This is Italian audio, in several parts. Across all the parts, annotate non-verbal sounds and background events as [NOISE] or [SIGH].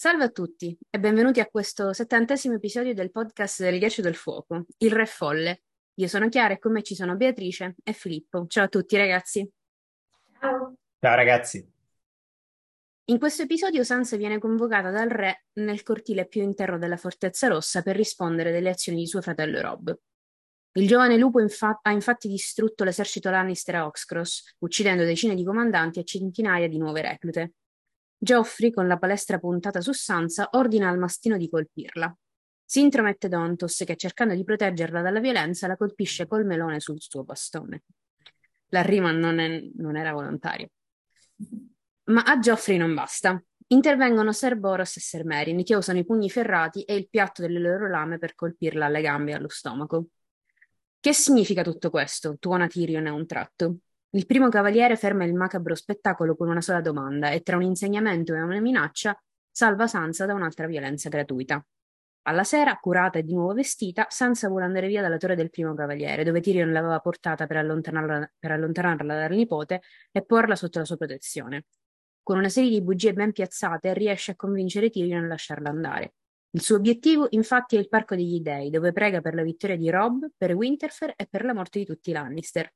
Salve a tutti e benvenuti a questo settantesimo episodio del podcast del Ghiaccio del Fuoco, Il Re Folle. Io sono Chiara e con me ci sono Beatrice e Filippo. Ciao a tutti ragazzi. Ciao. Ciao ragazzi. In questo episodio Sansa viene convocata dal re nel cortile più interno della Fortezza Rossa per rispondere delle azioni di suo fratello Rob. Il giovane lupo infa- ha infatti distrutto l'esercito Lannister a Oxcross, uccidendo decine di comandanti e centinaia di nuove reclute. Geoffrey, con la palestra puntata su Sansa, ordina al mastino di colpirla. Si intromette Dontos che, cercando di proteggerla dalla violenza, la colpisce col melone sul suo bastone. La rima non, è, non era volontaria. Ma a Geoffrey non basta. Intervengono Ser Boros e Ser Merin, che usano i pugni ferrati e il piatto delle loro lame per colpirla alle gambe e allo stomaco. Che significa tutto questo? tuona Tyrion a un tratto. Il primo cavaliere ferma il macabro spettacolo con una sola domanda e tra un insegnamento e una minaccia salva Sansa da un'altra violenza gratuita. Alla sera, curata e di nuovo vestita, Sansa vuole andare via dalla torre del primo cavaliere, dove Tyrion l'aveva portata per allontanarla, per allontanarla dal nipote e porla sotto la sua protezione. Con una serie di bugie ben piazzate riesce a convincere Tyrion a lasciarla andare. Il suo obiettivo, infatti, è il Parco degli Dei, dove prega per la vittoria di Robb, per Winterfell e per la morte di tutti i Lannister.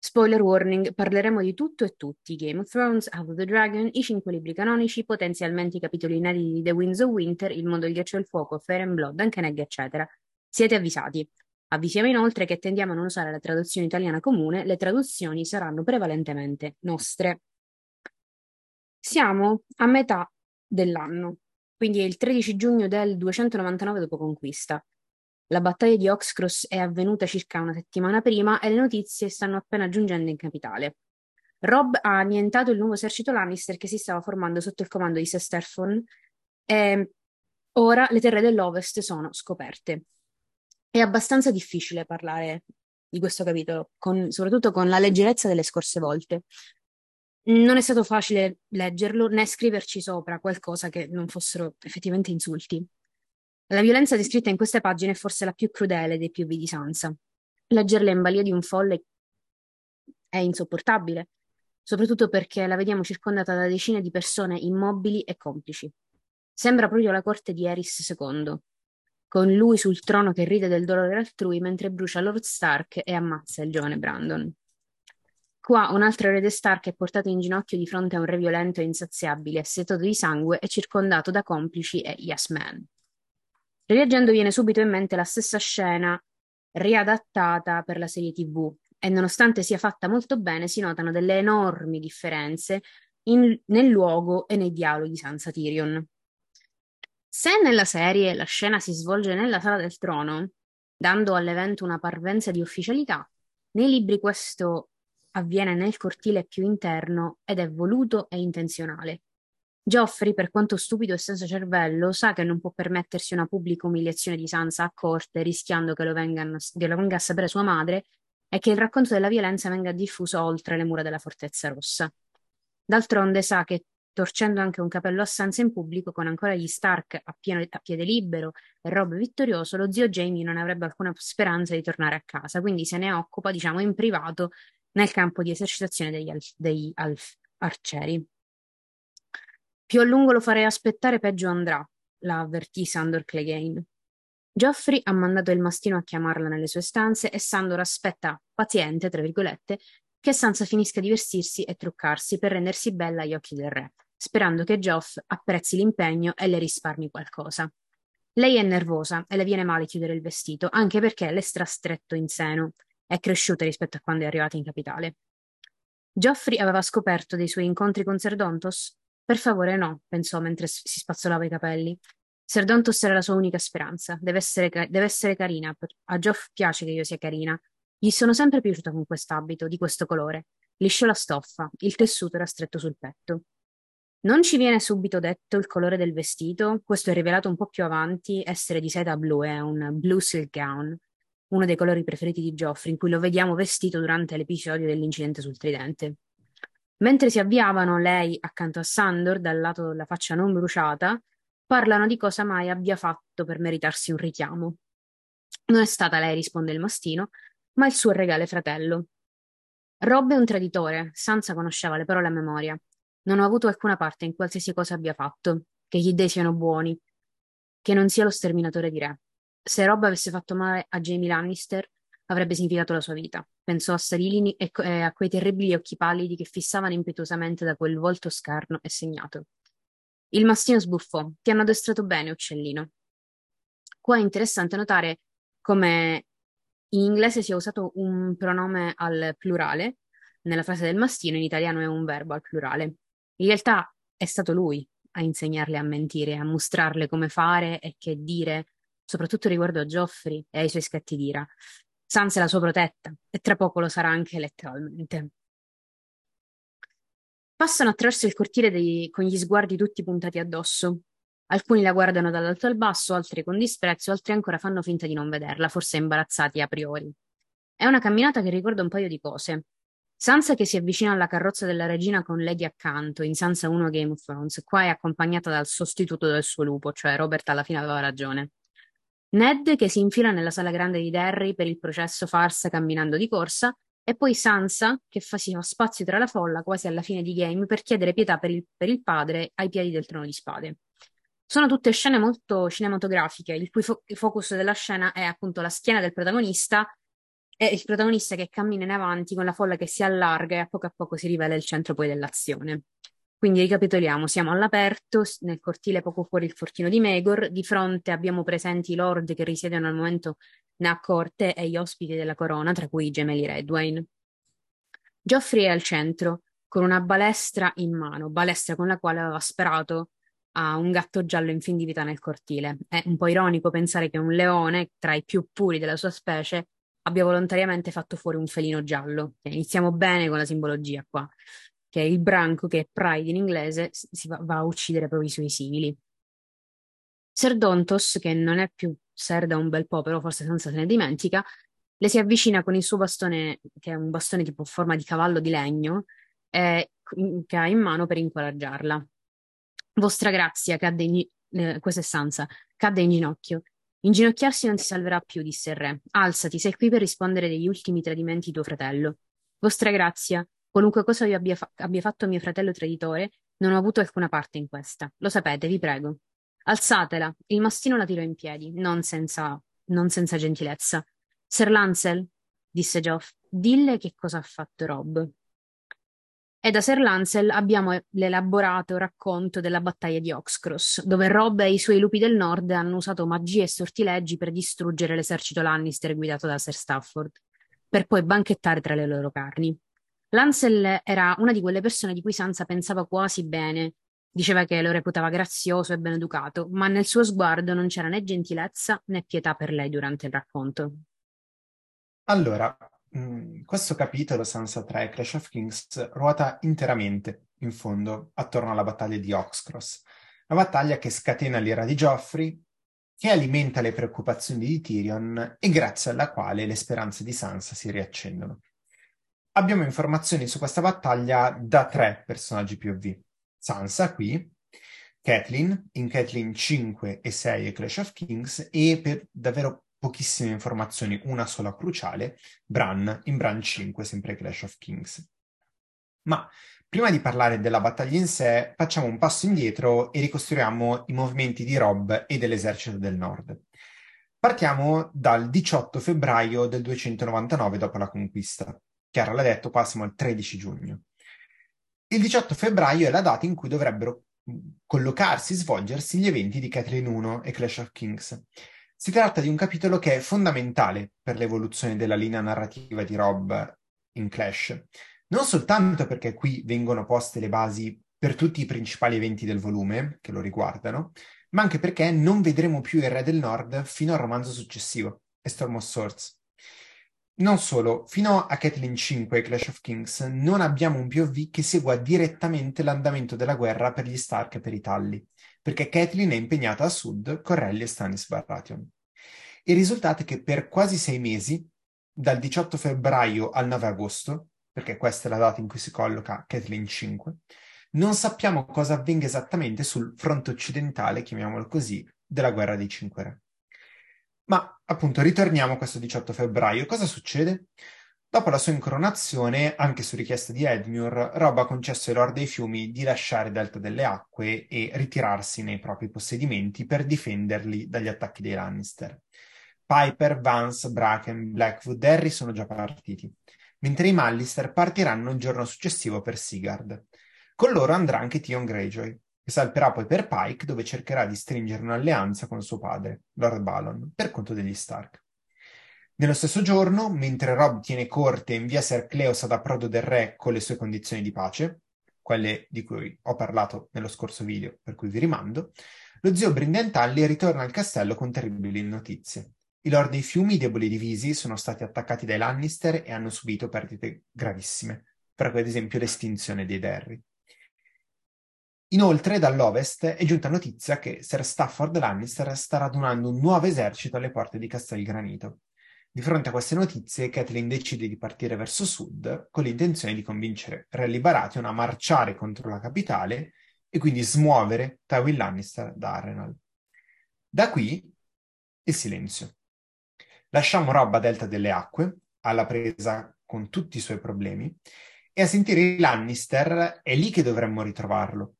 Spoiler warning, parleremo di tutto e tutti, Game of Thrones, House of the Dragon, i cinque libri canonici, potenzialmente i capitoli inediti di The Winds of Winter, Il mondo del ghiaccio e il fuoco, Fire and Blood, Ankenegg, eccetera. Siete avvisati. Avvisiamo inoltre che tendiamo a non usare la traduzione italiana comune, le traduzioni saranno prevalentemente nostre. Siamo a metà dell'anno, quindi è il 13 giugno del 299 d.C. La battaglia di Oxcross è avvenuta circa una settimana prima e le notizie stanno appena giungendo in capitale. Rob ha annientato il nuovo esercito Lannister che si stava formando sotto il comando di Sesterfon e ora le terre dell'Ovest sono scoperte. È abbastanza difficile parlare di questo capitolo, con, soprattutto con la leggerezza delle scorse volte. Non è stato facile leggerlo né scriverci sopra qualcosa che non fossero effettivamente insulti. La violenza descritta in queste pagine è forse la più crudele dei più di Sansa. Leggerla in balia di un folle è insopportabile, soprattutto perché la vediamo circondata da decine di persone immobili e complici. Sembra proprio la corte di Eris II, con lui sul trono che ride del dolore altrui mentre brucia Lord Stark e ammazza il giovane Brandon. Qua un altro erede Stark è portato in ginocchio di fronte a un re violento e insaziabile, assetato di sangue e circondato da complici e yes men. Rileggendo viene subito in mente la stessa scena riadattata per la serie TV e nonostante sia fatta molto bene si notano delle enormi differenze in, nel luogo e nei dialoghi di Sansa Tyrion. Se nella serie la scena si svolge nella sala del trono, dando all'evento una parvenza di ufficialità, nei libri questo avviene nel cortile più interno ed è voluto e intenzionale. Geoffrey, per quanto stupido e senza cervello, sa che non può permettersi una pubblica umiliazione di Sansa a corte, rischiando che lo, vengano, che lo venga a sapere sua madre e che il racconto della violenza venga diffuso oltre le mura della Fortezza Rossa. D'altronde sa che, torcendo anche un capello a Sansa in pubblico, con ancora gli Stark a, pieno, a piede libero e Rob vittorioso, lo zio Jamie non avrebbe alcuna speranza di tornare a casa, quindi se ne occupa, diciamo, in privato nel campo di esercitazione degli, degli arcieri. Più a lungo lo farei aspettare, peggio andrà, la avvertì Sandor Clegane. Geoffrey ha mandato il mastino a chiamarla nelle sue stanze e Sandor aspetta, paziente, tra virgolette, che Sansa finisca di vestirsi e truccarsi per rendersi bella agli occhi del re, sperando che Geoff apprezzi l'impegno e le risparmi qualcosa. Lei è nervosa e le viene male chiudere il vestito, anche perché le stretto in seno. È cresciuta rispetto a quando è arrivata in capitale. Geoffrey aveva scoperto dei suoi incontri con Serdontos per favore, no, pensò mentre si spazzolava i capelli. Serdontos era la sua unica speranza. Deve essere, deve essere carina. A Geoff piace che io sia carina. Gli sono sempre piaciuta con quest'abito, di questo colore. Liscio la stoffa, il tessuto era stretto sul petto. Non ci viene subito detto il colore del vestito, questo è rivelato un po' più avanti essere di seta blu, è un blue silk gown, uno dei colori preferiti di Geoffrey, in cui lo vediamo vestito durante l'episodio dell'incidente sul tridente. Mentre si avviavano lei accanto a Sandor, dal lato della faccia non bruciata, parlano di cosa mai abbia fatto per meritarsi un richiamo. Non è stata lei, risponde il mastino, ma il suo regale fratello. Rob è un traditore, Sansa conosceva le parole a memoria. Non ho avuto alcuna parte in qualsiasi cosa abbia fatto. che gli dei siano buoni, che non sia lo sterminatore di re. Se Rob avesse fatto male a Jamie Lannister, avrebbe significato la sua vita. Pensò a Sarilini e a quei terribili occhi pallidi che fissavano impetuosamente da quel volto scarno e segnato. Il mastino sbuffò. Ti hanno addestrato bene, uccellino. Qua è interessante notare come in inglese sia usato un pronome al plurale nella frase del mastino, in italiano è un verbo al plurale. In realtà è stato lui a insegnarle a mentire, a mostrarle come fare e che dire, soprattutto riguardo a Geoffrey e ai suoi scatti d'ira. Sansa è la sua protetta e tra poco lo sarà anche letteralmente. Passano attraverso il cortile dei, con gli sguardi tutti puntati addosso. Alcuni la guardano dall'alto al basso, altri con disprezzo, altri ancora fanno finta di non vederla, forse imbarazzati a priori. È una camminata che ricorda un paio di cose. Sansa che si avvicina alla carrozza della regina con Lady accanto, in Sansa 1 Game of Thrones, qua è accompagnata dal sostituto del suo lupo, cioè Robert alla fine aveva ragione. Ned che si infila nella sala grande di Derry per il processo farsa camminando di corsa, e poi Sansa che fa, si fa spazio tra la folla quasi alla fine di game per chiedere pietà per il, per il padre ai piedi del trono di spade. Sono tutte scene molto cinematografiche, il cui fo- focus della scena è appunto la schiena del protagonista è il protagonista che cammina in avanti con la folla che si allarga e a poco a poco si rivela il centro poi dell'azione. Quindi ricapitoliamo, siamo all'aperto, nel cortile poco fuori il fortino di Megor, di fronte abbiamo presenti i lord che risiedono al momento nella corte e gli ospiti della corona, tra cui i gemelli Redwine. Geoffrey è al centro, con una balestra in mano, balestra con la quale aveva sperato a un gatto giallo in fin di vita nel cortile. È un po' ironico pensare che un leone, tra i più puri della sua specie, abbia volontariamente fatto fuori un felino giallo. Iniziamo bene con la simbologia qua, che è il branco che è Pride in inglese, si va, va a uccidere proprio i suoi simili. Ser Dontos, che non è più Ser da un bel po', però forse senza se ne dimentica, le si avvicina con il suo bastone, che è un bastone tipo forma di cavallo di legno, eh, che ha in mano per incoraggiarla. Vostra grazia, cadde in, eh, questa è Sansa, cadde in ginocchio. Inginocchiarsi non si salverà più, disse il re. Alzati, sei qui per rispondere degli ultimi tradimenti di tuo fratello. Vostra grazia, qualunque cosa io abbia, fa- abbia fatto mio fratello traditore, non ho avuto alcuna parte in questa. Lo sapete, vi prego. Alzatela. Il mastino la tirò in piedi, non senza, non senza gentilezza. Sir Lancel, disse Geoff, dille che cosa ha fatto Rob. E da Sir Lancel abbiamo l'elaborato racconto della battaglia di Oxcross, dove Rob e i suoi lupi del nord hanno usato magie e sortilegi per distruggere l'esercito Lannister guidato da Sir Stafford, per poi banchettare tra le loro carni. Lancel era una di quelle persone di cui Sansa pensava quasi bene, diceva che lo reputava grazioso e ben educato, ma nel suo sguardo non c'era né gentilezza né pietà per lei durante il racconto. Allora, Mm, questo capitolo, Sansa 3, Clash of Kings, ruota interamente, in fondo, attorno alla battaglia di Oxcross. La battaglia che scatena l'ira di Joffrey, che alimenta le preoccupazioni di Tyrion e grazie alla quale le speranze di Sansa si riaccendono. Abbiamo informazioni su questa battaglia da tre personaggi POV. Sansa qui, Catelyn in Catelyn 5 e 6 e Clash of Kings e per davvero pochissime informazioni, una sola cruciale, Bran in Bran 5, sempre Clash of Kings. Ma prima di parlare della battaglia in sé, facciamo un passo indietro e ricostruiamo i movimenti di Rob e dell'esercito del nord. Partiamo dal 18 febbraio del 299 dopo la conquista. Chiara l'ha detto, qua siamo al 13 giugno. Il 18 febbraio è la data in cui dovrebbero collocarsi, svolgersi gli eventi di Catelyn 1 e Clash of Kings. Si tratta di un capitolo che è fondamentale per l'evoluzione della linea narrativa di Rob in Clash, non soltanto perché qui vengono poste le basi per tutti i principali eventi del volume che lo riguardano, ma anche perché non vedremo più il Re del Nord fino al romanzo successivo, Storm of Swords. Non solo, fino a Catelyn 5 Clash of Kings non abbiamo un POV che segua direttamente l'andamento della guerra per gli Stark e per i Talli, perché Catelyn è impegnata a sud con Relly e Stannis Baratheon. Il risultato è che per quasi sei mesi, dal 18 febbraio al 9 agosto, perché questa è la data in cui si colloca Catelyn 5, non sappiamo cosa avvenga esattamente sul fronte occidentale, chiamiamolo così, della guerra dei Cinque Re. Ma appunto ritorniamo a questo 18 febbraio. Cosa succede? Dopo la sua incoronazione, anche su richiesta di Edmure, Robb ha concesso ai Lord dei Fiumi di lasciare Delta delle Acque e ritirarsi nei propri possedimenti per difenderli dagli attacchi dei Lannister. Piper, Vance, Bracken, Blackwood Harry sono già partiti, mentre i Mallister partiranno il giorno successivo per Sigard. Con loro andrà anche Tion Greyjoy, che salperà poi per Pike, dove cercherà di stringere un'alleanza con suo padre, Lord Balon, per conto degli Stark. Nello stesso giorno, mentre Rob tiene corte e invia Ser Cleos ad approdo del re con le sue condizioni di pace, quelle di cui ho parlato nello scorso video, per cui vi rimando, lo zio Brindentalli ritorna al castello con terribili notizie. I lord dei fiumi, deboli divisi, sono stati attaccati dai Lannister e hanno subito perdite gravissime, per ad esempio l'estinzione dei Derry. Inoltre, dall'ovest è giunta notizia che Sir Stafford Lannister sta radunando un nuovo esercito alle porte di Castelgranito. Di fronte a queste notizie, Kathleen decide di partire verso sud con l'intenzione di convincere Re Baratheon a marciare contro la capitale e quindi smuovere Tywin Lannister da Arenal. Da qui il silenzio. Lasciamo Rob a Delta delle Acque, alla presa con tutti i suoi problemi, e a sentire i Lannister è lì che dovremmo ritrovarlo.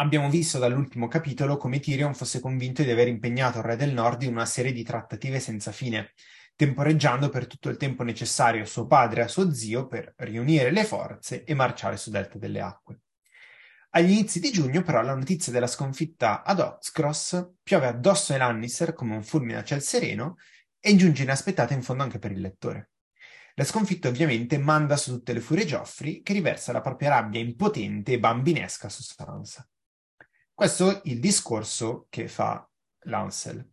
Abbiamo visto dall'ultimo capitolo come Tyrion fosse convinto di aver impegnato il Re del Nord in una serie di trattative senza fine, temporeggiando per tutto il tempo necessario a suo padre e a suo zio per riunire le forze e marciare su Delta delle Acque. Agli inizi di giugno, però, la notizia della sconfitta ad Oxcross piove addosso ai Lannister come un fulmine a ciel sereno e giunge inaspettata in fondo anche per il lettore. La sconfitta ovviamente manda su tutte le furie Geoffrey, che riversa la propria rabbia impotente e bambinesca su Sansa. Questo è il discorso che fa Lancel.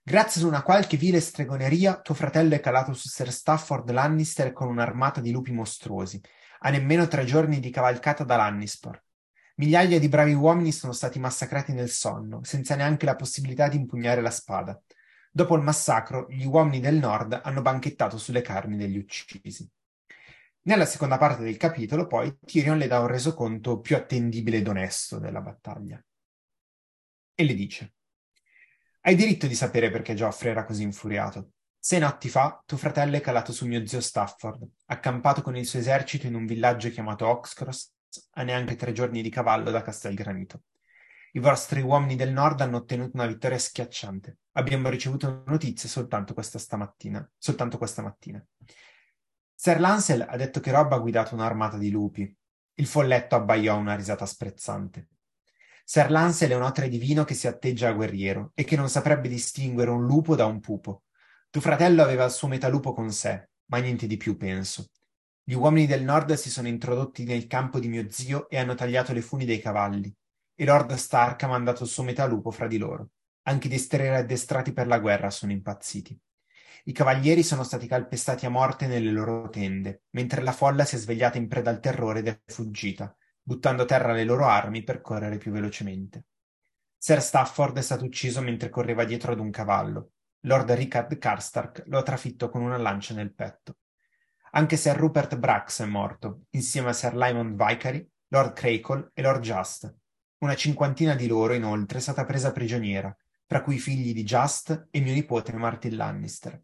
Grazie ad una qualche vile stregoneria, tuo fratello è calato su Sir Stafford Lannister con un'armata di lupi mostruosi, a nemmeno tre giorni di cavalcata da Lannisport. Migliaia di bravi uomini sono stati massacrati nel sonno, senza neanche la possibilità di impugnare la spada. Dopo il massacro, gli uomini del nord hanno banchettato sulle carni degli uccisi. Nella seconda parte del capitolo, poi, Tyrion le dà un resoconto più attendibile ed onesto della battaglia. E le dice: hai diritto di sapere perché Geoffrey era così infuriato. Sei notti fa, tuo fratello è calato su mio zio Stafford, accampato con il suo esercito in un villaggio chiamato Oxcross, a neanche tre giorni di cavallo da Castelgranito. I vostri uomini del nord hanno ottenuto una vittoria schiacciante. Abbiamo ricevuto notizie soltanto questa stamattina, soltanto questa mattina. Sir Lancel ha detto che Rob ha guidato un'armata di lupi. Il folletto abbaiò una risata sprezzante. Ser Lancel è un otre divino che si atteggia a guerriero e che non saprebbe distinguere un lupo da un pupo. Tuo fratello aveva il suo metalupo con sé, ma niente di più, penso. Gli uomini del nord si sono introdotti nel campo di mio zio e hanno tagliato le funi dei cavalli. E Lord Stark ha mandato il suo metalupo fra di loro. Anche i destrieri addestrati per la guerra sono impazziti. I cavalieri sono stati calpestati a morte nelle loro tende, mentre la folla si è svegliata in preda al terrore ed è fuggita, buttando a terra le loro armi per correre più velocemente. Sir Stafford è stato ucciso mentre correva dietro ad un cavallo. Lord Richard Karstark lo ha trafitto con una lancia nel petto. Anche Sir Rupert Brax è morto, insieme a Sir Lyman Vicary, Lord Crakle e Lord Just. Una cinquantina di loro, inoltre, è stata presa prigioniera, fra cui i figli di Just e mio nipote Martin Lannister.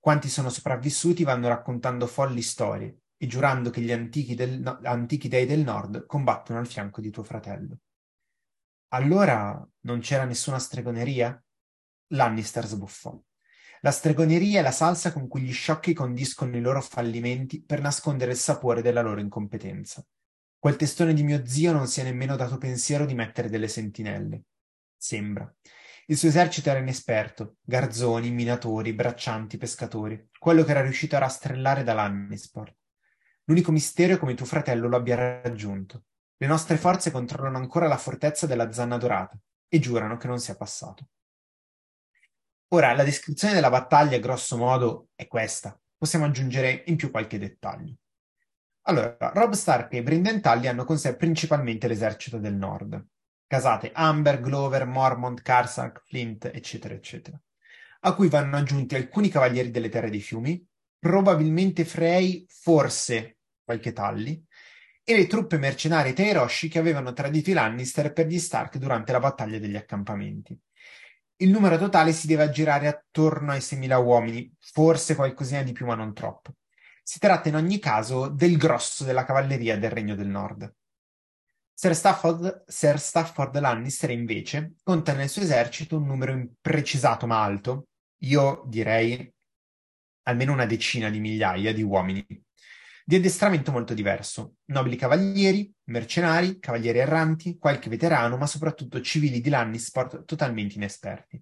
Quanti sono sopravvissuti vanno raccontando folli storie, e giurando che gli antichi, del, no, antichi dei del nord combattono al fianco di tuo fratello. Allora non c'era nessuna stregoneria? Lannister sbuffò. La stregoneria è la salsa con cui gli sciocchi condiscono i loro fallimenti per nascondere il sapore della loro incompetenza. Quel testone di mio zio non si è nemmeno dato pensiero di mettere delle sentinelle. Sembra. Il suo esercito era inesperto, garzoni, minatori, braccianti, pescatori, quello che era riuscito a rastrellare da Lannisport. L'unico mistero è come tuo fratello lo abbia raggiunto. Le nostre forze controllano ancora la fortezza della Zanna Dorata e giurano che non sia passato. Ora, la descrizione della battaglia, grosso modo, è questa. Possiamo aggiungere in più qualche dettaglio. Allora, Rob Stark e Brynden Tully hanno con sé principalmente l'esercito del nord. Casate Amber, Glover, Mormont, Karsark, Flint, eccetera, eccetera. A cui vanno aggiunti alcuni cavalieri delle terre dei fiumi, probabilmente Frey, forse qualche Talli, e le truppe mercenarie Tairoshi che avevano tradito i Lannister per gli Stark durante la battaglia degli accampamenti. Il numero totale si deve aggirare attorno ai 6.000 uomini, forse qualcosina di più ma non troppo. Si tratta in ogni caso del grosso della cavalleria del Regno del Nord. Sir Stafford, Sir Stafford Lannister invece conta nel suo esercito un numero imprecisato ma alto, io direi almeno una decina di migliaia di uomini, di addestramento molto diverso, nobili cavalieri, mercenari, cavalieri erranti, qualche veterano, ma soprattutto civili di Lannisport totalmente inesperti.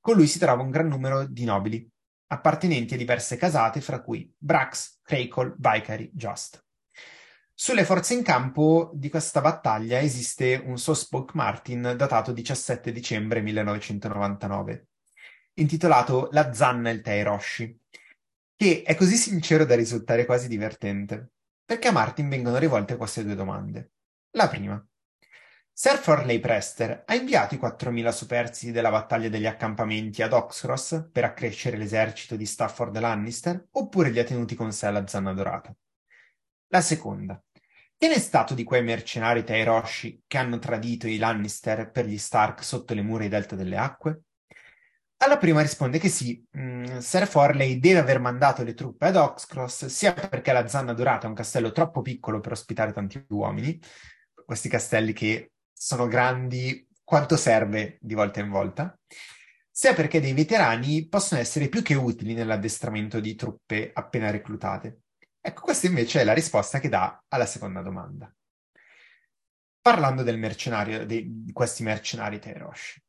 Con lui si trova un gran numero di nobili, appartenenti a diverse casate, fra cui Brax, Crakehall, Vicary, Just. Sulle forze in campo di questa battaglia esiste un Sospoke Martin datato 17 dicembre 1999, intitolato La zanna e il Teiroshi, che è così sincero da risultare quasi divertente, perché a Martin vengono rivolte queste due domande. La prima. Sir Forley Prester ha inviato i 4.000 superstiti della battaglia degli accampamenti ad Oxcross per accrescere l'esercito di Stafford Lannister oppure li ha tenuti con sé alla zanna dorata? La seconda. Che ne è stato di quei mercenari Tairoshi che hanno tradito i Lannister per gli Stark sotto le mura e delta delle acque? Alla prima risponde che sì, mm, Sir Forley deve aver mandato le truppe ad Oxcross sia perché la Zanna Dorata è un castello troppo piccolo per ospitare tanti uomini, questi castelli che sono grandi quanto serve di volta in volta, sia perché dei veterani possono essere più che utili nell'addestramento di truppe appena reclutate. Ecco, questa invece è la risposta che dà alla seconda domanda. Parlando del mercenario, di questi mercenari Terosh.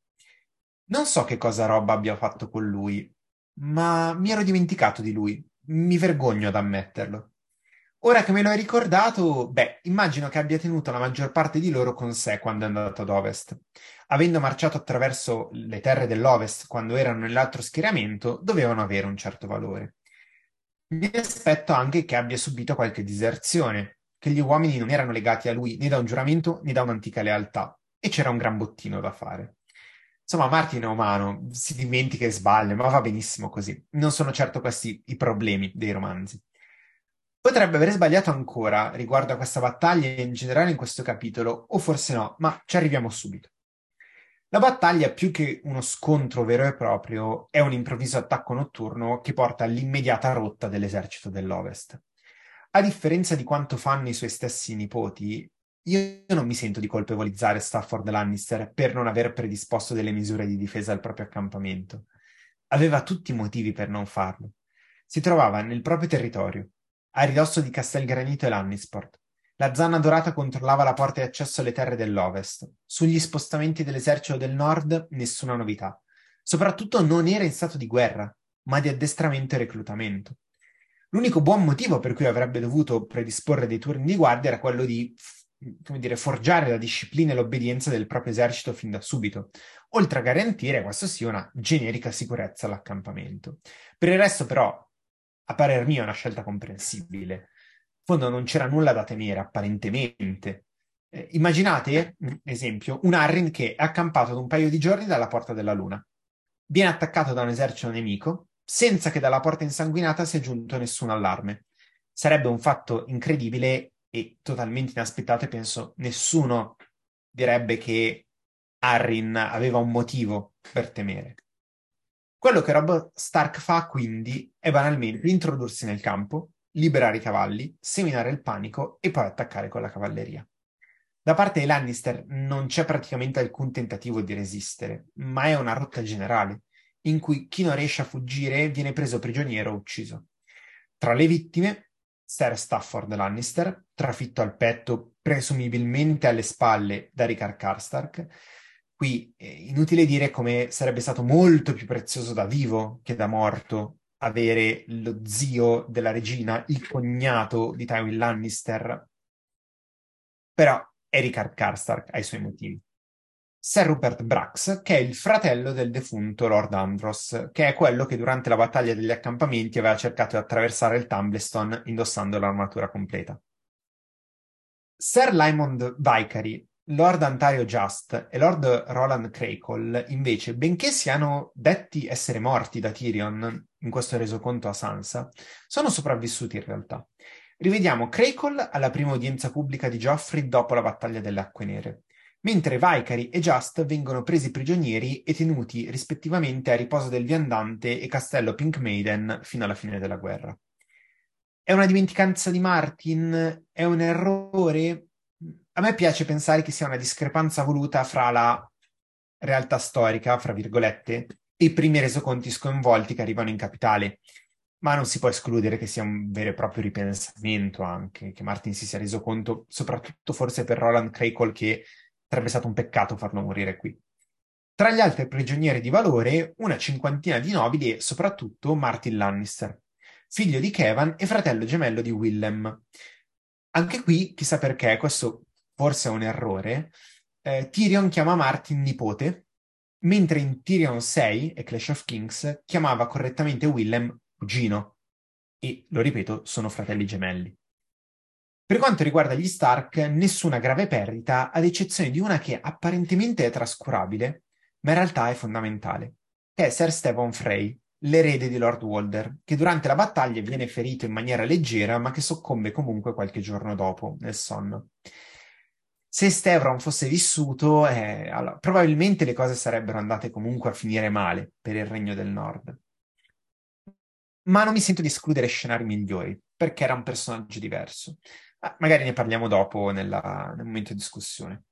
Non so che cosa Rob abbia fatto con lui, ma mi ero dimenticato di lui. Mi vergogno ad ammetterlo. Ora che me lo hai ricordato, beh, immagino che abbia tenuto la maggior parte di loro con sé quando è andato ad ovest. Avendo marciato attraverso le terre dell'ovest quando erano nell'altro schieramento, dovevano avere un certo valore. Mi aspetto anche che abbia subito qualche diserzione, che gli uomini non erano legati a lui né da un giuramento né da un'antica lealtà, e c'era un gran bottino da fare. Insomma, Martin è umano, si dimentica e sbaglia, ma va benissimo così. Non sono certo questi i problemi dei romanzi. Potrebbe aver sbagliato ancora riguardo a questa battaglia e in generale in questo capitolo, o forse no, ma ci arriviamo subito. La battaglia, più che uno scontro vero e proprio, è un improvviso attacco notturno che porta all'immediata rotta dell'esercito dell'Ovest. A differenza di quanto fanno i suoi stessi nipoti, io non mi sento di colpevolizzare Stafford Lannister per non aver predisposto delle misure di difesa al proprio accampamento. Aveva tutti i motivi per non farlo. Si trovava nel proprio territorio, a ridosso di Castelgranito e Lannisport. La zanna dorata controllava la porta di accesso alle terre dell'ovest. Sugli spostamenti dell'esercito del nord nessuna novità. Soprattutto non era in stato di guerra, ma di addestramento e reclutamento. L'unico buon motivo per cui avrebbe dovuto predisporre dei turni di guardia era quello di come dire, forgiare la disciplina e l'obbedienza del proprio esercito fin da subito, oltre a garantire, questo sì, una generica sicurezza all'accampamento. Per il resto, però, a parer mio è una scelta comprensibile. In fondo non c'era nulla da temere, apparentemente. Eh, immaginate, esempio, un Arrin che è accampato ad un paio di giorni dalla Porta della Luna. Viene attaccato da un esercito nemico, senza che dalla porta insanguinata sia giunto nessun allarme. Sarebbe un fatto incredibile e totalmente inaspettato e penso nessuno direbbe che Arrin aveva un motivo per temere. Quello che Rob Stark fa quindi è banalmente introdursi nel campo, liberare i cavalli, seminare il panico e poi attaccare con la cavalleria. Da parte dei Lannister non c'è praticamente alcun tentativo di resistere, ma è una rotta generale, in cui chi non riesce a fuggire viene preso prigioniero o ucciso. Tra le vittime Sir Stafford Lannister, trafitto al petto, presumibilmente alle spalle da Ricard Karstark. Qui è inutile dire come sarebbe stato molto più prezioso da vivo che da morto avere lo zio della regina, il cognato di Tywin Lannister. Però Ericard Karstark ha i suoi motivi. Sir Rupert Brax, che è il fratello del defunto Lord Andros, che è quello che durante la battaglia degli accampamenti aveva cercato di attraversare il Tumblestone indossando l'armatura completa. Sir Lymond Vicary, Lord Antario Just e Lord Roland Crakehall, invece, benché siano detti essere morti da Tyrion in questo resoconto a Sansa, sono sopravvissuti in realtà. Rivediamo Crakehall alla prima udienza pubblica di Geoffrey dopo la battaglia delle Acque Nere mentre Vicary e Just vengono presi prigionieri e tenuti rispettivamente a riposo del viandante e castello Pink Maiden fino alla fine della guerra. È una dimenticanza di Martin? È un errore? A me piace pensare che sia una discrepanza voluta fra la realtà storica, fra virgolette, e i primi resoconti sconvolti che arrivano in capitale. Ma non si può escludere che sia un vero e proprio ripensamento anche, che Martin si sia reso conto, soprattutto forse per Roland Crackle, che sarebbe stato un peccato farlo morire qui. Tra gli altri prigionieri di valore, una cinquantina di nobili e soprattutto Martin Lannister, figlio di Kevan e fratello gemello di Willem. Anche qui, chissà perché, questo forse è un errore, eh, Tyrion chiama Martin nipote, mentre in Tyrion 6 e Clash of Kings chiamava correttamente Willem cugino. E, lo ripeto, sono fratelli gemelli. Per quanto riguarda gli Stark, nessuna grave perdita, ad eccezione di una che apparentemente è trascurabile, ma in realtà è fondamentale, che è Ser Stephen Frey, l'erede di Lord Walder, che durante la battaglia viene ferito in maniera leggera, ma che soccombe comunque qualche giorno dopo, nel sonno se Stevron fosse vissuto, eh, allora, probabilmente le cose sarebbero andate comunque a finire male per il Regno del Nord. Ma non mi sento di escludere scenari migliori, perché era un personaggio diverso. Ah, magari ne parliamo dopo nella, nel momento di discussione.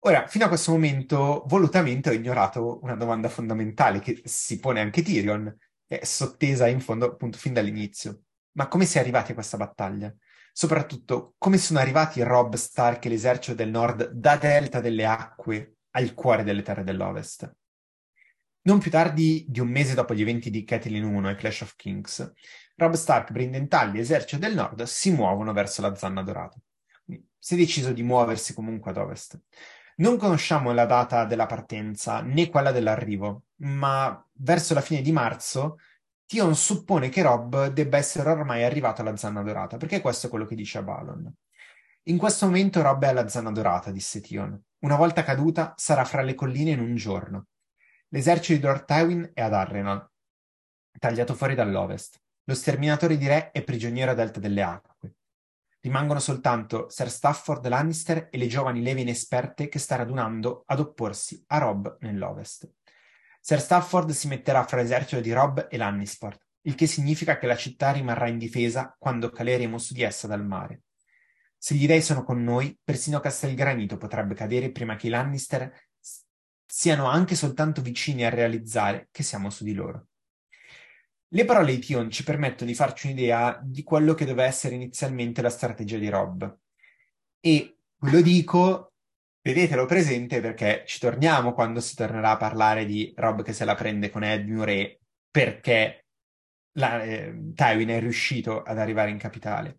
Ora, fino a questo momento, volutamente ho ignorato una domanda fondamentale che si pone anche Tyrion, è sottesa in fondo appunto fin dall'inizio. Ma come si è arrivati a questa battaglia? Soprattutto, come sono arrivati Rob Stark e l'esercito del nord da Delta delle Acque al cuore delle terre dell'Ovest. Non più tardi di un mese dopo gli eventi di Catelyn 1 e Clash of Kings, Rob Stark, Brindentagli e l'esercito del nord si muovono verso la Zanna Dorata. Si è deciso di muoversi comunque ad ovest. Non conosciamo la data della partenza né quella dell'arrivo, ma verso la fine di marzo Tion suppone che Rob debba essere ormai arrivato alla zanna dorata, perché questo è quello che dice a Balon. In questo momento Rob è alla zanna dorata, disse Tion. Una volta caduta, sarà fra le colline in un giorno. L'esercito di Lord Tywin è ad Arrenal, tagliato fuori dall'ovest. Lo sterminatore di re è prigioniero a delta delle acque. Rimangono soltanto Sir Stafford Lannister e le giovani levi inesperte che sta radunando ad opporsi a Rob nell'ovest. Sir Stafford si metterà fra l'esercito di Robb e Lannisport, il che significa che la città rimarrà in difesa quando caleremo su di essa dal mare. Se gli dei sono con noi, persino Castelgranito potrebbe cadere prima che i Lannister siano anche soltanto vicini a realizzare che siamo su di loro. Le parole di Tion ci permettono di farci un'idea di quello che doveva essere inizialmente la strategia di Robb. E lo dico Tenetelo presente perché ci torniamo quando si tornerà a parlare di Rob che se la prende con Edmure perché la, eh, Tywin è riuscito ad arrivare in capitale.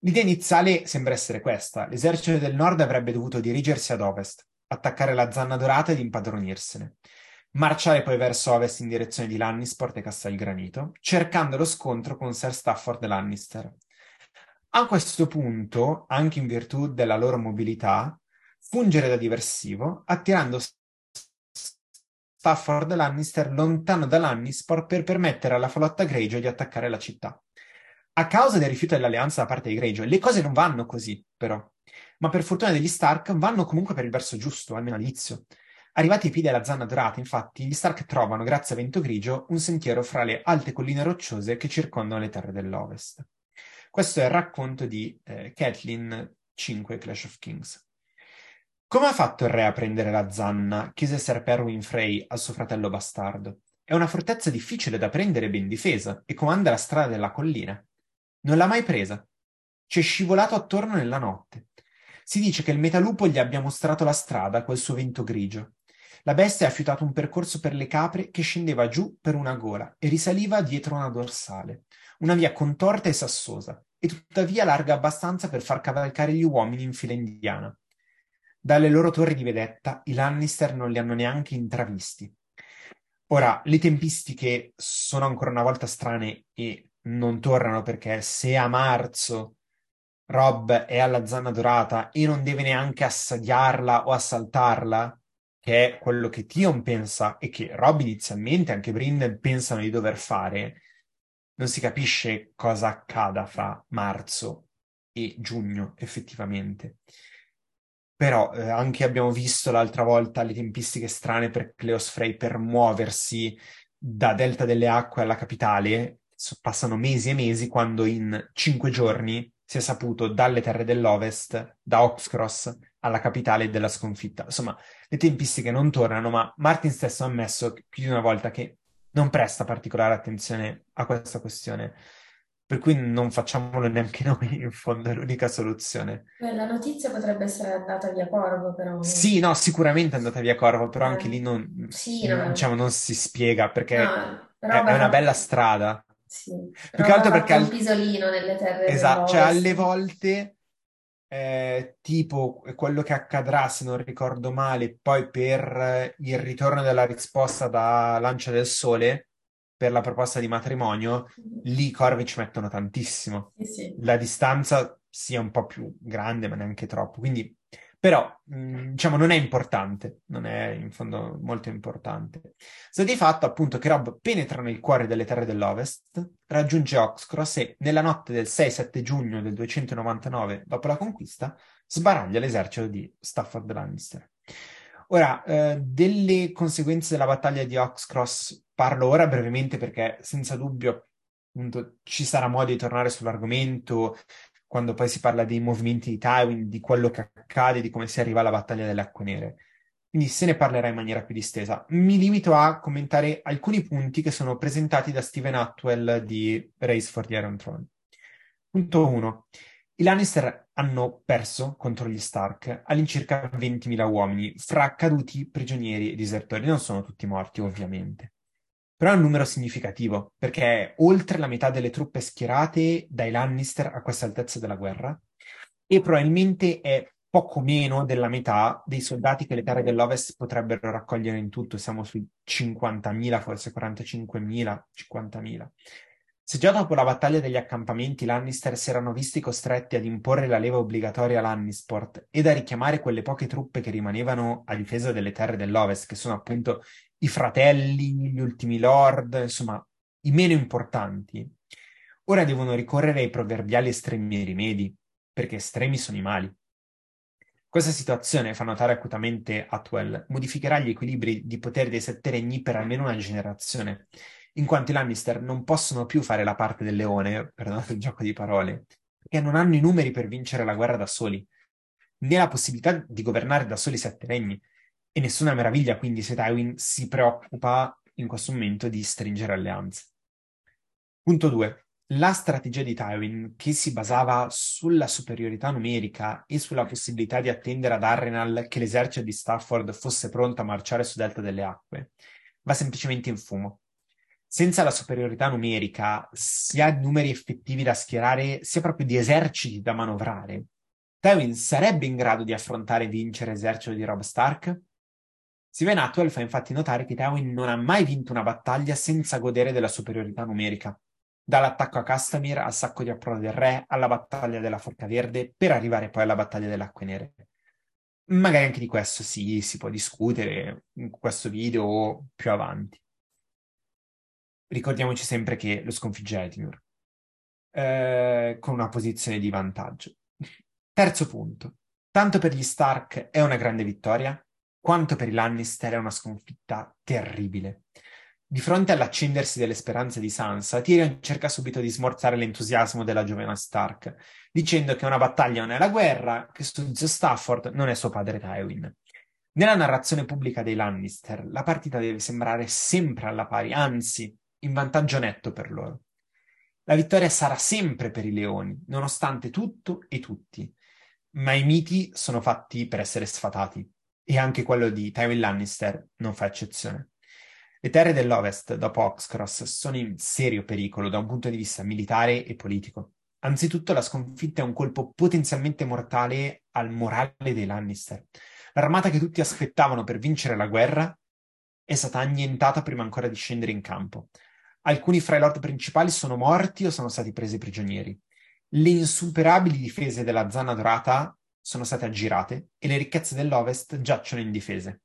L'idea iniziale sembra essere questa. L'esercito del nord avrebbe dovuto dirigersi ad ovest, attaccare la zanna dorata ed impadronirsene. Marciare poi verso ovest in direzione di Lannisport e Castelgranito, cercando lo scontro con Ser Stafford Lannister. A questo punto, anche in virtù della loro mobilità, fungere da diversivo, attirando Stafford Lannister lontano da Lannisport per permettere alla flotta Greyjoy di attaccare la città. A causa del rifiuto dell'alleanza da parte di Greyjoy, le cose non vanno così, però. Ma per fortuna degli Stark vanno comunque per il verso giusto, almeno all'inizio. Arrivati ai piedi della zanna dorata, infatti, gli Stark trovano, grazie a Vento Grigio, un sentiero fra le alte colline rocciose che circondano le terre dell'Ovest. Questo è il racconto di eh, Catelyn 5 Clash of Kings. Come ha fatto il re a prendere la zanna? chiese Ser Perwin Frey al suo fratello bastardo. È una fortezza difficile da prendere e ben difesa, e comanda la strada della collina. Non l'ha mai presa. Ci è scivolato attorno nella notte. Si dice che il metalupo gli abbia mostrato la strada col suo vento grigio. La bestia ha fiutato un percorso per le capre che scendeva giù per una gola e risaliva dietro una dorsale, una via contorta e sassosa, e tuttavia larga abbastanza per far cavalcare gli uomini in fila indiana. Dalle loro torri di vedetta i Lannister non li hanno neanche intravisti. Ora, le tempistiche sono ancora una volta strane e non tornano perché se a marzo Rob è alla zanna dorata e non deve neanche assediarla o assaltarla, che è quello che Tion pensa e che Rob inizialmente, anche Brinden, pensano di dover fare, non si capisce cosa accada fra marzo e giugno effettivamente. Però eh, anche abbiamo visto l'altra volta le tempistiche strane per Cleos Frey per muoversi da Delta delle Acque alla capitale, passano mesi e mesi quando in cinque giorni si è saputo dalle terre dell'Ovest, da Oxcross alla capitale della sconfitta. Insomma, le tempistiche non tornano, ma Martin stesso ha ammesso più di una volta che non presta particolare attenzione a questa questione. Per cui non facciamolo neanche noi, [LAUGHS] in fondo, è l'unica soluzione. La notizia potrebbe essere andata via Corvo, però. Sì, no, sicuramente è andata via Corvo, però eh. anche lì non, sì, no. diciamo, non si spiega perché no, è, è una bella strada. Sì, più che altro perché... un pisolino nelle terre Esatto, cioè alle volte eh, tipo quello che accadrà, se non ricordo male, poi per il ritorno della risposta da Lancia del Sole, per la proposta di matrimonio, mm-hmm. lì i corvi ci mettono tantissimo. Sì, sì. La distanza sia un po' più grande, ma neanche troppo. Quindi però, mh, mm, diciamo, non è importante, non è in fondo molto importante. Sta di fatto appunto che Rob penetra nel cuore delle terre dell'Ovest, raggiunge Oxcross e nella notte del 6-7 giugno del 299, dopo la conquista, sbaraglia l'esercito di Stafford Lannister. Ora, eh, delle conseguenze della battaglia di Oxcross parlo ora brevemente perché senza dubbio appunto, ci sarà modo di tornare sull'argomento quando poi si parla dei movimenti di Tywin, di quello che accade, di come si arriva alla battaglia delle acque nere. Quindi se ne parlerà in maniera più distesa. Mi limito a commentare alcuni punti che sono presentati da Steven Atwell di Race for the Iron Throne. Punto 1. I Lannister hanno perso contro gli Stark all'incirca 20.000 uomini, fra caduti, prigionieri e disertori. Non sono tutti morti, ovviamente. Però è un numero significativo, perché è oltre la metà delle truppe schierate dai Lannister a questa altezza della guerra, e probabilmente è poco meno della metà dei soldati che le terre dell'Ovest potrebbero raccogliere in tutto. Siamo sui 50.000, forse 45.000, 50.000. Se già dopo la battaglia degli accampamenti Lannister si erano visti costretti ad imporre la leva obbligatoria a ed a richiamare quelle poche truppe che rimanevano a difesa delle terre dell'Ovest, che sono appunto i fratelli, gli ultimi lord, insomma, i meno importanti, ora devono ricorrere ai proverbiali estremi rimedi, perché estremi sono i mali. Questa situazione, fa notare acutamente Atwell, modificherà gli equilibri di potere dei sette regni per almeno una generazione, in quanto i Lannister non possono più fare la parte del leone, perdonate il gioco di parole, perché non hanno i numeri per vincere la guerra da soli, né la possibilità di governare da soli sette regni, e nessuna meraviglia quindi se Tywin si preoccupa in questo momento di stringere alleanze. Punto 2. La strategia di Tywin, che si basava sulla superiorità numerica e sulla possibilità di attendere ad Arrenal che l'esercito di Stafford fosse pronto a marciare su Delta delle Acque, va semplicemente in fumo. Senza la superiorità numerica, sia numeri effettivi da schierare, sia proprio di eserciti da manovrare, Tywin sarebbe in grado di affrontare e vincere l'esercito di Rob Stark? Steven Atwell fa infatti notare che Tywin non ha mai vinto una battaglia senza godere della superiorità numerica, dall'attacco a Castamir al sacco di approdo del re alla battaglia della Forca Verde per arrivare poi alla battaglia delle Acque Nere. Magari anche di questo sì, si può discutere in questo video o più avanti. Ricordiamoci sempre che lo sconfigge Edmure eh, con una posizione di vantaggio. Terzo punto. Tanto per gli Stark è una grande vittoria, quanto per i Lannister è una sconfitta terribile. Di fronte all'accendersi delle speranze di Sansa, Tyrion cerca subito di smorzare l'entusiasmo della giovane Stark, dicendo che una battaglia non è la guerra, che su zio Stafford non è suo padre Tywin. Nella narrazione pubblica dei Lannister, la partita deve sembrare sempre alla pari, anzi, in vantaggio netto per loro. La vittoria sarà sempre per i leoni, nonostante tutto e tutti. Ma i miti sono fatti per essere sfatati e anche quello di Tywin Lannister non fa eccezione. Le terre dell'Ovest, dopo Oxcross, sono in serio pericolo da un punto di vista militare e politico. Anzitutto la sconfitta è un colpo potenzialmente mortale al morale dei Lannister. L'armata che tutti aspettavano per vincere la guerra è stata annientata prima ancora di scendere in campo. Alcuni fra i lord principali sono morti o sono stati presi prigionieri. Le insuperabili difese della Zana Dorata sono state aggirate e le ricchezze dell'Ovest giacciono indifese.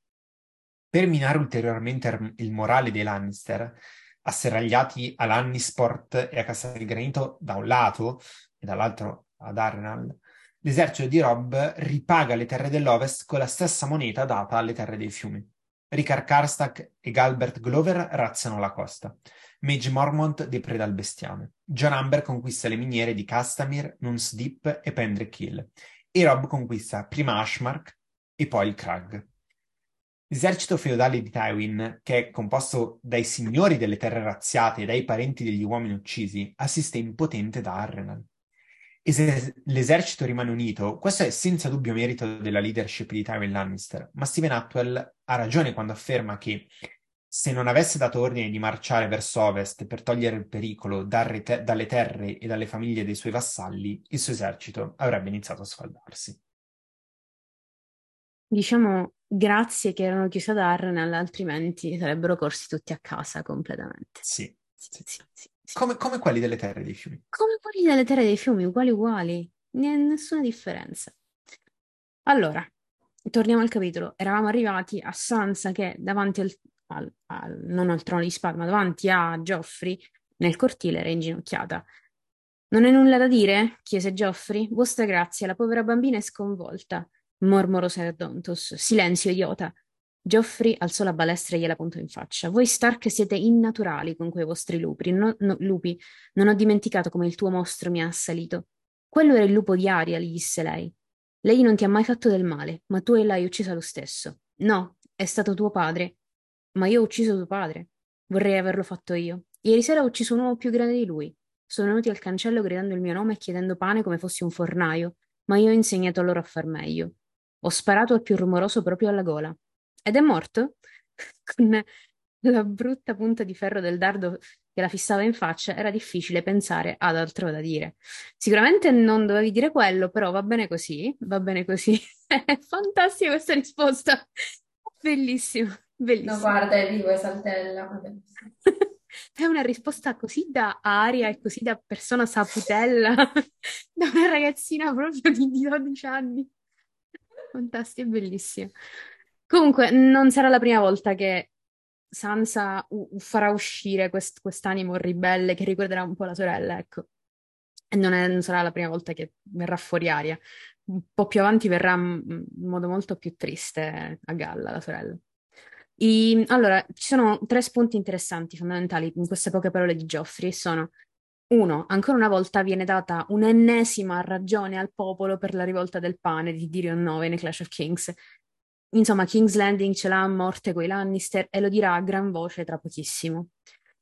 Per minare ulteriormente il morale dei Lannister, asserragliati a Lannisport e a Castel Granito da un lato e dall'altro ad Arnal, l'esercito di Robb ripaga le terre dell'Ovest con la stessa moneta data alle terre dei fiumi. Ricard Karstak e Galbert Glover razziano la costa, Mage Mormont depreda il bestiame. John Amber conquista le miniere di Castamir, Nuns Deep e Pendrick Hill. E Rob conquista prima Ashmark e poi il Crag. L'esercito feudale di Tywin, che è composto dai signori delle terre razziate e dai parenti degli uomini uccisi, assiste impotente da Arrenal. E se l'esercito rimane unito, questo è senza dubbio merito della leadership di Tywin Lannister, ma Steven Atwell ha ragione quando afferma che se non avesse dato ordine di marciare verso ovest per togliere il pericolo te- dalle terre e dalle famiglie dei suoi vassalli, il suo esercito avrebbe iniziato a sfaldarsi. Diciamo grazie che erano chiuse ad Arnell, altrimenti sarebbero corsi tutti a casa completamente. Sì, sì, sì, sì. Come, come, quelli delle terre dei fiumi. Come quelli delle terre dei fiumi, uguali uguali, nessuna differenza. Allora, torniamo al capitolo. Eravamo arrivati a Sansa che davanti al, al, al, non al trono di spada, ma davanti a Geoffrey nel cortile era inginocchiata. Non hai nulla da dire? chiese Geoffrey. Vostra grazia, la povera bambina è sconvolta mormorò Ser Dontos. Silenzio, idiota. Geoffrey alzò la balestra e gliela puntò in faccia. Voi Stark siete innaturali con quei vostri lupi. No, no, lupi. Non ho dimenticato come il tuo mostro mi ha assalito. Quello era il lupo di Aria, gli disse lei. Lei non ti ha mai fatto del male, ma tu l'hai uccisa lo stesso. No, è stato tuo padre. Ma io ho ucciso tuo padre. Vorrei averlo fatto io. Ieri sera ho ucciso un uomo più grande di lui. Sono venuti al cancello gridando il mio nome e chiedendo pane come fossi un fornaio, ma io ho insegnato loro a far meglio. Ho sparato al più rumoroso proprio alla gola. Ed è morto? [LAUGHS] Con la brutta punta di ferro del dardo che la fissava in faccia, era difficile pensare ad altro da dire. Sicuramente non dovevi dire quello, però va bene così, va bene così. [LAUGHS] Fantastica questa risposta. Bellissimo, bellissimo. No, guarda, è vivo, è saltella. [LAUGHS] È una risposta così da aria e così da persona saputella, [LAUGHS] da una ragazzina proprio di 12 anni. Fantastico, bellissimo. Comunque, non sarà la prima volta che Sansa u- farà uscire quest- quest'animo ribelle che ricorderà un po' la sorella, ecco. E non, è, non, sarà la prima volta che verrà fuori aria. Un po' più avanti verrà in modo molto più triste a galla la sorella. I, allora, ci sono tre spunti interessanti, fondamentali in queste poche parole di Geoffrey. Sono uno, ancora una volta viene data un'ennesima ragione al popolo per la rivolta del pane di Tyrion 9 nei Clash of Kings. Insomma, King's Landing ce l'ha a morte coi Lannister e lo dirà a gran voce tra pochissimo.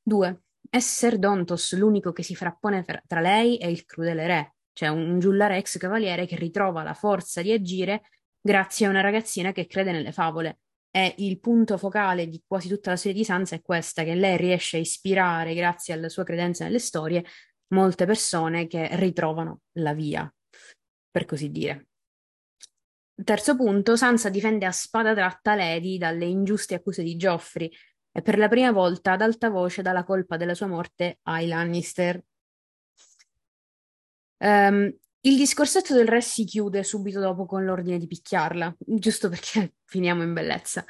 Due, Esser Dontos, l'unico che si frappone tra lei e il crudele re, cioè un giullare ex cavaliere che ritrova la forza di agire grazie a una ragazzina che crede nelle favole. E il punto focale di quasi tutta la serie di Sansa è questa, che lei riesce a ispirare, grazie alla sua credenza nelle storie, molte persone che ritrovano la via, per così dire. Terzo punto, Sansa difende a spada tratta Lady dalle ingiuste accuse di Geoffrey e per la prima volta ad alta voce dà la colpa della sua morte ai Lannister. Um, il discorsetto del re si chiude subito dopo con l'ordine di picchiarla, giusto perché [LAUGHS] finiamo in bellezza.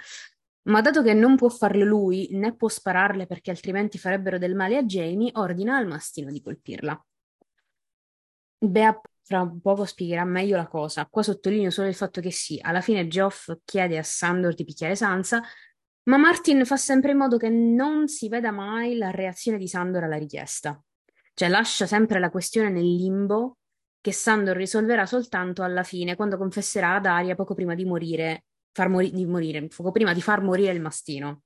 Ma dato che non può farlo lui, né può spararle perché altrimenti farebbero del male a Jamie, ordina al mastino di colpirla. Bea fra poco spiegherà meglio la cosa. Qua sottolineo solo il fatto che sì, alla fine Geoff chiede a Sandor di picchiare Sansa, ma Martin fa sempre in modo che non si veda mai la reazione di Sandor alla richiesta. Cioè lascia sempre la questione nel limbo che Sandor risolverà soltanto alla fine, quando confesserà ad Aria poco prima di morire, mori- di morire, poco prima di far morire il mastino.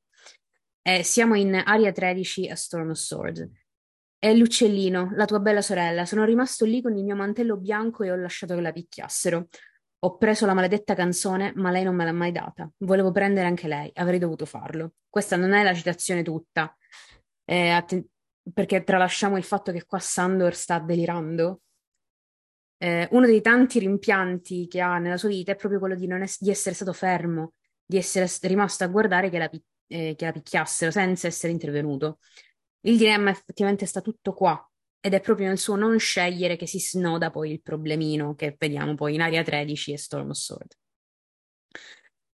Eh, siamo in Aria 13 a Storm of Sword. È l'uccellino, la tua bella sorella. Sono rimasto lì con il mio mantello bianco e ho lasciato che la picchiassero. Ho preso la maledetta canzone, ma lei non me l'ha mai data. Volevo prendere anche lei, avrei dovuto farlo. Questa non è la citazione tutta, eh, atten- perché tralasciamo il fatto che qua Sandor sta delirando eh, uno dei tanti rimpianti che ha nella sua vita è proprio quello di, es- di essere stato fermo, di essere rimasto a guardare che la, pi- eh, che la picchiassero senza essere intervenuto. Il dilemma effettivamente sta tutto qua ed è proprio nel suo non scegliere che si snoda poi il problemino che vediamo poi in Aria 13 e Storm of Sword.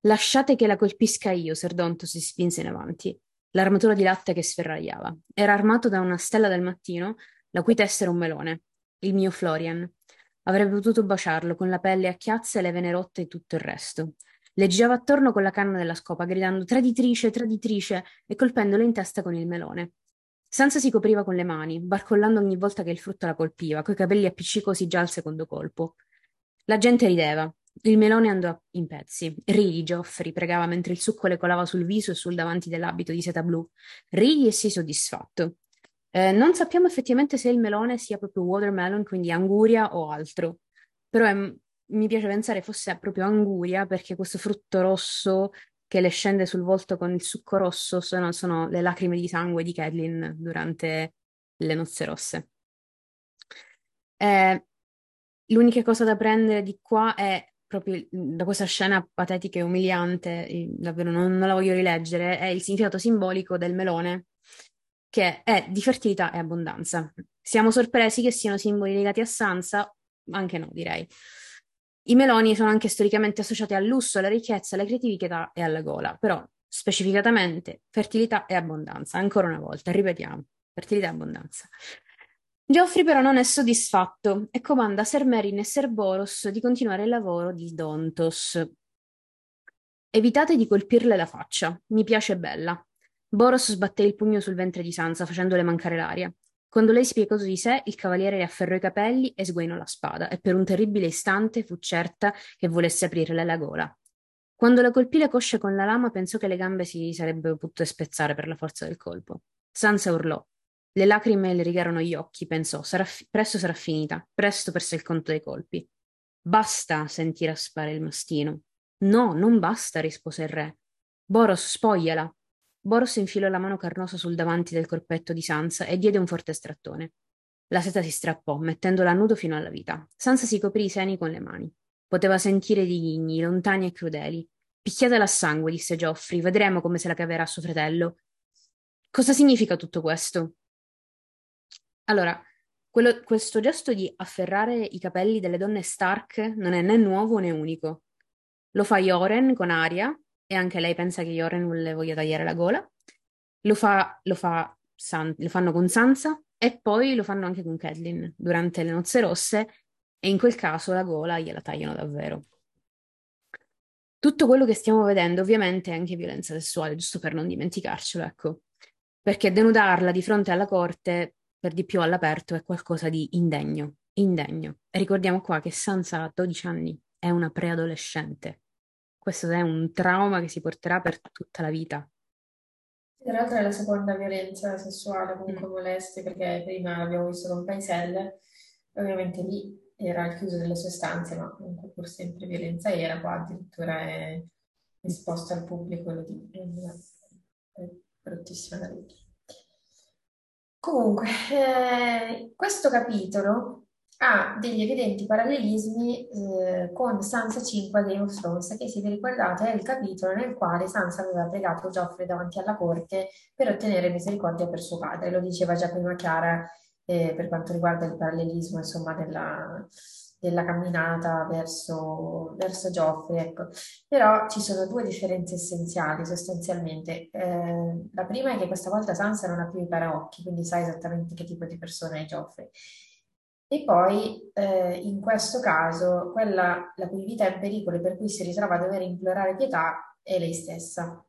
Lasciate che la colpisca io, Serdonto si spinse in avanti. L'armatura di latte che sferragliava. Era armato da una stella del mattino, la cui testa era un melone. Il mio Florian. Avrebbe potuto baciarlo con la pelle a chiazze, le vene rotte e tutto il resto. Le girava attorno con la canna della scopa, gridando traditrice, traditrice e colpendolo in testa con il melone. Sansa si copriva con le mani, barcollando ogni volta che il frutto la colpiva, coi capelli appiccicosi già al secondo colpo. La gente rideva. Il melone andò in pezzi. Ridi, Geoffrey, pregava mentre il succo le colava sul viso e sul davanti dell'abito di seta blu. Ridi e sii soddisfatto. Eh, non sappiamo effettivamente se il melone sia proprio watermelon, quindi anguria o altro, però è, mi piace pensare fosse proprio anguria perché questo frutto rosso che le scende sul volto con il succo rosso sono, sono le lacrime di sangue di Catelyn durante le nozze rosse. Eh, l'unica cosa da prendere di qua è proprio da questa scena patetica e umiliante, davvero non, non la voglio rileggere, è il significato simbolico del melone che è di fertilità e abbondanza. Siamo sorpresi che siano simboli legati a Sansa? Anche no, direi. I meloni sono anche storicamente associati al lusso, alla ricchezza, alla creatività e alla gola, però specificatamente fertilità e abbondanza. Ancora una volta, ripetiamo, fertilità e abbondanza. Geoffrey però non è soddisfatto e comanda a Ser Merin e Ser Boros di continuare il lavoro di Dontos. Evitate di colpirle la faccia, mi piace bella. Boros sbatté il pugno sul ventre di Sansa, facendole mancare l'aria. Quando lei spiegò di sé, il cavaliere le afferrò i capelli e sguainò la spada, e per un terribile istante fu certa che volesse aprirle la gola. Quando la colpì le cosce con la lama, pensò che le gambe si sarebbero potute spezzare per la forza del colpo. Sansa urlò. Le lacrime le rigarono gli occhi, pensò, sarà fi- presto sarà finita, presto perse il conto dei colpi. Basta, sentì raspare il mastino. No, non basta, rispose il re. Boros, spogliala. Boros infilò la mano carnosa sul davanti del corpetto di Sansa e diede un forte strattone. La seta si strappò, mettendola a nudo fino alla vita. Sansa si coprì i seni con le mani. Poteva sentire di ghigni, lontani e crudeli. Picchiatela a sangue, disse Geoffrey, vedremo come se la caverà suo fratello. Cosa significa tutto questo? Allora, quello, questo gesto di afferrare i capelli delle donne Stark non è né nuovo né unico. Lo fa Joren con Aria, e anche lei pensa che Joren le voglia tagliare la gola. Lo, fa, lo, fa San, lo fanno con Sansa e poi lo fanno anche con Catelyn durante le nozze rosse e in quel caso la gola gliela tagliano davvero. Tutto quello che stiamo vedendo ovviamente è anche violenza sessuale, giusto per non dimenticarcelo, ecco. Perché denudarla di fronte alla corte, per di più all'aperto, è qualcosa di indegno, indegno. E ricordiamo qua che Sansa ha 12 anni, è una preadolescente questo è un trauma che si porterà per tutta la vita. Tra l'altro è la seconda violenza sessuale, comunque mm. molestie, perché prima abbiamo visto con Paiselle, ovviamente lì era il chiuso delle sue stanze, ma comunque pur sempre violenza era, qua addirittura è esposto al pubblico, lo dico, è bruttissima da leggere. Comunque, eh, questo capitolo ha degli evidenti parallelismi eh, con Sansa 5 Game of Thrones, che se vi ricordate è il capitolo nel quale Sansa aveva pregato Geoffrey davanti alla corte per ottenere misericordia per suo padre. Lo diceva già prima Chiara eh, per quanto riguarda il parallelismo insomma, della, della camminata verso, verso Geoffrey. Ecco. Però ci sono due differenze essenziali sostanzialmente. Eh, la prima è che questa volta Sansa non ha più i paraocchi, quindi sa esattamente che tipo di persona è Geoffrey. E poi eh, in questo caso quella la cui vita è in pericolo e per cui si ritrova a dover implorare pietà è lei stessa.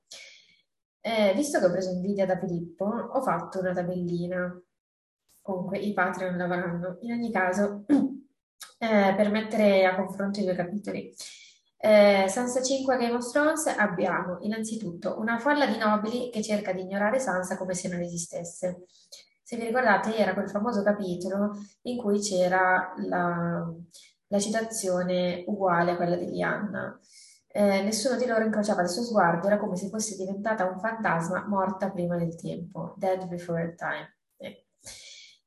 Eh, visto che ho preso invidia da Filippo, ho fatto una tabellina. Comunque i Patreon lavoreranno. In ogni caso, [CLEARS THROAT] eh, per mettere a confronto i due capitoli. Eh, Sansa 5 Game of Thrones abbiamo innanzitutto una folla di nobili che cerca di ignorare Sansa come se non esistesse. Se vi ricordate, era quel famoso capitolo in cui c'era la, la citazione uguale a quella di Lianna. Eh, nessuno di loro incrociava il suo sguardo, era come se fosse diventata un fantasma morta prima del tempo, dead before time. Eh.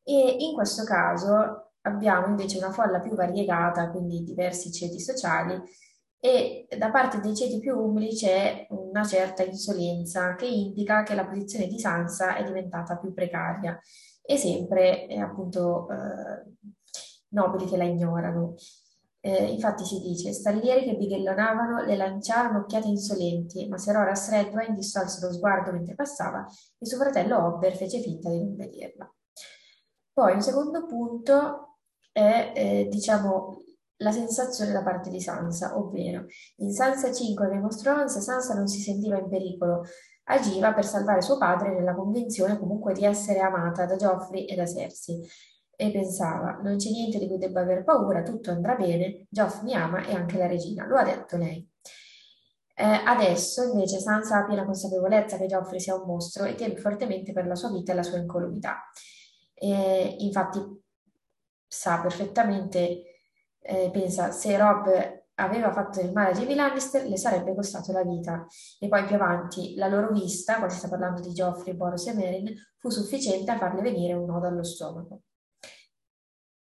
E in questo caso abbiamo invece una folla più variegata, quindi diversi ceti sociali, e da parte dei ceti più umili c'è una certa insolenza che indica che la posizione di Sansa è diventata più precaria e sempre eh, appunto eh, nobili che la ignorano. Eh, infatti si dice, stallieri che bighellonavano le lanciarono occhiate insolenti, ma Ser Horace Redwine distolse lo sguardo mentre passava e suo fratello Hobber fece finta di non vederla. Poi un secondo punto è, eh, diciamo, la sensazione da parte di Sansa, ovvero in Sansa 5 Game of Thrones Sansa non si sentiva in pericolo agiva per salvare suo padre nella convinzione comunque di essere amata da Geoffrey e da Cersei. E pensava, non c'è niente di cui debba aver paura, tutto andrà bene, Geoff mi ama e anche la regina, lo ha detto lei. Eh, adesso invece Sansa ha piena consapevolezza che Geoffrey sia un mostro e teme fortemente per la sua vita e la sua incolumità. Eh, infatti sa perfettamente, eh, pensa, se Rob aveva fatto del male a Jamie Lannister, le sarebbe costato la vita. E poi più avanti, la loro vista, quando si sta parlando di Geoffrey, Boros e Merin, fu sufficiente a farle venire un nodo allo stomaco.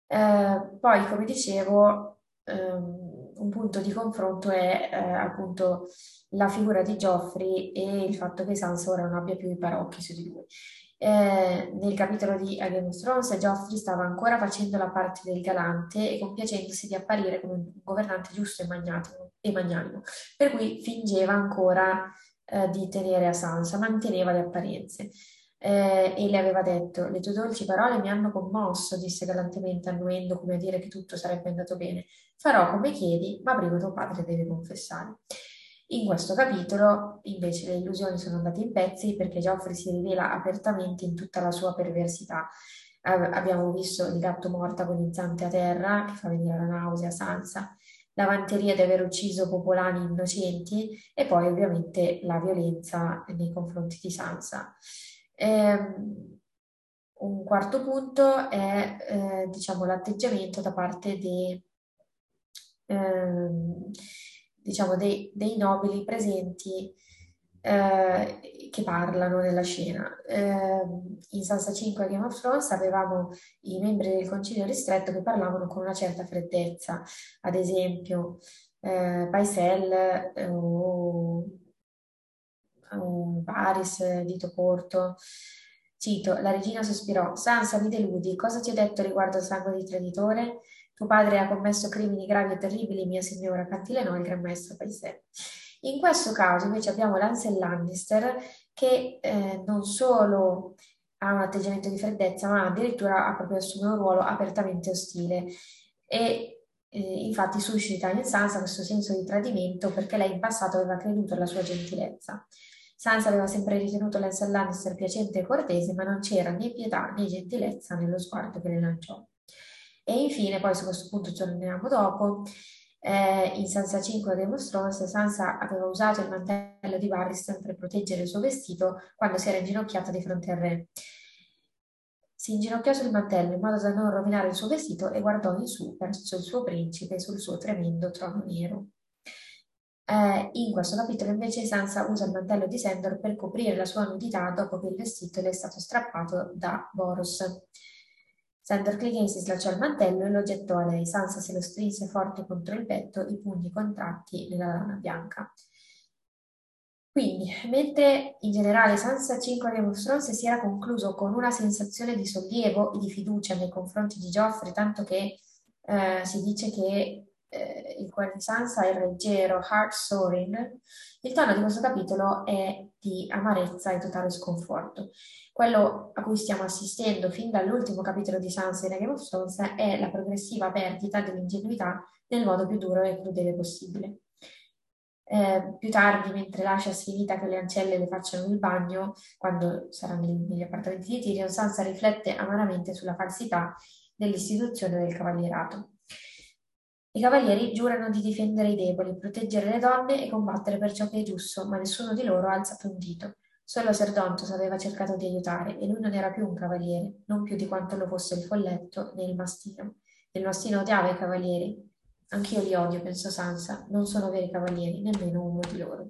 Eh, poi, come dicevo, ehm, un punto di confronto è eh, appunto la figura di Geoffrey e il fatto che Sansa ora non abbia più i parocchi su di lui. Eh, nel capitolo di Game of Thrones Geoffrey stava ancora facendo la parte del galante e compiacendosi di apparire come un governante giusto e magnanimo, e magnanimo per cui fingeva ancora eh, di tenere a Sansa, manteneva le apparenze. Eh, e le aveva detto: Le tue dolci parole mi hanno commosso, disse galantemente, annuendo come a dire che tutto sarebbe andato bene. Farò come chiedi, ma prima tuo padre deve confessare. In questo capitolo, invece, le illusioni sono andate in pezzi perché Geoffrey si rivela apertamente in tutta la sua perversità. abbiamo visto il gatto morta con i zante a terra, che fa venire la nausea, Sansa, l'avanteria di aver ucciso popolani innocenti e poi ovviamente la violenza nei confronti di Sansa. Ehm, un quarto punto è eh, diciamo, l'atteggiamento da parte dei, ehm, diciamo, dei, dei nobili presenti eh, che parlano nella scena. Eh, in Sansa 5 Game of Thrones avevamo i membri del concilio ristretto che parlavano con una certa freddezza, ad esempio eh, Paisel eh, o Paris, Dito Porto. Cito, la regina sospirò, Sansa, mi deludi, cosa ti ho detto riguardo al sangue di traditore? Tuo padre ha commesso crimini gravi e terribili, mia signora, cantilenò il gran maestro Paisè. In questo caso invece abbiamo Lancel Lannister che eh, non solo ha un atteggiamento di freddezza, ma addirittura ha proprio assunto un ruolo apertamente ostile. E eh, infatti suscita in Sansa questo senso di tradimento perché lei in passato aveva creduto alla sua gentilezza. Sansa aveva sempre ritenuto Lancel Lannister piacente e cortese, ma non c'era né pietà né gentilezza nello sguardo che le lanciò. E infine, poi su questo punto torniamo dopo, eh, in Sansa 5 Game of Thrones, Sansa aveva usato il mantello di Barristan per proteggere il suo vestito quando si era inginocchiata di fronte al re. Si inginocchiò sul mantello in modo da non rovinare il suo vestito e guardò in su verso il suo principe sul suo tremendo trono nero. Eh, in questo capitolo invece Sansa usa il mantello di Sandor per coprire la sua nudità dopo che il vestito le è stato strappato da Boros. Sandor Clegane si slacciò il mantello e lo gettò a lei. Sansa se lo strinse forte contro il petto, i pugni contratti nella lana bianca. Quindi, mentre in generale Sansa 5 Game of Thrones si era concluso con una sensazione di sollievo e di fiducia nei confronti di Geoffrey, tanto che eh, si dice che eh, il cuore di Sansa è leggero, heart soaring, il tono di questo capitolo è di amarezza e totale sconforto. Quello a cui stiamo assistendo fin dall'ultimo capitolo di Sansa in Game of Thrones è la progressiva perdita dell'ingenuità nel modo più duro e crudele possibile. Eh, più tardi, mentre lascia sfinita che le ancelle le facciano il bagno, quando sarà negli appartamenti di Tyrion, Sansa riflette amaramente sulla falsità dell'istituzione del cavalierato. I cavalieri giurano di difendere i deboli, proteggere le donne e combattere per ciò che è giusto, ma nessuno di loro ha alzato un dito. Solo Ser Dontos aveva cercato di aiutare e lui non era più un cavaliere, non più di quanto lo fosse il folletto né il mastino. Il mastino odiava i cavalieri. Anch'io li odio, pensò Sansa. Non sono veri cavalieri, nemmeno uno di loro.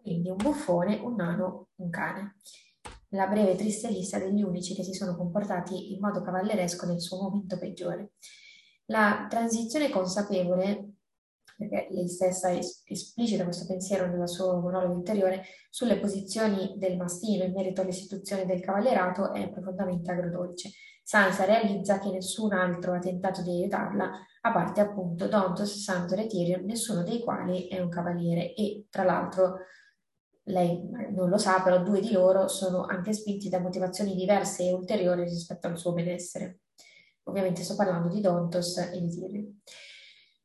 Quindi un buffone, un nano, un cane. La breve e triste lista degli unici che si sono comportati in modo cavalleresco nel suo momento peggiore. La transizione consapevole perché lei stessa esplicita questo pensiero nel suo monologo interiore, sulle posizioni del mastino in merito all'istituzione del cavallerato è profondamente agrodolce. Sansa realizza che nessun altro ha tentato di aiutarla, a parte appunto Dontos, Sandor e Tyrion, nessuno dei quali è un cavaliere e tra l'altro lei non lo sa, però due di loro sono anche spinti da motivazioni diverse e ulteriori rispetto al suo benessere. Ovviamente sto parlando di Dontos e di Tyrion.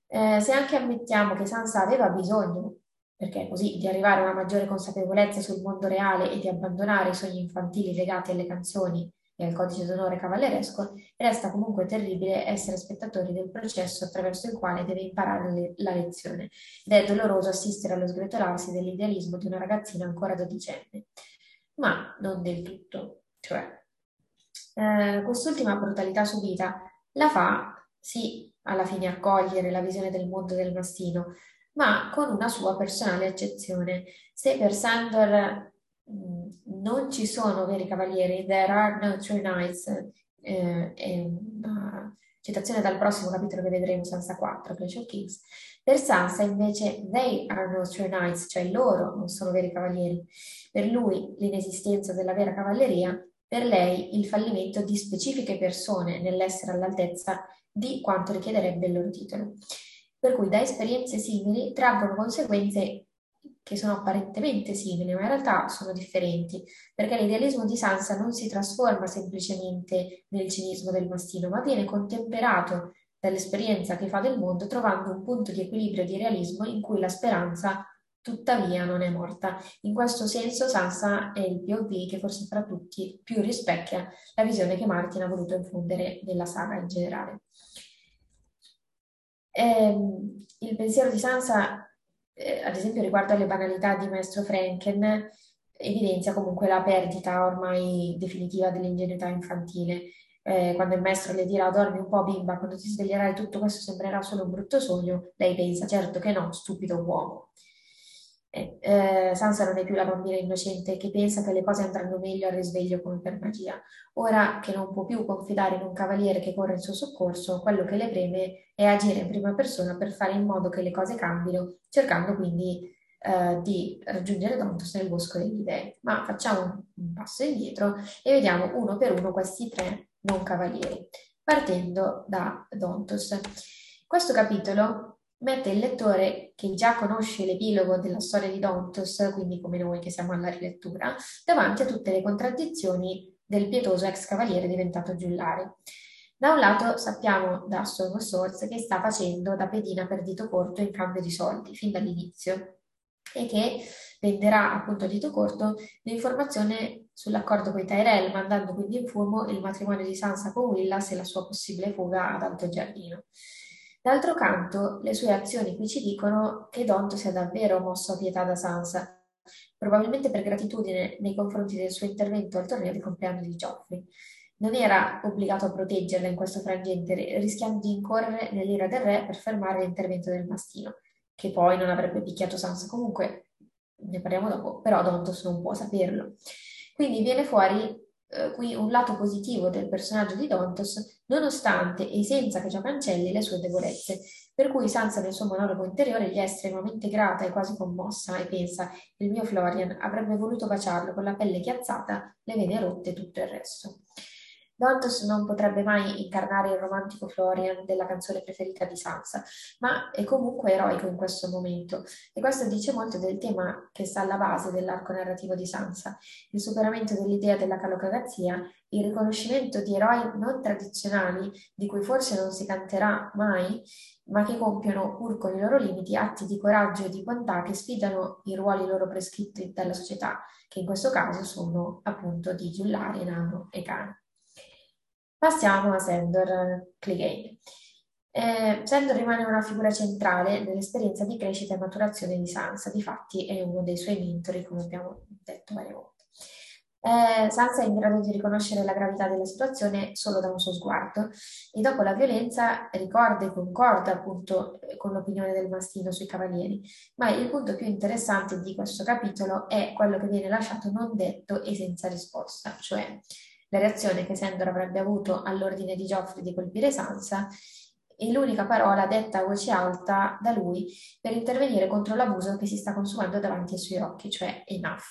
Eh, se anche ammettiamo che Sansa aveva bisogno perché così di arrivare a una maggiore consapevolezza sul mondo reale e di abbandonare i sogni infantili legati alle canzoni e al codice d'onore cavalleresco, resta comunque terribile essere spettatori del processo attraverso il quale deve imparare le, la lezione ed è doloroso assistere allo sgretolarsi dell'idealismo di una ragazzina ancora dodicenne. Ma non del tutto, cioè eh, quest'ultima brutalità subita la fa, sì, alla fine accogliere la visione del mondo del mastino, ma con una sua personale eccezione. Se per Sandor mh, non ci sono veri cavalieri, there are no true knights, eh, è una citazione dal prossimo capitolo che vedremo, Sansa 4, Clash of Kings, per Sansa invece they are no true knights, cioè loro non sono veri cavalieri. Per lui l'inesistenza della vera cavalleria, per lei il fallimento di specifiche persone nell'essere all'altezza di quanto richiederebbe il loro titolo. Per cui da esperienze simili traggono conseguenze che sono apparentemente simili, ma in realtà sono differenti, perché l'idealismo di Sansa non si trasforma semplicemente nel cinismo del mastino, ma viene contemperato dall'esperienza che fa del mondo, trovando un punto di equilibrio e di realismo in cui la speranza tuttavia non è morta. In questo senso Sansa è il POV che forse tra tutti più rispecchia la visione che Martin ha voluto infondere nella saga in generale. Ehm, il pensiero di Sansa, eh, ad esempio, riguardo alle banalità di Maestro Franken, evidenzia comunque la perdita ormai definitiva dell'ingenuità infantile. Eh, quando il maestro le dirà dormi un po' bimba, quando ti sveglierai tutto questo sembrerà solo un brutto sogno, lei pensa certo che no, stupido uomo. Eh, Sansa non è più la bambina innocente che pensa che le cose andranno meglio al risveglio come per magia. Ora che non può più confidare in un cavaliere che corre in suo soccorso, quello che le preme è agire in prima persona per fare in modo che le cose cambino, cercando quindi eh, di raggiungere Dontos nel bosco degli dei. Ma facciamo un passo indietro e vediamo uno per uno questi tre non cavalieri, partendo da Dontos. Questo capitolo mette il lettore, che già conosce l'epilogo della storia di Dontos, quindi come noi che siamo alla rilettura, davanti a tutte le contraddizioni del pietoso ex cavaliere diventato giullare. Da un lato sappiamo da Song of Swords che sta facendo da pedina per dito corto in cambio di soldi fin dall'inizio e che venderà appunto a dito corto l'informazione sull'accordo con i Tyrell, mandando quindi in fumo il matrimonio di Sansa con Willas e la sua possibile fuga ad Alto Giardino. D'altro canto, le sue azioni qui ci dicono che Donto sia davvero mosso a pietà da Sansa, probabilmente per gratitudine nei confronti del suo intervento al torneo di compleanno di Geoffrey. Non era obbligato a proteggerla in questo frangente, rischiando di incorrere nell'ira del re per fermare l'intervento del mastino, che poi non avrebbe picchiato Sansa comunque, ne parliamo dopo, però Dontos non può saperlo. Quindi viene fuori eh, qui un lato positivo del personaggio di Dontos, nonostante e senza che ciò cancelli le sue debolezze. Per cui Sansa nel suo monologo interiore gli è estremamente grata e quasi commossa e pensa il mio Florian avrebbe voluto baciarlo con la pelle chiazzata, le vene rotte e tutto il resto. Dantos non potrebbe mai incarnare il romantico Florian della canzone preferita di Sansa, ma è comunque eroico in questo momento e questo dice molto del tema che sta alla base dell'arco narrativo di Sansa, il superamento dell'idea della calocagazia, il riconoscimento di eroi non tradizionali di cui forse non si canterà mai, ma che compiono, pur con i loro limiti, atti di coraggio e di bontà che sfidano i ruoli loro prescritti dalla società, che in questo caso sono appunto di giullare, nano e cane. Passiamo a Sandor Clegane. Eh, Sandor rimane una figura centrale nell'esperienza di crescita e maturazione di Sansa, difatti è uno dei suoi mentori, come abbiamo detto varie volte. Eh, Sansa è in grado di riconoscere la gravità della situazione solo da un suo sguardo e dopo la violenza ricorda e concorda appunto con l'opinione del mastino sui cavalieri, ma il punto più interessante di questo capitolo è quello che viene lasciato non detto e senza risposta, cioè la reazione che Sandor avrebbe avuto all'ordine di Geoffrey di colpire Sansa e l'unica parola detta a voce alta da lui per intervenire contro l'abuso che si sta consumando davanti ai suoi occhi, cioè enough.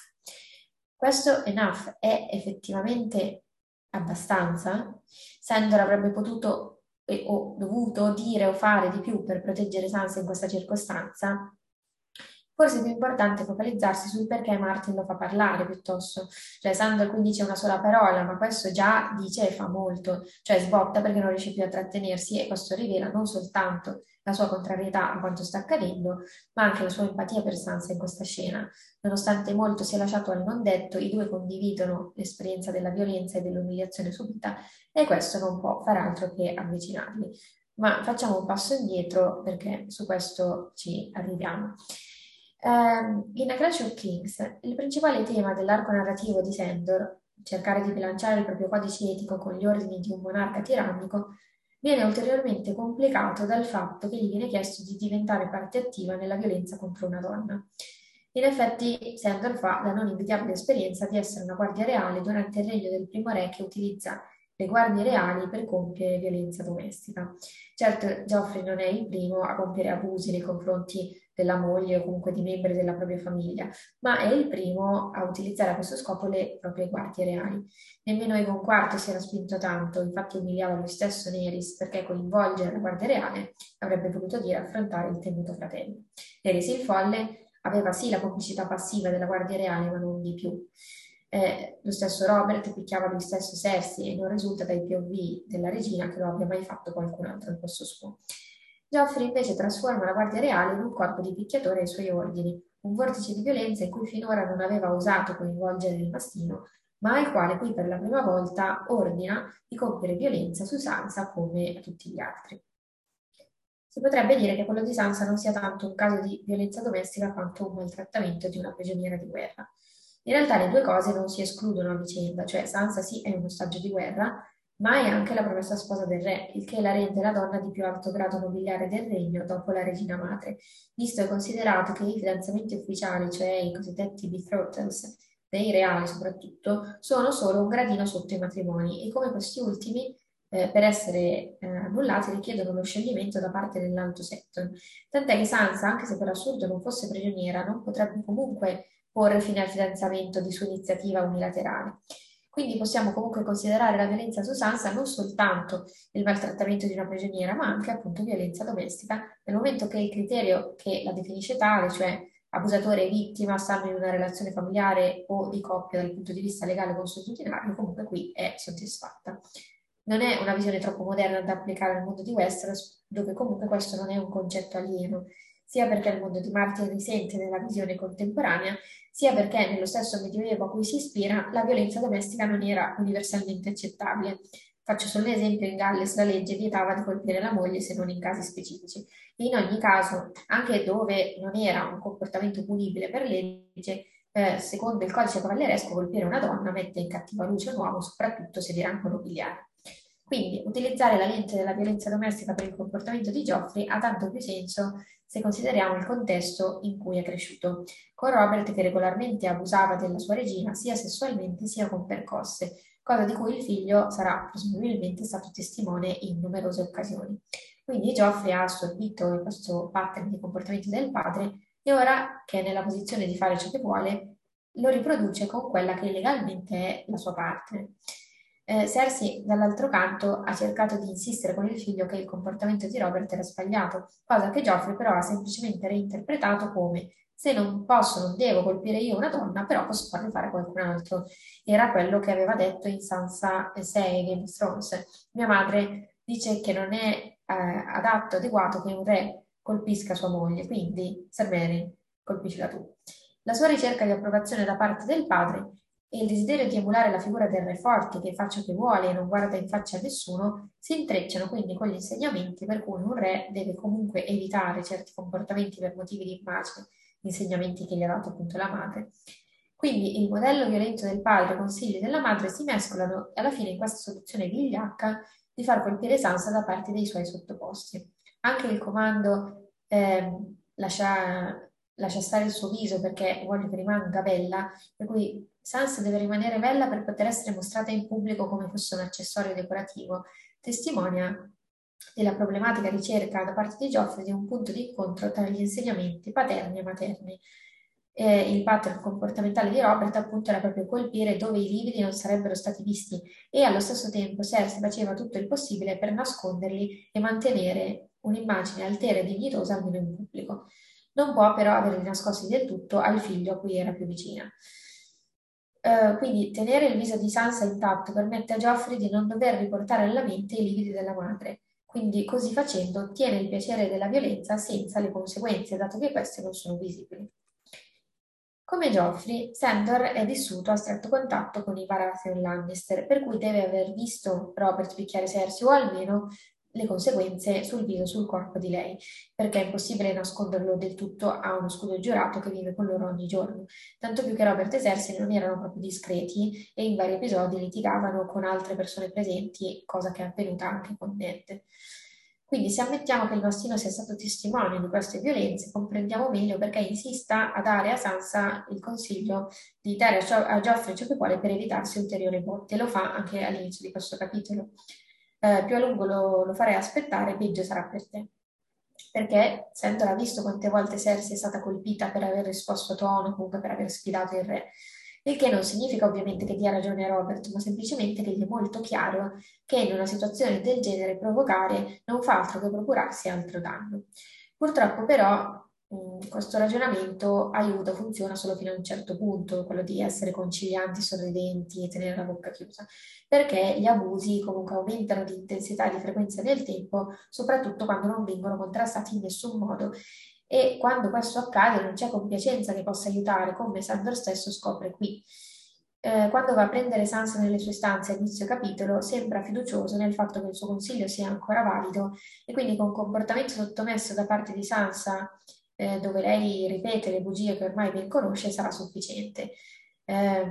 Questo enough è effettivamente abbastanza? Sandor avrebbe potuto o dovuto dire o fare di più per proteggere Sansa in questa circostanza? Forse è più importante focalizzarsi sul perché Martin lo fa parlare piuttosto. Cioè, Sandor qui dice una sola parola, ma questo già dice e fa molto, cioè sbotta perché non riesce più a trattenersi e questo rivela non soltanto la sua contrarietà a quanto sta accadendo, ma anche la sua empatia per Sansa in questa scena. Nonostante molto sia lasciato al non detto, i due condividono l'esperienza della violenza e dell'umiliazione subita e questo non può far altro che avvicinarli. Ma facciamo un passo indietro perché su questo ci arriviamo. Um, in A Clash of Kings, il principale tema dell'arco narrativo di Sandor, cercare di bilanciare il proprio codice etico con gli ordini di un monarca tirannico, viene ulteriormente complicato dal fatto che gli viene chiesto di diventare parte attiva nella violenza contro una donna. In effetti, Sandor fa la non invidiabile esperienza di essere una guardia reale durante il regno del primo re che utilizza le guardie reali per compiere violenza domestica. Certo, Geoffrey non è il primo a compiere abusi nei confronti della moglie o comunque di membri della propria famiglia, ma è il primo a utilizzare a questo scopo le proprie guardie reali. Nemmeno Egon IV si era spinto tanto, infatti umiliava lui stesso Neris perché coinvolgere la guardia reale avrebbe voluto dire affrontare il temuto fratello. Neris il folle aveva sì la complicità passiva della guardia reale, ma non di più. Eh, lo stesso Robert picchiava lui stesso Cersei e non risulta dai POV della regina che lo abbia mai fatto qualcun altro al posto suo. Geoffrey invece trasforma la Guardia Reale in un corpo di picchiatori ai suoi ordini, un vortice di violenza in cui finora non aveva osato coinvolgere il mastino, ma al quale qui per la prima volta ordina di compiere violenza su Sansa come a tutti gli altri. Si potrebbe dire che quello di Sansa non sia tanto un caso di violenza domestica quanto un maltrattamento di una prigioniera di guerra. In realtà le due cose non si escludono a vicenda, cioè Sansa sì è un ostaggio di guerra, ma è anche la promessa sposa del re, il che la rende la donna di più alto grado nobiliare del regno dopo la regina madre, visto e considerato che i fidanzamenti ufficiali, cioè i cosiddetti betrothals, dei reali soprattutto, sono solo un gradino sotto i matrimoni e come questi ultimi eh, per essere eh, annullati richiedono lo scioglimento da parte dell'alto setton. Tant'è che Sansa, anche se per assurdo non fosse prigioniera, non potrebbe comunque porre fine al fidanzamento di sua iniziativa unilaterale. Quindi possiamo comunque considerare la violenza su Sansa non soltanto il maltrattamento di una prigioniera, ma anche appunto violenza domestica, nel momento che il criterio che la definisce tale, cioè abusatore e vittima, stanno in una relazione familiare o di coppia dal punto di vista legale consuetudinario, comunque qui è soddisfatta. Non è una visione troppo moderna da applicare al mondo di Westeros, dove comunque questo non è un concetto alieno, sia perché il mondo di Martin risente nella visione contemporanea, sia perché nello stesso Medioevo a cui si ispira la violenza domestica non era universalmente accettabile. Faccio solo un esempio, in Galles la legge vietava di colpire la moglie se non in casi specifici. In ogni caso, anche dove non era un comportamento punibile per legge, eh, secondo il codice cavalleresco, colpire una donna mette in cattiva luce un uomo, soprattutto se di rango nobiliare. Quindi utilizzare la lente della violenza domestica per il comportamento di Geoffrey ha tanto più senso se consideriamo il contesto in cui è cresciuto, con Robert che regolarmente abusava della sua regina sia sessualmente sia con percosse, cosa di cui il figlio sarà presumibilmente stato testimone in numerose occasioni. Quindi Geoffrey ha assorbito questo pattern di comportamento del padre e ora che è nella posizione di fare ciò che vuole, lo riproduce con quella che legalmente è la sua parte. Eh, Cersei, dall'altro canto, ha cercato di insistere con il figlio che il comportamento di Robert era sbagliato, cosa che Geoffrey però ha semplicemente reinterpretato come se non posso, non devo colpire io una donna, però posso farlo fare qualcun altro. Era quello che aveva detto in Sansa 6 Game of Thrones. Mia madre dice che non è eh, adatto, adeguato che un re colpisca sua moglie, quindi Ser colpiscila tu. La sua ricerca di approvazione da parte del padre e il desiderio di emulare la figura del re forte che fa ciò che vuole e non guarda in faccia a nessuno si intrecciano quindi con gli insegnamenti per cui un re deve comunque evitare certi comportamenti per motivi di immagine, insegnamenti che gli ha dato appunto la madre. Quindi il modello violento del padre e i consigli della madre si mescolano alla fine in questa soluzione vigliacca di far colpire Sansa da parte dei suoi sottoposti. Anche il comando eh, lascia, lascia stare il suo viso perché vuole che rimanga bella, per cui Sansa deve rimanere bella per poter essere mostrata in pubblico come fosse un accessorio decorativo, testimonia della problematica ricerca da parte di Geoffrey di un punto di incontro tra gli insegnamenti paterni e materni. Eh, il pattern comportamentale di Robert appunto era proprio colpire dove i lividi non sarebbero stati visti e allo stesso tempo Cersei faceva tutto il possibile per nasconderli e mantenere un'immagine altera e dignitosa almeno in pubblico. Non può però averli nascosti del tutto al figlio a cui era più vicina. Uh, quindi tenere il viso di Sansa intatto permette a Geoffrey di non dover riportare alla mente i lividi della madre. Quindi così facendo ottiene il piacere della violenza senza le conseguenze, dato che queste non sono visibili. Come Geoffrey, Sandor è vissuto a stretto contatto con i Baratheon Lannister, per cui deve aver visto Robert picchiare Cersei o almeno le conseguenze sul viso sul corpo di lei, perché è impossibile nasconderlo del tutto a uno scudo giurato che vive con loro ogni giorno, tanto più che Robert e Cersei non erano proprio discreti e in vari episodi litigavano con altre persone presenti, cosa che è avvenuta anche con Ned. Quindi se ammettiamo che il mastino sia stato testimone di queste violenze, comprendiamo meglio perché insista a dare a Sansa il consiglio di dare a Geoffrey ciò che vuole per evitarsi ulteriori botte. Lo fa anche all'inizio di questo capitolo eh, più a lungo lo, lo farei aspettare, peggio sarà per te. Perché Sandor ha visto quante volte Cersei è stata colpita per aver risposto a tono, comunque per aver sfidato il re. Il che non significa ovviamente che dia ragione a Robert, ma semplicemente che gli è molto chiaro che in una situazione del genere provocare non fa altro che procurarsi altro danno. Purtroppo però questo ragionamento aiuta, funziona solo fino a un certo punto, quello di essere concilianti, sorridenti e tenere la bocca chiusa, perché gli abusi comunque aumentano di intensità e di frequenza nel tempo, soprattutto quando non vengono contrastati in nessun modo. E quando questo accade non c'è compiacenza che possa aiutare, come Sandor stesso scopre qui. Eh, quando va a prendere Sansa nelle sue stanze a inizio capitolo, sembra fiducioso nel fatto che il suo consiglio sia ancora valido e quindi con comportamento sottomesso da parte di Sansa eh, dove lei ripete le bugie che ormai ben conosce sarà sufficiente. Eh,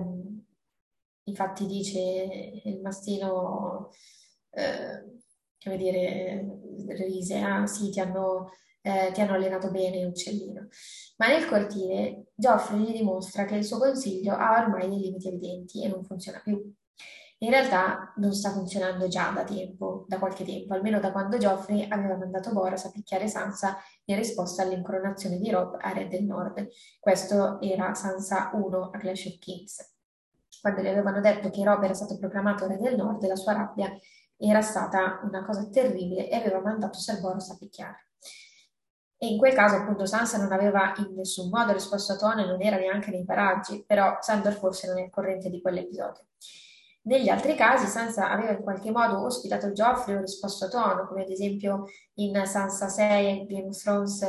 infatti dice il mastino, eh, come dire, rise, ah sì, ti hanno, eh, ti hanno allenato bene, uccellino. Ma nel cortile Geoffrey gli dimostra che il suo consiglio ha ormai dei limiti evidenti e non funziona più. In realtà non sta funzionando già da tempo, da qualche tempo, almeno da quando Geoffrey aveva mandato Boras a picchiare Sansa in risposta all'incoronazione di Rob a Re del Nord. Questo era Sansa 1 a Clash of Kings. Quando le avevano detto che Rob era stato proclamato Re del Nord, la sua rabbia era stata una cosa terribile e aveva mandato Ser Boros a picchiare. E in quel caso appunto Sansa non aveva in nessun modo risposto a Tone, non era neanche nei paraggi, però Sandor forse non è al corrente di quell'episodio. Negli altri casi Sansa aveva in qualche modo ospitato Geoffrey o risposto a tono, come ad esempio in Sansa 6 Game of Thrones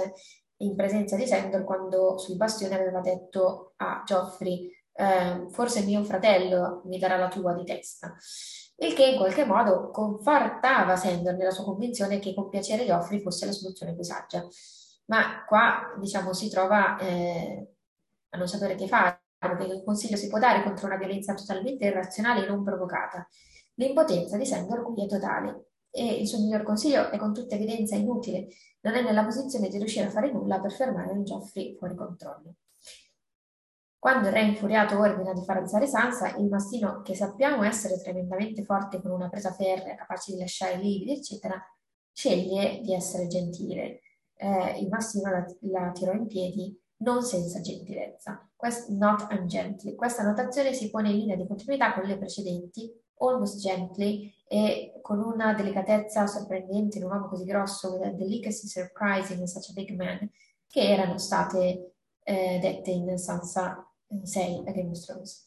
in presenza di Sandor quando sul bastione aveva detto a Geoffrey eh, forse mio fratello mi darà la tua di testa. Il che in qualche modo confortava Sandor nella sua convinzione che compiacere Geoffrey fosse la soluzione più saggia. Ma qua, diciamo, si trova eh, a non sapere che fare che il consiglio si può dare contro una violenza totalmente irrazionale e non provocata. L'impotenza di Sandor qui è totale e il suo miglior consiglio è con tutta evidenza inutile, non è nella posizione di riuscire a fare nulla per fermare un Geoffrey fuori controllo. Quando il re infuriato ordina di far alzare Sansa, il mastino, che sappiamo essere tremendamente forte con una presa ferrea, capace di lasciare lividi, eccetera, sceglie di essere gentile. Eh, il mastino la, la tirò in piedi non senza gentilezza. Quest, not ungently. Questa notazione si pone in linea di continuità con le precedenti, almost gently, e con una delicatezza sorprendente in un uomo così grosso, with a delicacy surprising in such a big man, che erano state eh, dette in Sansa 6 a Game of Thrones.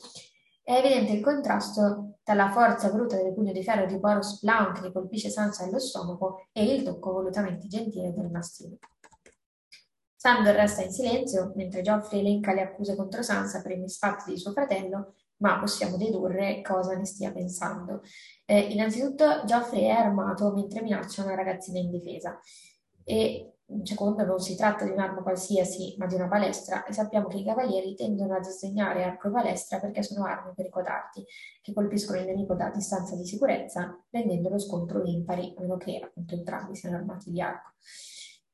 È evidente il contrasto tra la forza bruta del pugno di ferro di Boros Blount che colpisce Sansa allo stomaco e il tocco volutamente gentile del mastino. Sandor resta in silenzio mentre Geoffrey elenca le accuse contro Sansa per i misfatti di suo fratello, ma possiamo dedurre cosa ne stia pensando. Eh, innanzitutto, Geoffrey è armato mentre minaccia una ragazzina in difesa. E secondo, non si tratta di un'arma qualsiasi, ma di una balestra, e sappiamo che i cavalieri tendono a disegnare arco e balestra perché sono armi per i codardi, che colpiscono il nemico da distanza di sicurezza, rendendo lo scontro impari, a meno che appunto entrambi siano armati di arco.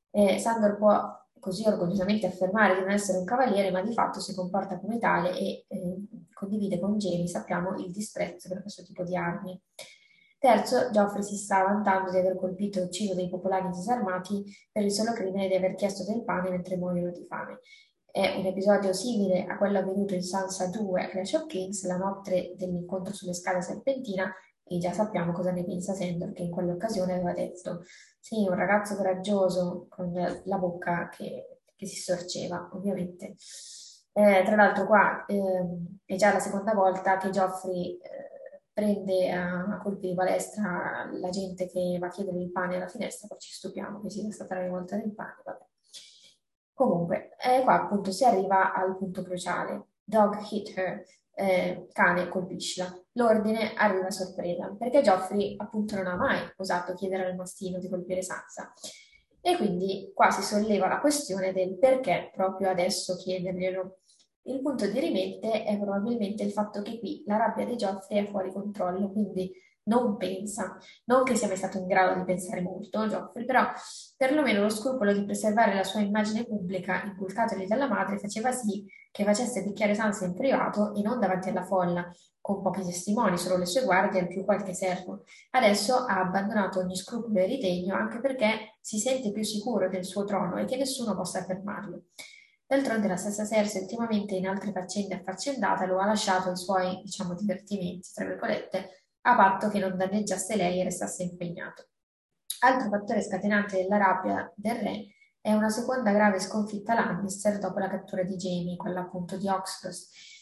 Eh, Sandor può così orgogliosamente affermare di non essere un cavaliere, ma di fatto si comporta come tale e eh, condivide con Jamie, sappiamo, il disprezzo per questo tipo di armi. Terzo, Geoffrey si sta vantando di aver colpito e ucciso dei popolani disarmati per il solo crimine di aver chiesto del pane mentre muoiono di fame. È un episodio simile a quello avvenuto in Sansa 2 a Clash of Kings, la notte dell'incontro sulle scale serpentina, e già sappiamo cosa ne pensa Sandor, che in quell'occasione aveva detto sì, un ragazzo coraggioso con la bocca che, che si storceva, ovviamente. Eh, tra l'altro qua eh, è già la seconda volta che Geoffrey eh, prende a, colpi di palestra la gente che va a chiedere il pane alla finestra, poi ci stupiamo che sia stata la rivolta del pane, vabbè. Comunque, eh, qua appunto si arriva al punto cruciale. Dog hit her, eh, cane colpiscila. L'ordine arriva a sorpresa, perché Geoffrey appunto non ha mai osato chiedere al mastino di colpire Sansa. E quindi qua si solleva la questione del perché proprio adesso chiederglielo. Il punto di rimente è probabilmente il fatto che qui la rabbia di Geoffrey è fuori controllo, quindi non pensa, non che sia mai stato in grado di pensare molto Geoffrey, però perlomeno lo scrupolo di preservare la sua immagine pubblica inculcatogli dalla madre faceva sì che facesse picchiare Sansa in privato e non davanti alla folla, con pochi testimoni, solo le sue guardie e più qualche servo. Adesso ha abbandonato ogni scrupolo e ritegno anche perché si sente più sicuro del suo trono e che nessuno possa fermarlo. D'altronde la stessa Cersei ultimamente in altre faccende affaccendate lo ha lasciato ai suoi, diciamo, divertimenti, tra virgolette, a patto che non danneggiasse lei e restasse impegnato. Altro fattore scatenante della rabbia del re è una seconda grave sconfitta Lannister dopo la cattura di Jamie, quella appunto di Oxford.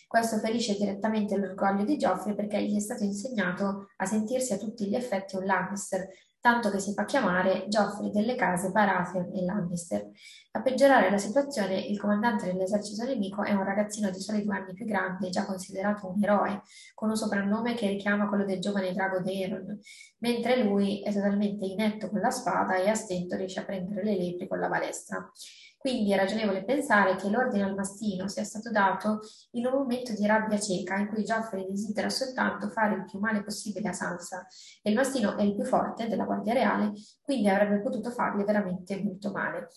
Questo ferisce direttamente l'orgoglio di Geoffrey perché gli è stato insegnato a sentirsi a tutti gli effetti un Lannister, tanto che si fa chiamare Geoffrey delle case Baratheon e Lannister. A peggiorare la situazione, il comandante dell'esercito nemico è un ragazzino di soli due anni più grande, già considerato un eroe, con un soprannome che richiama quello del giovane drago Daeron, mentre lui è totalmente inetto con la spada e a stento riesce a prendere le lepri con la balestra. Quindi è ragionevole pensare che l'ordine al mastino sia stato dato in un momento di rabbia cieca in cui Geoffrey desidera soltanto fare il più male possibile a Sansa e il mastino è il più forte della Guardia Reale, quindi avrebbe potuto fargli veramente molto male.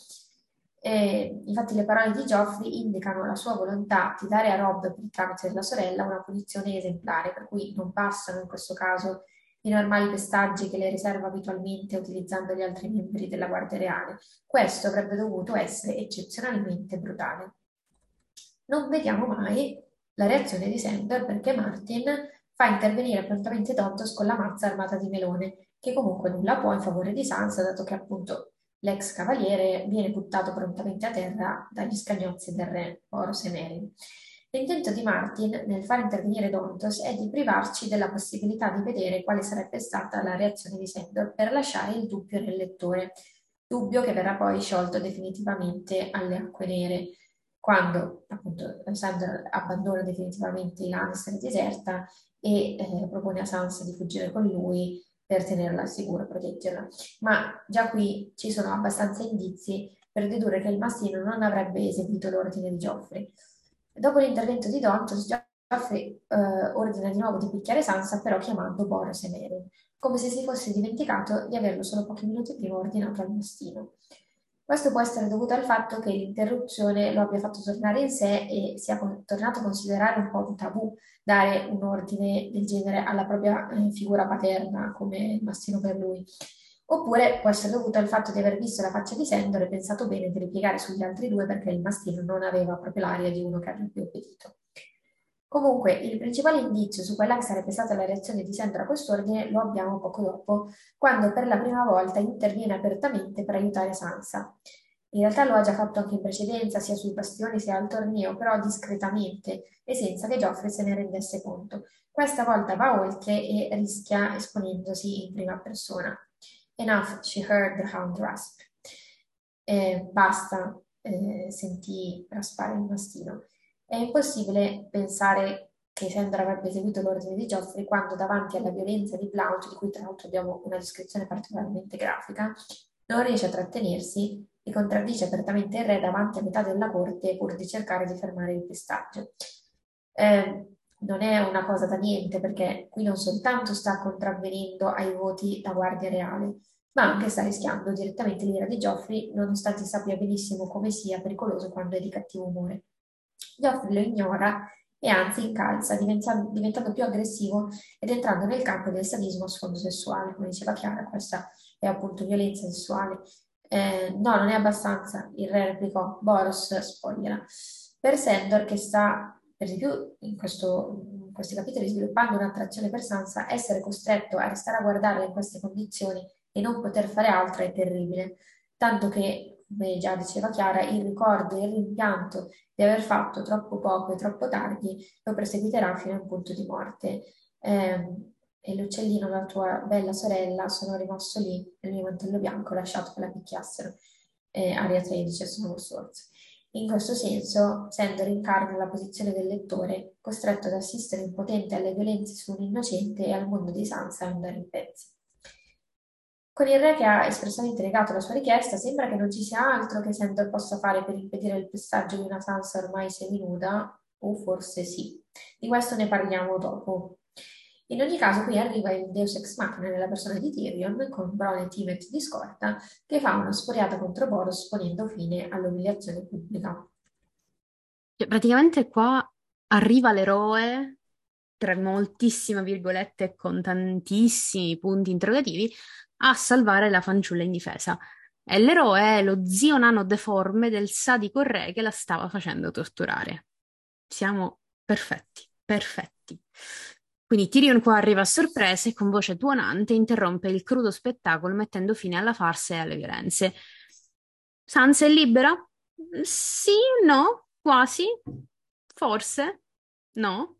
E, infatti le parole di Geoffrey indicano la sua volontà di dare a Rob per il tramite della sorella una punizione esemplare, per cui non passano in questo caso i normali pestaggi che le riserva abitualmente utilizzando gli altri membri della Guardia Reale. Questo avrebbe dovuto essere eccezionalmente brutale. Non vediamo mai la reazione di Sandor perché Martin fa intervenire prontamente Dontos con la mazza armata di melone, che comunque nulla può in favore di Sansa, dato che appunto l'ex cavaliere viene buttato prontamente a terra dagli scagnozzi del re Boros Meryn. L'intento di Martin nel far intervenire Dontos è di privarci della possibilità di vedere quale sarebbe stata la reazione di Sandor per lasciare il dubbio nel lettore, dubbio che verrà poi sciolto definitivamente alle acque nere, quando appunto Sandor abbandona definitivamente Lannister deserta e eh, propone a Sansa di fuggire con lui per tenerla e proteggerla. Ma già qui ci sono abbastanza indizi per dedurre che il mastino non avrebbe eseguito l'ordine di Geoffrey. Dopo l'intervento di Dontos, Geoffrey eh, ordina di nuovo di picchiare Sansa, però chiamando Boros e Meryn, come se si fosse dimenticato di averlo solo pochi minuti prima ordinato al mastino. Questo può essere dovuto al fatto che l'interruzione lo abbia fatto tornare in sé e sia tornato a considerare un po' un tabù dare un ordine del genere alla propria eh, figura paterna come mastino per lui. Oppure può essere dovuto al fatto di aver visto la faccia di Sendor e pensato bene di ripiegare sugli altri due perché il mastino non aveva proprio l'aria di uno che avrebbe obbedito. Comunque, il principale indizio su quella che sarebbe stata la reazione di Sandra a quest'ordine lo abbiamo poco dopo, quando per la prima volta interviene apertamente per aiutare Sansa. In realtà lo ha già fatto anche in precedenza, sia sui bastioni sia al torneo, però discretamente e senza che Geoffrey se ne rendesse conto. Questa volta va oltre e rischia esponendosi in prima persona. Enough, she heard the hound rasp. Eh, basta, eh, sentì raspare il mastino. È impossibile pensare che Sandra avrebbe eseguito l'ordine di Geoffrey quando davanti alla violenza di Blount, di cui tra l'altro abbiamo una descrizione particolarmente grafica, non riesce a trattenersi e contraddice apertamente il re davanti a metà della corte pur di cercare di fermare il pestaggio. Eh, non è una cosa da niente perché qui non soltanto sta contravvenendo ai voti la Guardia Reale, ma anche sta rischiando direttamente l'ira di Geoffrey, nonostante sappia benissimo come sia pericoloso quando è di cattivo umore. Geoffrey lo ignora e anzi incalza, diventando, più aggressivo ed entrando nel campo del sadismo a sfondo sessuale, come diceva Chiara, questa è appunto violenza sessuale. Eh, no, non è abbastanza, il re replicò, Boros spogliela. Per Sandor, che sta per di più in, questo, in questi capitoli sviluppando un'attrazione per Sansa, essere costretto a restare a guardarla in queste condizioni e non poter fare altro è terribile, tanto che, come già diceva Chiara, il ricordo e il rimpianto di aver fatto troppo poco e troppo tardi lo perseguiterà fino a un punto di morte. Eh, e l'uccellino, la tua bella sorella, sono rimasto lì nel mio mantello bianco, lasciato che la picchiassero. E Aria 13 sono Swords. In questo senso, Sandor incarna la posizione del lettore, costretto ad assistere impotente alle violenze su un innocente e al mondo di Sansa andare in pezzi. Con il re che ha espressamente negato la sua richiesta, sembra che non ci sia altro che Sandor possa fare per impedire il passaggio di una Sansa ormai seminuda, o forse sì. Di questo ne parliamo dopo. In ogni caso qui arriva il Deus Ex Machina nella persona di Tyrion con Bron e Timet di scorta che fa una sporiata contro Boros ponendo fine all'umiliazione pubblica. Cioè, praticamente qua arriva l'eroe, tra moltissime virgolette e con tantissimi punti interrogativi, a salvare la fanciulla indifesa. E l'eroe è lo zio nano deforme del sadico re che la stava facendo torturare. Siamo perfetti, perfetti. Quindi Tyrion qua arriva a sorpresa e con voce tuonante interrompe il crudo spettacolo mettendo fine alla farsa e alle violenze. Sansa è libera? Sì, no, quasi, forse, no.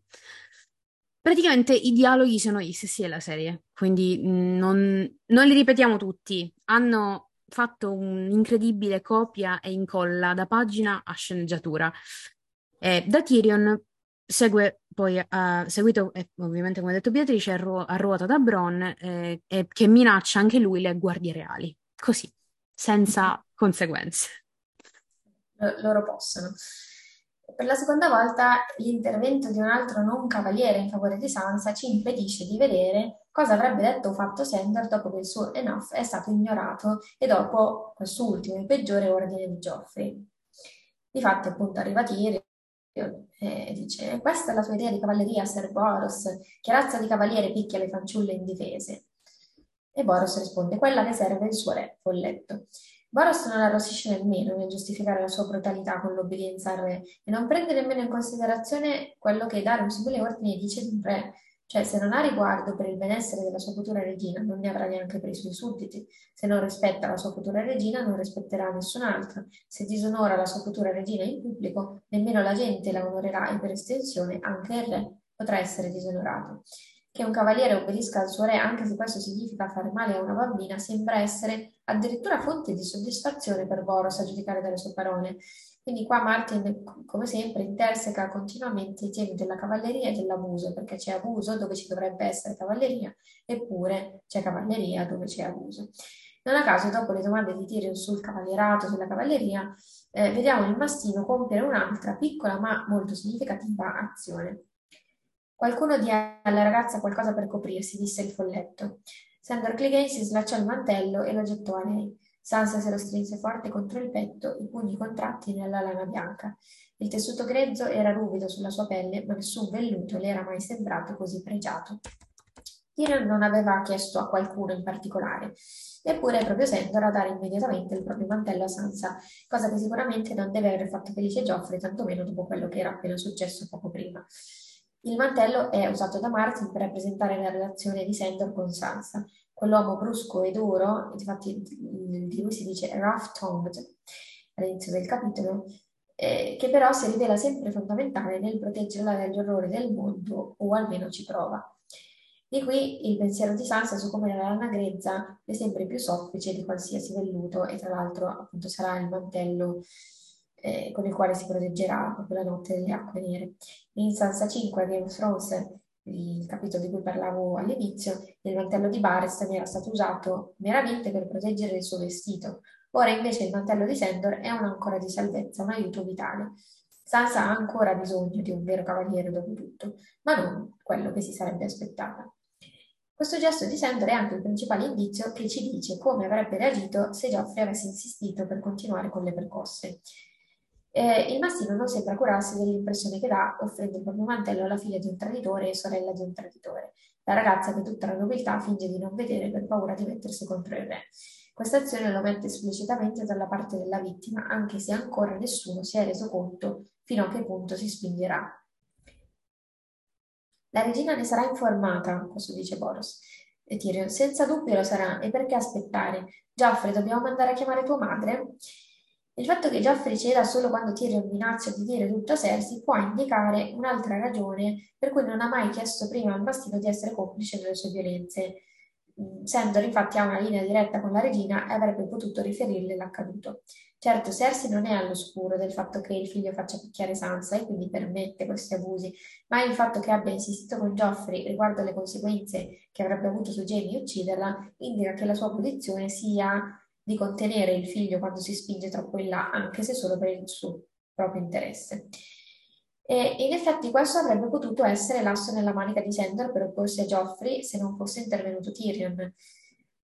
Praticamente i dialoghi sono gli stessi della serie, quindi non, non li ripetiamo tutti. Hanno fatto un'incredibile copia e incolla da pagina a sceneggiatura. Eh, da Tyrion Segue poi, uh, seguito eh, ovviamente come ha detto Beatrice, a, ru- a ruota da Bron, eh, che minaccia anche lui le guardie reali, così, senza [LAUGHS] conseguenze. L- loro possono. Per la seconda volta l'intervento di un altro non cavaliere in favore di Sansa ci impedisce di vedere cosa avrebbe detto o fatto Sandor dopo che il suo enough è stato ignorato e dopo questo ultimo e peggiore ordine di Geoffrey. Difatti appunto arriva Tyrion e dice, questa è la tua idea di cavalleria, Ser Boros? Che razza di cavaliere picchia le fanciulle indifese? E Boros risponde, quella che serve il suo re, folletto. Boros non arrossisce nemmeno nel giustificare la sua brutalità con l'obbedienza al re e non prende nemmeno in considerazione quello che dare un simile ordine dice di un re, cioè, se non ha riguardo per il benessere della sua futura regina, non ne avrà neanche per i suoi sudditi. Se non rispetta la sua futura regina, non rispetterà nessun'altra. Se disonora la sua futura regina in pubblico, nemmeno la gente la onorerà e per estensione anche il re potrà essere disonorato. Che un cavaliere obbedisca al suo re, anche se questo significa fare male a una bambina, sembra essere addirittura fonte di soddisfazione per Boros a giudicare dalle sue parole. Quindi qua Martin, come sempre, interseca continuamente i temi della cavalleria e dell'abuso, perché c'è abuso dove ci dovrebbe essere cavalleria, eppure c'è cavalleria dove c'è abuso. Non a caso, dopo le domande di Tyrion sul cavalierato, sulla cavalleria, eh, vediamo il mastino compiere un'altra piccola ma molto significativa azione. Qualcuno dia alla ragazza qualcosa per coprirsi, disse il folletto. Sandor Clegane si slacciò il mantello e lo gettò a lei. Sansa se lo strinse forte contro il petto, i pugni contratti nella lana bianca. Il tessuto grezzo era ruvido sulla sua pelle, ma nessun velluto le era mai sembrato così pregiato. Tyrion non aveva chiesto a qualcuno in particolare, neppure proprio Sandor a dare immediatamente il proprio mantello a Sansa, cosa che sicuramente non deve aver fatto felice Geoffrey, tantomeno dopo quello che era appena successo poco prima. Il mantello è usato da Martin per rappresentare la relazione di Sandor con Sansa, quell'uomo brusco e duro, infatti di lui si dice rough-tongued all'inizio del capitolo, eh, che però si rivela sempre fondamentale nel proteggerla dagli orrori del mondo, o almeno ci prova. Di qui il pensiero di Sansa su come la lana grezza è sempre più soffice di qualsiasi velluto e tra l'altro appunto sarà il mantello eh, con il quale si proteggerà proprio la notte delle acque nere. In Sansa 5 Game of Thrones il capitolo di cui parlavo all'inizio, il mantello di Barristan era stato usato meramente per proteggere il suo vestito. Ora invece il mantello di Sandor è un'ancora di salvezza, un aiuto vitale. Sansa ha ancora bisogno di un vero cavaliere dopo tutto, ma non quello che si sarebbe aspettata. Questo gesto di Sandor è anche il principale indizio che ci dice come avrebbe reagito se Geoffrey avesse insistito per continuare con le percosse. Eh, il mastino non sembra curarsi dell'impressione che dà offrendo il proprio mantello alla figlia di un traditore e sorella di un traditore, la ragazza che tutta la nobiltà finge di non vedere per paura di mettersi contro il re. Questa azione lo mette esplicitamente dalla parte della vittima, anche se ancora nessuno si è reso conto fino a che punto si spingerà. La regina ne sarà informata, questo dice Boros. E Tyrion, senza dubbio lo sarà, e perché aspettare? Geoffrey, dobbiamo mandare a chiamare tua madre? Il fatto che Geoffrey ceda solo quando Tyrion minaccia di dire tutto a Cersei può indicare un'altra ragione per cui non ha mai chiesto prima al bastino di essere complice delle sue violenze. Mm, Sandor infatti ha una linea diretta con la regina e avrebbe potuto riferirle l'accaduto. Certo, Cersei non è all'oscuro del fatto che il figlio faccia picchiare Sansa e quindi permette questi abusi, ma il fatto che abbia insistito con Geoffrey riguardo alle conseguenze che avrebbe avuto su Jamie ucciderla indica che la sua posizione sia di contenere il figlio quando si spinge troppo in là, anche se solo per il suo proprio interesse. E in effetti questo avrebbe potuto essere l'asso nella manica di Sandor per opporsi a Geoffrey se non fosse intervenuto Tyrion,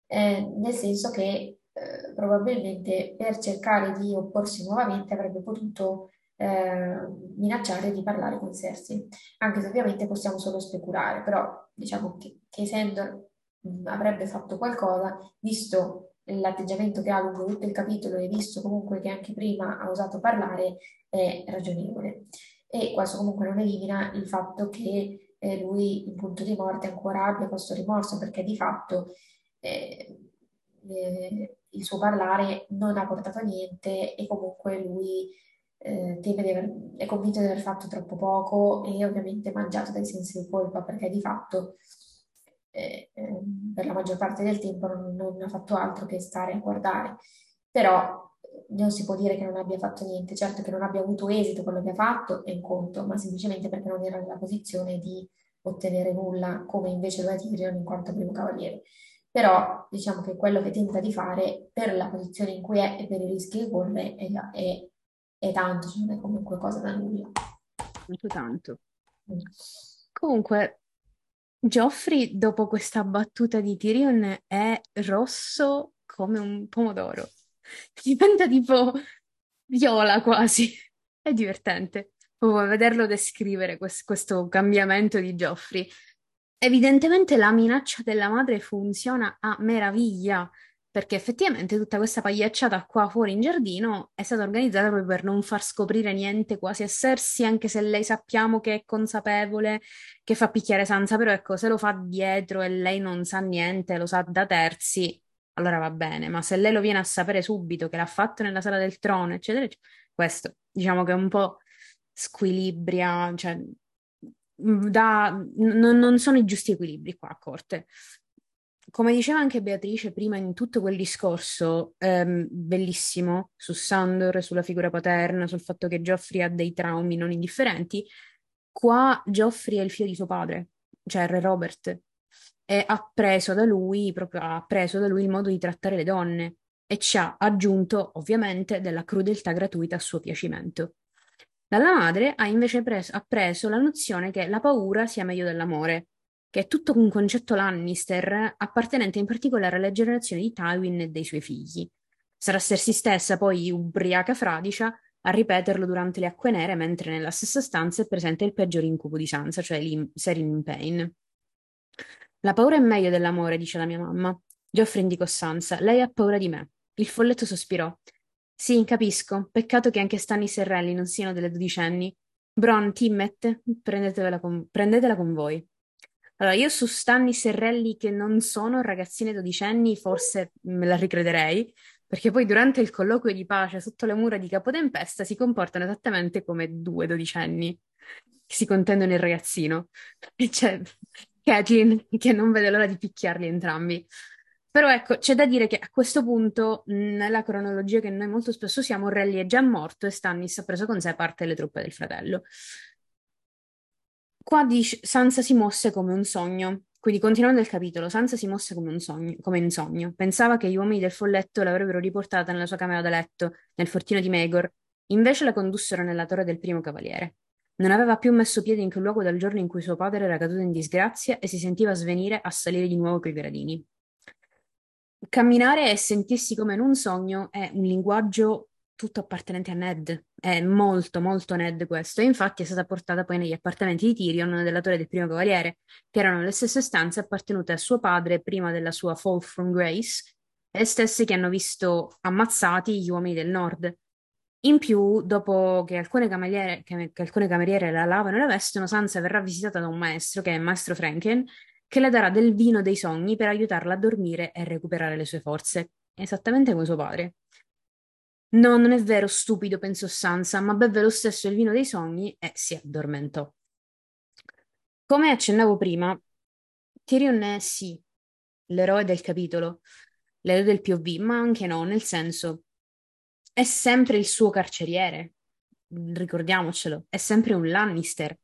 eh, nel senso che eh, probabilmente per cercare di opporsi nuovamente avrebbe potuto eh, minacciare di parlare con Cersei, anche se ovviamente possiamo solo speculare, però diciamo che, che Sandor mh, avrebbe fatto qualcosa, visto l'atteggiamento che ha lungo tutto il capitolo e visto comunque che anche prima ha osato parlare, è ragionevole. E questo comunque non elimina il fatto che eh, lui in punto di morte ancora abbia questo rimorso, perché di fatto eh, eh, il suo parlare non ha portato a niente e comunque lui eh, aver, è convinto di aver fatto troppo poco e ovviamente mangiato dai sensi di colpa, perché di fatto eh, eh, per la maggior parte del tempo non, non, ha fatto altro che stare a guardare. Però non si può dire che non abbia fatto niente, certo che non abbia avuto esito quello che ha fatto è un conto, ma semplicemente perché non era nella posizione di ottenere nulla, come invece lo è Tyrion in quanto primo cavaliere. Però diciamo che quello che tenta di fare per la posizione in cui è e per i rischi che corre è, è, è tanto, cioè non è comunque cosa da nulla. Molto tanto. Mm. Comunque, Geoffrey, dopo questa battuta di Tyrion, è rosso come un pomodoro. [LAUGHS] Diventa tipo viola quasi. [LAUGHS] È divertente proprio vederlo descrivere questo, questo cambiamento di Geoffrey. Evidentemente la minaccia della madre funziona a meraviglia perché effettivamente tutta questa pagliacciata qua fuori in giardino è stata organizzata proprio per non far scoprire niente quasi a Cersei, anche se lei sappiamo che è consapevole che fa picchiare Sansa, però ecco, se lo fa dietro e lei non sa niente, lo sa da terzi, allora va bene, ma se lei lo viene a sapere subito che l'ha fatto nella sala del trono, eccetera, eccetera questo diciamo che è un po' squilibria, cioè da, non, non sono i giusti equilibri qua a corte come diceva anche Beatrice prima in tutto quel discorso ehm, bellissimo su Sandor, sulla figura paterna, sul fatto che Geoffrey ha dei traumi non indifferenti, qua Geoffrey è il figlio di suo padre, cioè Re Robert, e ha preso da lui, proprio ha preso da lui il modo di trattare le donne e ci ha aggiunto ovviamente della crudeltà gratuita a suo piacimento. Dalla madre ha invece preso, ha preso la nozione che la paura sia meglio dell'amore che è tutto un concetto Lannister appartenente in particolare alla generazione di Tywin e dei suoi figli. Sarà Cersei stessa, poi ubriaca fradicia, a ripeterlo durante le acque nere, mentre nella stessa stanza è presente il peggior incubo di Sansa, cioè Serin Pain. La paura è meglio dell'amore, dice la mia mamma. Geoffrey indicò Sansa. Lei ha paura di me. Il folletto sospirò. Sì, capisco. Peccato che anche Stannis e Rally non siano delle dodicenni. Bron, Timmet, prendetela con, prendetela con voi. Allora, io su Stanni Serrelli che non sono ragazzine dodicenni, forse me la ricrederei, perché poi durante il colloquio di pace sotto le mura di Capotempesta si comportano esattamente come due dodicenni che si contendono il ragazzino. E c'è Catelyn che non vede l'ora di picchiarli entrambi. Però ecco, c'è da dire che a questo punto, nella cronologia che noi molto spesso siamo, Rally è già morto e Stannis ha preso con sé parte delle truppe del fratello. Qua dice, Sansa si mosse come un sogno. Quindi, continuando il capitolo, Sansa si mosse come sogno, come un sogno. Pensava che gli uomini del folletto l'avrebbero riportata nella sua camera da letto, nel fortino di Megor. Invece la condussero nella torre del primo cavaliere. Non aveva più messo piede in quel luogo dal giorno in cui suo padre era caduto in disgrazia e si sentiva svenire a salire di nuovo quei gradini. Camminare e sentirsi come in un sogno è un linguaggio tutto appartenente a Ned. È molto, molto Ned questo. E infatti è stata portata poi negli appartamenti di Tyrion della Torre del Primo Cavaliere, che erano le stesse stanze appartenute a suo padre prima della sua Fall from Grace, le stesse che hanno visto ammazzati gli uomini del Nord. In più, dopo che alcune cameriere, che, che alcune cameriere la lavano e la vestono, Sansa verrà visitata da un maestro, che è il maestro Franken, che le darà del vino dei sogni per aiutarla a dormire e recuperare le sue forze, esattamente come suo padre. No, non è vero, stupido, pensò Sansa, ma beve lo stesso il vino dei sogni e si addormentò. Come accennavo prima, Tyrion è sì, l'eroe del capitolo, l'eroe del POV, ma anche no, nel senso, è sempre il suo carceriere, ricordiamocelo, è sempre un Lannister.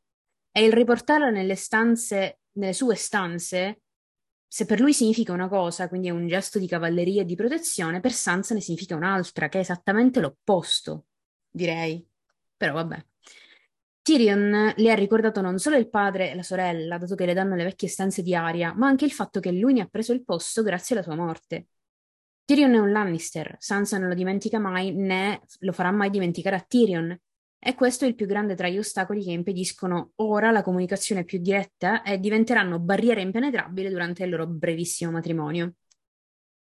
E il riportarlo nelle stanze, nelle sue stanze, se per lui significa una cosa, quindi è un gesto di cavalleria e di protezione, per Sansa ne significa un'altra, che è esattamente l'opposto, direi. Però vabbè. Tyrion le ha ricordato non solo il padre e la sorella, dato che le danno le vecchie stanze di Aria, ma anche il fatto che lui ne ha preso il posto grazie alla sua morte. Tyrion è un Lannister, Sansa non lo dimentica mai, né lo farà mai dimenticare a Tyrion. E questo è il più grande tra gli ostacoli che impediscono ora la comunicazione più diretta e diventeranno barriere impenetrabili durante il loro brevissimo matrimonio.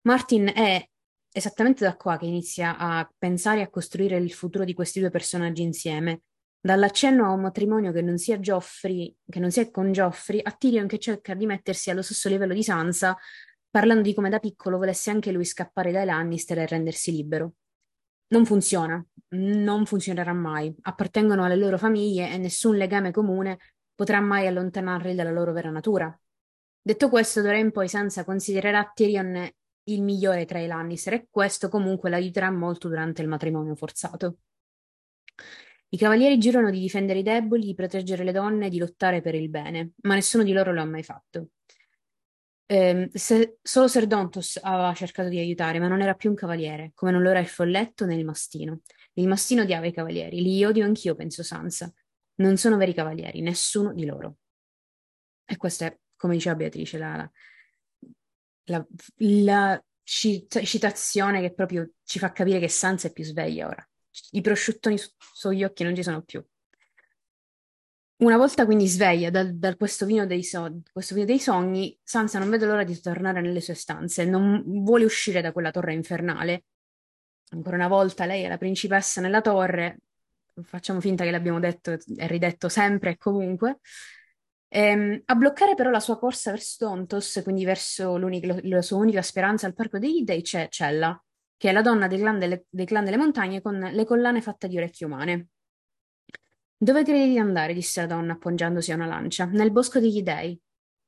Martin è esattamente da qua che inizia a pensare e a costruire il futuro di questi due personaggi insieme. Dall'accenno a un matrimonio che non sia Joffrey, che non sia con Joffrey, a Tyrion che cerca di mettersi allo stesso livello di Sansa, parlando di come da piccolo volesse anche lui scappare dai Lannister e rendersi libero. Non funziona, non funzionerà mai. Appartengono alle loro famiglie e nessun legame comune potrà mai allontanarli dalla loro vera natura. Detto questo, d'ora in poi Sansa considererà Tyrion il migliore tra i Lannister e questo comunque l'aiuterà molto durante il matrimonio forzato. I cavalieri giurano di difendere i deboli, di proteggere le donne e di lottare per il bene, ma nessuno di loro lo ha mai fatto. Eh, se, solo Ser Dontos aveva cercato di aiutare, ma non era più un cavaliere, come non lo era il folletto né il mastino. Il mastino odiava i cavalieri, li odio anch'io, penso Sansa. Non sono veri cavalieri, nessuno di loro. E questa è, come diceva Beatrice, la, la, la citazione che proprio ci fa capire che Sansa è più sveglia ora. I prosciuttoni su- sugli occhi non ci sono più. Una volta quindi sveglia da, da questo, vino so- questo, vino dei sogni, Sansa non vede l'ora di tornare nelle sue stanze, non vuole uscire da quella torre infernale. Ancora una volta lei è la principessa nella torre, facciamo finta che l'abbiamo detto e ridetto sempre e comunque. Ehm, a bloccare però la sua corsa verso Dontos, quindi verso la sua unica speranza al Parco degli Dei, c'è Cella, che è la donna del clan delle, del clan delle montagne con le collane fatte di orecchie umane. Dove credi di andare? disse la donna appoggiandosi a una lancia. Nel bosco degli dei.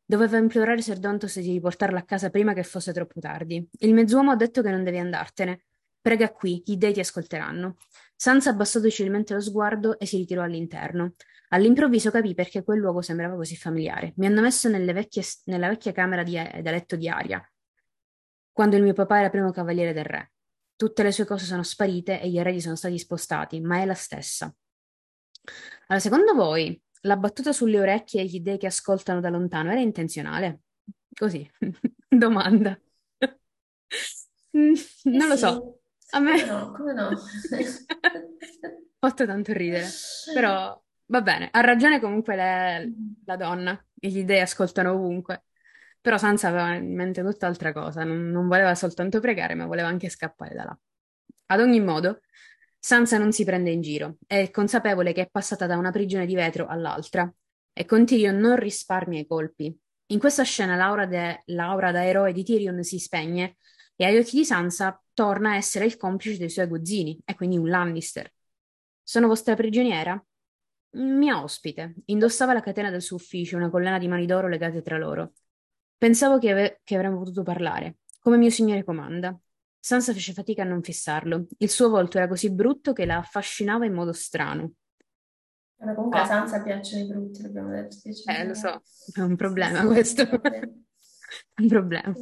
Doveva implorare Serdontos di riportarla a casa prima che fosse troppo tardi. Il mezzuomo ha detto che non devi andartene. Prega qui, gli dei ti ascolteranno. Sansa abbassò docilmente lo sguardo e si ritirò all'interno. All'improvviso capì perché quel luogo sembrava così familiare. Mi hanno messo vecchie, nella vecchia camera di, da letto di Aria, quando il mio papà era primo cavaliere del re. Tutte le sue cose sono sparite e gli eredi sono stati spostati, ma è la stessa. Allora, secondo voi la battuta sulle orecchie e gli dei che ascoltano da lontano era intenzionale? Così, [LAUGHS] domanda. non eh lo so. A me... Come no, come no. [LAUGHS] fatto tanto ridere. Però va bene, ha ragione comunque le, la donna, e gli dei ascoltano ovunque. Però Sansa aveva in mente tutt'altra cosa, non, non voleva soltanto pregare, ma voleva anche scappare da là. Ad ogni modo, Sansa non si prende in giro, è consapevole che è passata da una prigione di vetro all'altra e con Tyrion non risparmia i colpi. In questa scena l'aura, de, l'aura da eroe di Tyrion si spegne e agli occhi di Sansa torna a essere il complice dei suoi aguzzini, e quindi un Lannister. Sono vostra prigioniera? Mia ospite. Indossava la catena del suo ufficio, una collana di mani d'oro legate tra loro. Pensavo che, ave- che avremmo potuto parlare, come mio signore comanda. Sansa fece fatica a non fissarlo. Il suo volto era così brutto che la affascinava in modo strano. Ma comunque a ah. Sansa piacciono i brutti, l'abbiamo detto. Eh, lo so, è un problema questo. È [LAUGHS] un problema.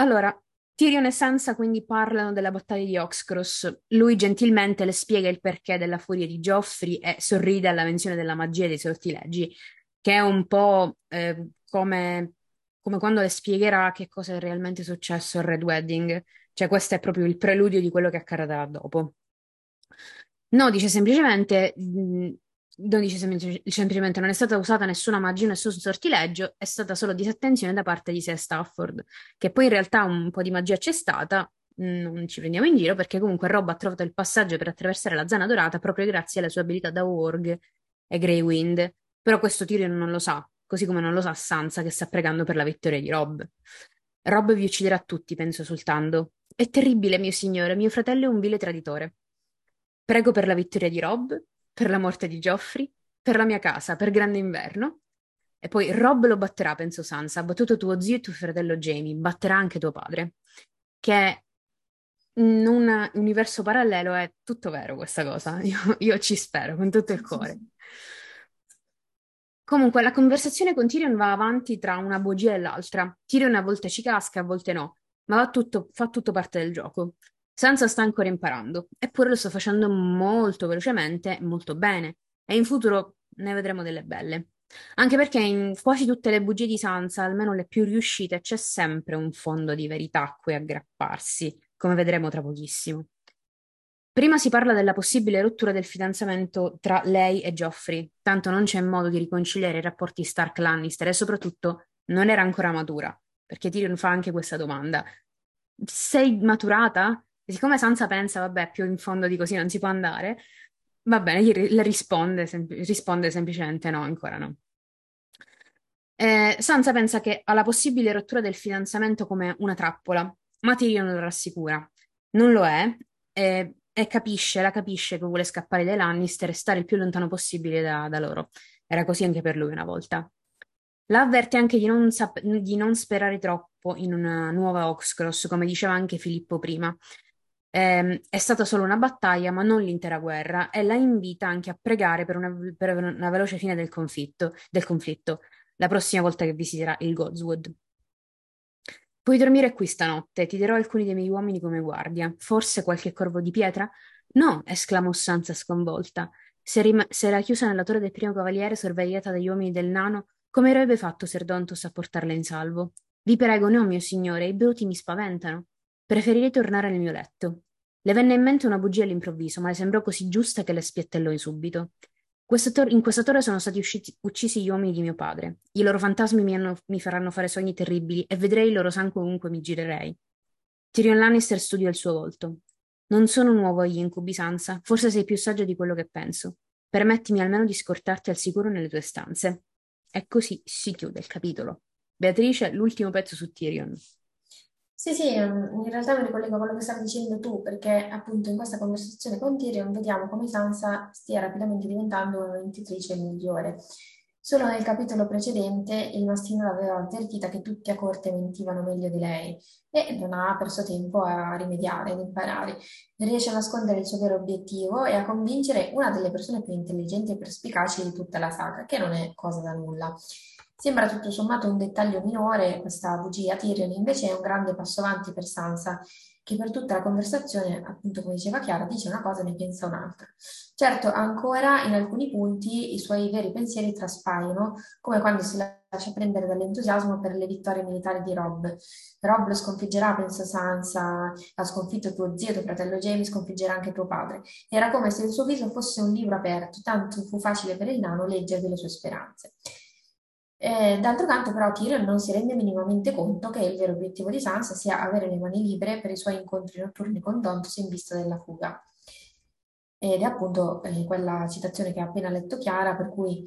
Allora, Tyrion e Sansa quindi parlano della battaglia di Oxcross. Lui gentilmente le spiega il perché della furia di Joffrey e sorride alla menzione della magia dei sortilegi, che è un po' eh, come come quando le spiegherà che cosa è realmente successo al Red Wedding. Cioè, questo è proprio il preludio di quello che accadrà dopo. No, dice semplicemente, non dice semplicemente non è stata usata nessuna magia, nessun sortileggio, è stata solo disattenzione da parte di Sir Stafford, che poi in realtà un po' di magia c'è stata, non ci prendiamo in giro, perché comunque Rob ha trovato il passaggio per attraversare la zona dorata proprio grazie alle sue abilità da Warg e Grey Wind. Però questo Tyrion non lo sa, così come non lo sa Sansa che sta pregando per la vittoria di Rob. Rob vi ucciderà tutti, penso esultando. È terribile, mio signore, mio fratello è un vile traditore. Prego per la vittoria di Rob, per la morte di Geoffrey, per la mia casa, per grande inverno. E poi Rob lo batterà, penso Sansa, ha battuto tuo zio e tuo fratello Jamie, batterà anche tuo padre. Che in un universo parallelo è tutto vero questa cosa. [LAUGHS] Io, io ci spero con tutto il cuore. Comunque, la conversazione con Tyrion va avanti tra una bugia e l'altra. Tyrion a volte ci casca, a volte no, ma tutto, fa tutto parte del gioco. Sansa sta ancora imparando, eppure lo sta facendo molto velocemente, molto bene, e in futuro ne vedremo delle belle. Anche perché in quasi tutte le bugie di Sansa, almeno le più riuscite, c'è sempre un fondo di verità a cui aggrapparsi, come vedremo tra pochissimo. Prima si parla della possibile rottura del fidanzamento tra lei e Geoffrey, tanto non c'è modo di riconciliare i rapporti Stark-Lannister e soprattutto non era ancora matura, perché Tyrion fa anche questa domanda. Sei maturata? E siccome Sansa pensa, vabbè, più in fondo di così non si può andare, va bene, gli risponde, sem- risponde semplicemente no, ancora no. Eh, Sansa pensa che alla possibile rottura del fidanzamento come una trappola, ma Tyrion lo rassicura. Non lo è, e e capisce, la capisce che vuole scappare dai Lannister e stare il più lontano possibile da, da loro. Era così anche per lui una volta. La avverte anche di non, sap- di non sperare troppo in una nuova Oxcross, come diceva anche Filippo prima. Eh, è stata solo una battaglia, ma non l'intera guerra, e la invita anche a pregare per una, per una veloce fine del conflitto, del conflitto, la prossima volta che visiterà il Godswood. Puoi dormire qui stanotte, ti darò alcuni dei miei uomini come guardia. Forse qualche corvo di pietra? No, esclamò Sansa sconvolta. Se, rim- se era chiusa nella torre del primo cavaliere, sorvegliata dagli uomini del nano, come avrebbe fatto Ser Dontos a portarla in salvo? Vi prego, no, mio signore, i bruti mi spaventano. Preferirei tornare nel mio letto. Le venne in mente una bugia all'improvviso, ma le sembrò così giusta che le spiattellò subito in questa torre sono stati usciti, uccisi gli uomini di mio padre. I loro fantasmi mi, hanno, mi, faranno fare sogni terribili e vedrei il loro sangue ovunque mi girerei. Tyrion Lannister studia il suo volto. Non sono nuovo agli incubi, Sansa. Forse sei più saggio di quello che penso. Permettimi almeno di scortarti al sicuro nelle tue stanze. E così si chiude il capitolo. Beatrice, l'ultimo pezzo su Tyrion. Sì, sì, in realtà mi ricollego a quello che stavi dicendo tu, perché appunto in questa conversazione con Tyrion vediamo come Sansa stia rapidamente diventando una vincitrice migliore. Solo nel capitolo precedente il mastino l'aveva avvertita che tutti a corte mentivano meglio di lei e non ha perso tempo a rimediare, ad imparare. Riesce a nascondere il suo vero obiettivo e a convincere una delle persone più intelligenti e perspicaci di tutta la saga, che non è cosa da nulla. Sembra tutto sommato un dettaglio minore questa bugia, Tyrion invece è un grande passo avanti per Sansa, che per tutta la conversazione, appunto come diceva Chiara, dice una cosa e ne pensa un'altra. Certo, ancora in alcuni punti i suoi veri pensieri traspaiono, come quando si lascia prendere dall'entusiasmo per le vittorie militari di Rob. Rob lo sconfiggerà, pensa Sansa, ha sconfitto tuo zio, tuo fratello Jamie, sconfiggerà anche tuo padre. Era come se il suo viso fosse un libro aperto, tanto fu facile per il nano leggere le sue speranze. Eh, d'altro canto però Tyrion non si rende minimamente conto che il vero obiettivo di Sansa sia avere le mani libere per i suoi incontri notturni con Dontos in vista della fuga. Ed è appunto eh, quella citazione che ha appena letto Chiara, per cui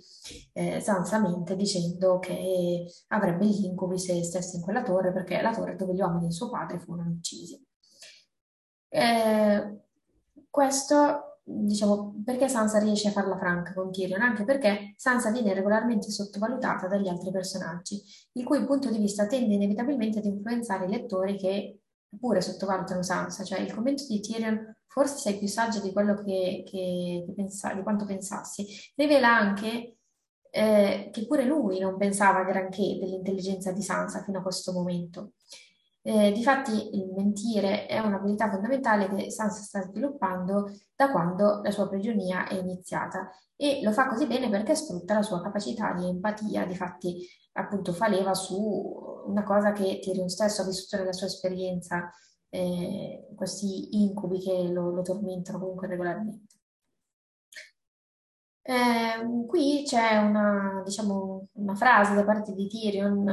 eh, Sansa mente dicendo che avrebbe gli incubi se stesse in quella torre, perché è la torre dove gli uomini di suo padre furono uccisi. Eh, questo diciamo, perché Sansa riesce a farla franca con Tyrion? Anche perché Sansa viene regolarmente sottovalutata dagli altri personaggi, il cui punto di vista tende inevitabilmente ad influenzare i lettori che pure sottovalutano Sansa. Cioè il commento di Tyrion, forse sei più saggio di quello che, che, che pensa, di quanto pensassi, rivela anche eh, che pure lui non pensava granché dell'intelligenza di Sansa fino a questo momento. Eh, difatti il mentire è un'abilità fondamentale che Sansa sta sviluppando da quando la sua prigionia è iniziata e lo fa così bene perché sfrutta la sua capacità di empatia, difatti appunto fa leva su una cosa che Tyrion stesso ha vissuto nella sua esperienza, eh, questi incubi che lo, lo tormentano comunque regolarmente. Eh, qui c'è una, diciamo, una frase da parte di Tyrion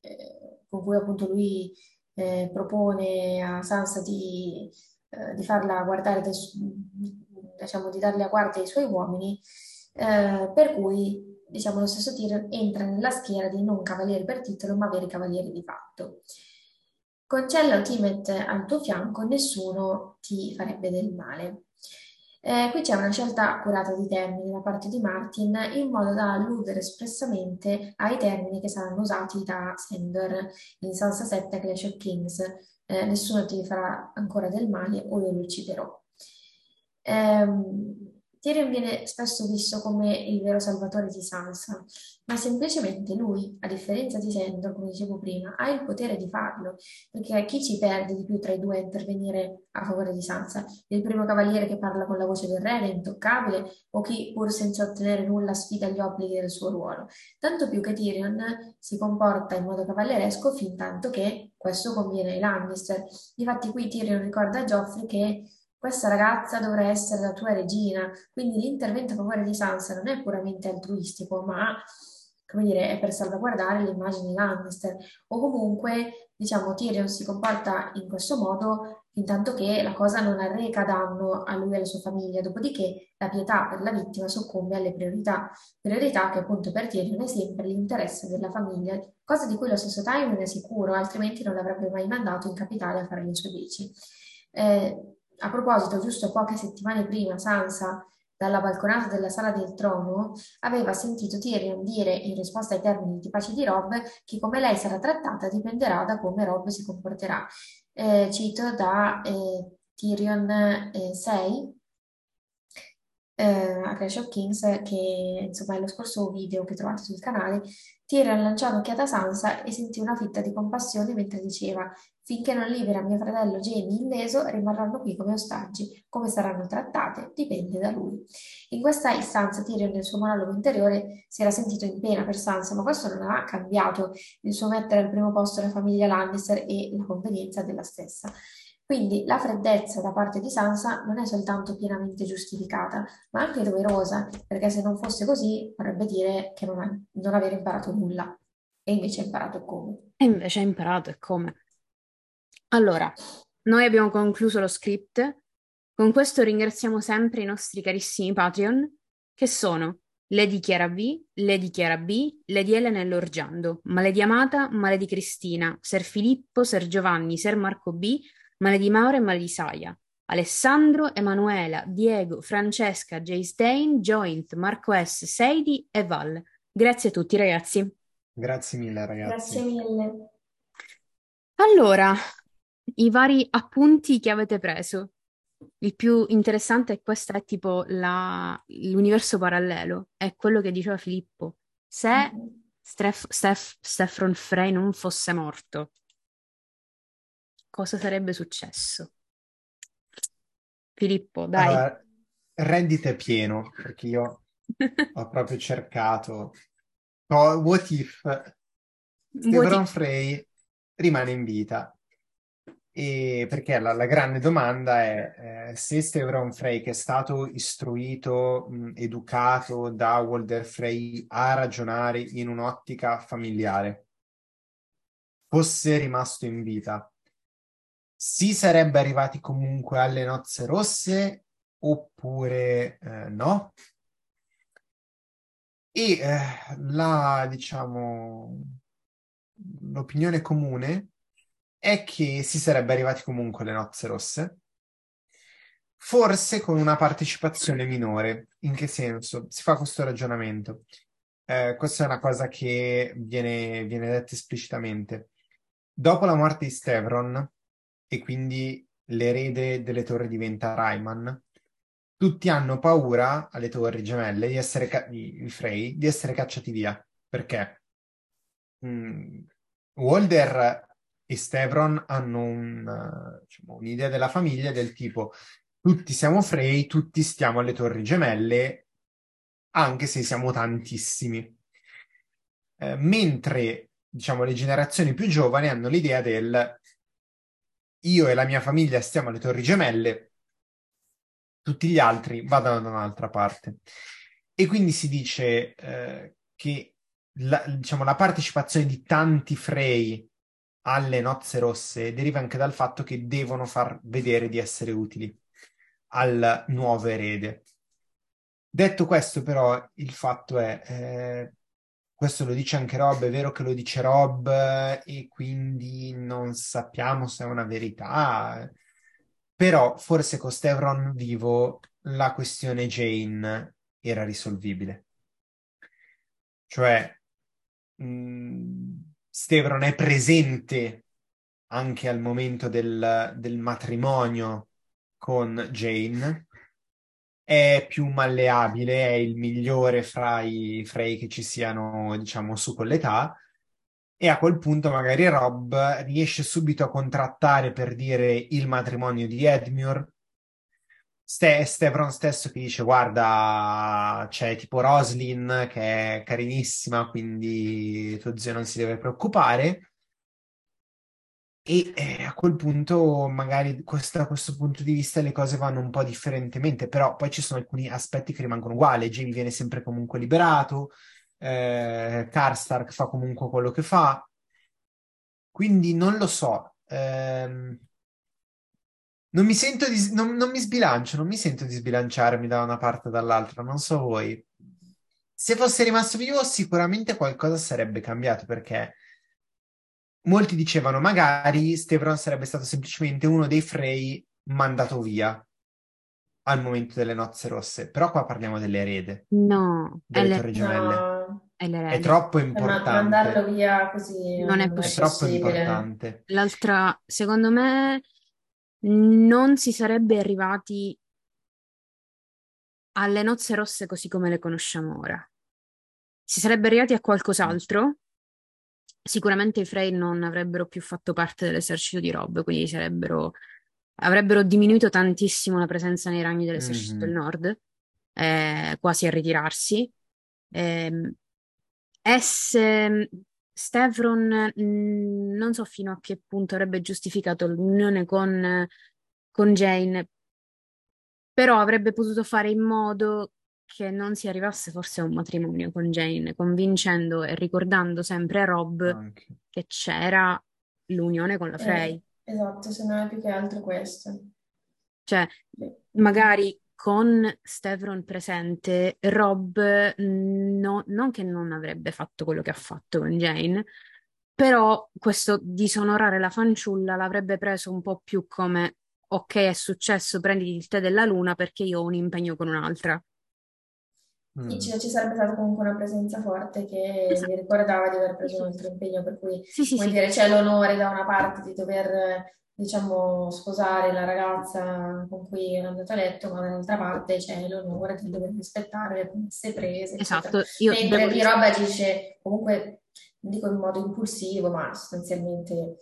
eh, con cui appunto lui eh, propone a Sansa di, eh, di farla guardare, diciamo, di darle a guardia ai suoi uomini, eh, per cui diciamo, lo stesso Tyrion entra nella schiera di non cavalieri per titolo, ma veri cavalieri di fatto. Concella o Timet al tuo fianco, nessuno ti farebbe del male. Eh, qui c'è una scelta accurata di termini da parte di Martin in modo da alludere espressamente ai termini che saranno usati da Sandor in Sansa 7 Clash of Kings. Eh, nessuno ti farà ancora del male o io lo ucciderò. Um, Tyrion viene spesso visto come il vero salvatore di Sansa, ma semplicemente lui, a differenza di Sandor, come dicevo prima, ha il potere di farlo, perché chi ci perde di più tra i due a intervenire a favore di Sansa? Il primo cavaliere che parla con la voce del re, l'intoccabile, o chi, pur senza ottenere nulla, sfida gli obblighi del suo ruolo? Tanto più che Tyrion si comporta in modo cavalleresco fin tanto che questo conviene ai Lannister. Difatti qui Tyrion ricorda a Geoffrey che questa ragazza dovrà essere la tua regina, quindi l'intervento a favore di Sansa non è puramente altruistico, ma come dire, è per salvaguardare l'immagine di Lannister. O comunque, diciamo, Tyrion si comporta in questo modo intanto che la cosa non arreca danno a lui e alla sua famiglia, dopodiché la pietà per la vittima soccombe alle priorità, priorità che appunto per Tyrion è sempre l'interesse della famiglia, cosa di cui lo stesso Tywin è sicuro, altrimenti non l'avrebbe mai mandato in capitale a fare le sue bici. Eh, a proposito, giusto poche settimane prima, Sansa, dalla balconata della sala del trono, aveva sentito Tyrion dire in risposta ai termini di pace di Rob che come lei sarà trattata dipenderà da come Rob si comporterà. Eh, cito da eh, Tyrion eh, 6, eh, a Clash of Kings, che insomma è lo scorso video che trovate sul canale, Tyrion lanciò un'occhiata a Sansa e sentì una fitta di compassione mentre diceva Finché non libera mio fratello Jamie illeso, rimarranno qui come ostaggi. Come saranno trattate dipende da lui. In questa istanza Tyrion nel suo monologo interiore si era sentito in pena per Sansa, ma questo non ha cambiato il suo mettere al primo posto la famiglia Lannister e la convenienza della stessa. Quindi la freddezza da parte di Sansa non è soltanto pienamente giustificata, ma anche doverosa, perché se non fosse così vorrebbe dire che non, ha, non aver imparato nulla. E invece ha imparato come. E invece ha imparato e come. Allora, noi abbiamo concluso lo script. Con questo ringraziamo sempre i nostri carissimi Patreon, che sono Lady Chiara V, Lady Chiara B, Lady Elena e Lorgiando, Maledi Amata, Maledi Cristina, Ser Filippo, Ser Giovanni, Ser Marco B, Male di Mauro e Male di Saia, Alessandro, Emanuela, Diego, Francesca, Jay Stein, Joint, Marco S, Seidi e Val. Grazie a tutti ragazzi. Grazie mille ragazzi. Grazie mille. Allora, i vari appunti che avete preso. Il più interessante è questo è tipo la, l'universo parallelo, è quello che diceva Filippo. Se mm-hmm. Steph, Steph, Stefron Frey non fosse morto, cosa sarebbe successo? Filippo, dai. Allora, rendite pieno, perché io [LAUGHS] ho proprio cercato. Oh, what if Stefan Frey rimane in vita? E perché la, la grande domanda è eh, se Stefan Frey, che è stato istruito, mh, educato da Walter Frey a ragionare in un'ottica familiare, fosse rimasto in vita, si sarebbe arrivati comunque alle nozze rosse oppure eh, no? E eh, la, diciamo, l'opinione comune è che si sarebbe arrivati comunque alle nozze rosse, forse con una partecipazione minore. In che senso? Si fa questo ragionamento. Eh, questa è una cosa che viene, viene detta esplicitamente. Dopo la morte di Stevron, e quindi l'erede delle torri diventa Rayman, tutti hanno paura alle torri gemelle di essere ca- i Frey di essere cacciati via. Perché? Mm, Walder e Stevron hanno un, diciamo, un'idea della famiglia del tipo tutti siamo Frey, tutti stiamo alle torri gemelle anche se siamo tantissimi. Eh, mentre diciamo le generazioni più giovani hanno l'idea del io e la mia famiglia stiamo alle Torri Gemelle, tutti gli altri vadano da un'altra parte. E quindi si dice eh, che la, diciamo, la partecipazione di tanti Frey alle nozze rosse deriva anche dal fatto che devono far vedere di essere utili al nuovo erede. Detto questo, però, il fatto è, eh, questo lo dice anche Rob, è vero che lo dice Rob e quindi non sappiamo se è una verità, però forse con Stevron vivo la questione Jane era risolvibile. Cioè, mh, mm, Stevron è presente anche al momento del, del matrimonio con Jane, è più malleabile, è il migliore fra i, fra che ci siano, diciamo, su con l'età. E a quel punto magari Rob riesce subito a contrattare per dire il matrimonio di Edmure. Ste- Stevron stesso che dice guarda c'è tipo Roslyn che è carinissima quindi tuo zio non si deve preoccupare e eh, a quel punto, magari da questo punto di vista, le cose vanno un po' differentemente, però poi ci sono alcuni aspetti che rimangono uguali. Jamie viene sempre comunque liberato, eh, Karstark fa comunque quello che fa. Quindi non lo so. Ehm, non mi sento di, non, non mi sbilancio, non mi sento di sbilanciarmi da una parte o dall'altra, non so voi. Se fosse rimasto vivo, sicuramente qualcosa sarebbe cambiato perché molti dicevano magari Stevron sarebbe stato semplicemente uno dei Frey mandato via al momento delle nozze rosse, però qua parliamo delle erede. No, delle torri gemelle. No. È, è troppo importante. Ma mandarlo via così non è, è troppo importante. L'altra, secondo me, non si sarebbe arrivati alle nozze rosse così come le conosciamo ora. Si sarebbe arrivati a qualcos'altro sicuramente i Frey non avrebbero più fatto parte dell'esercito di Rob, quindi sarebbero, avrebbero diminuito tantissimo la presenza nei ranghi dell'esercito mm-hmm. del nord, eh, quasi a ritirarsi. Eh, S. Stevron mh, non so fino a che punto avrebbe giustificato l'unione con, con Jane, però avrebbe potuto fare in modo che non si arrivasse forse a un matrimonio con Jane, convincendo e ricordando sempre a Rob Anche. che c'era l'unione con la eh, Frey. Eh, esatto, se non è più che altro questo. Cioè, magari con Stevron presente, Rob no, non che non avrebbe fatto quello che ha fatto con Jane, però questo disonorare la fanciulla l'avrebbe preso un po' più come ok, è successo, prendi il tè della luna perché io ho un impegno con un'altra. Mm. Ci, ci, sarebbe stata comunque una presenza forte che esatto. mi ricordava di aver preso un altro impegno, per cui sì, sì, sì. dire, c'è l'onore da una parte di dover diciamo, sposare la ragazza con cui è andato a letto, ma dall'altra parte c'è l'onore di dover rispettare le promesse prese. Esatto. Io Mentre devo... roba agisce comunque, non dico in modo impulsivo, ma sostanzialmente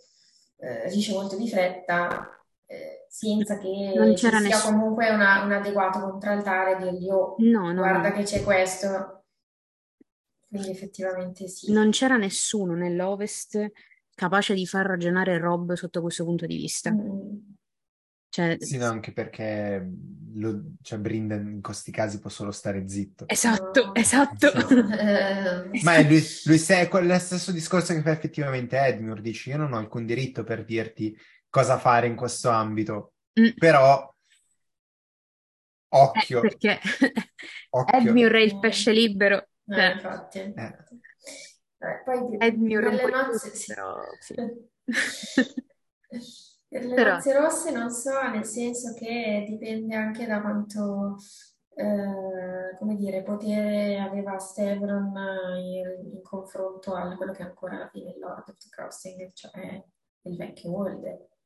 eh, agisce molto di fretta eh, senza che non ci sia nessuno. comunque una, un adeguato contraltare e dirgli oh, no, no, guarda no. che c'è questo. Quindi effettivamente sì. Non c'era nessuno nell'Ovest capace di far ragionare Rob sotto questo punto di vista. Mm. Cioè, sì, no, anche perché lo, cioè, Brinden in questi casi può solo stare zitto. Esatto, esatto. Sì. [LAUGHS] Ma lui, lui è lo stesso discorso che fa effettivamente Edmure, dici io non ho alcun diritto per dirti cosa fare in questo ambito. Mm. Però occhio. Eh, perché [LAUGHS] occhio. Edmure è il pesce libero. Eh, cioè. infatti. Eh. Eh, poi Edmure nelle nozze, sì. però, sì. [LAUGHS] per le però... nozze rosse non so, nel senso che dipende anche da quanto eh, come dire, potere aveva Stevron in, in confronto a quello che è ancora alla fine il Lord of the Crossing, cioè il vecchio Walder.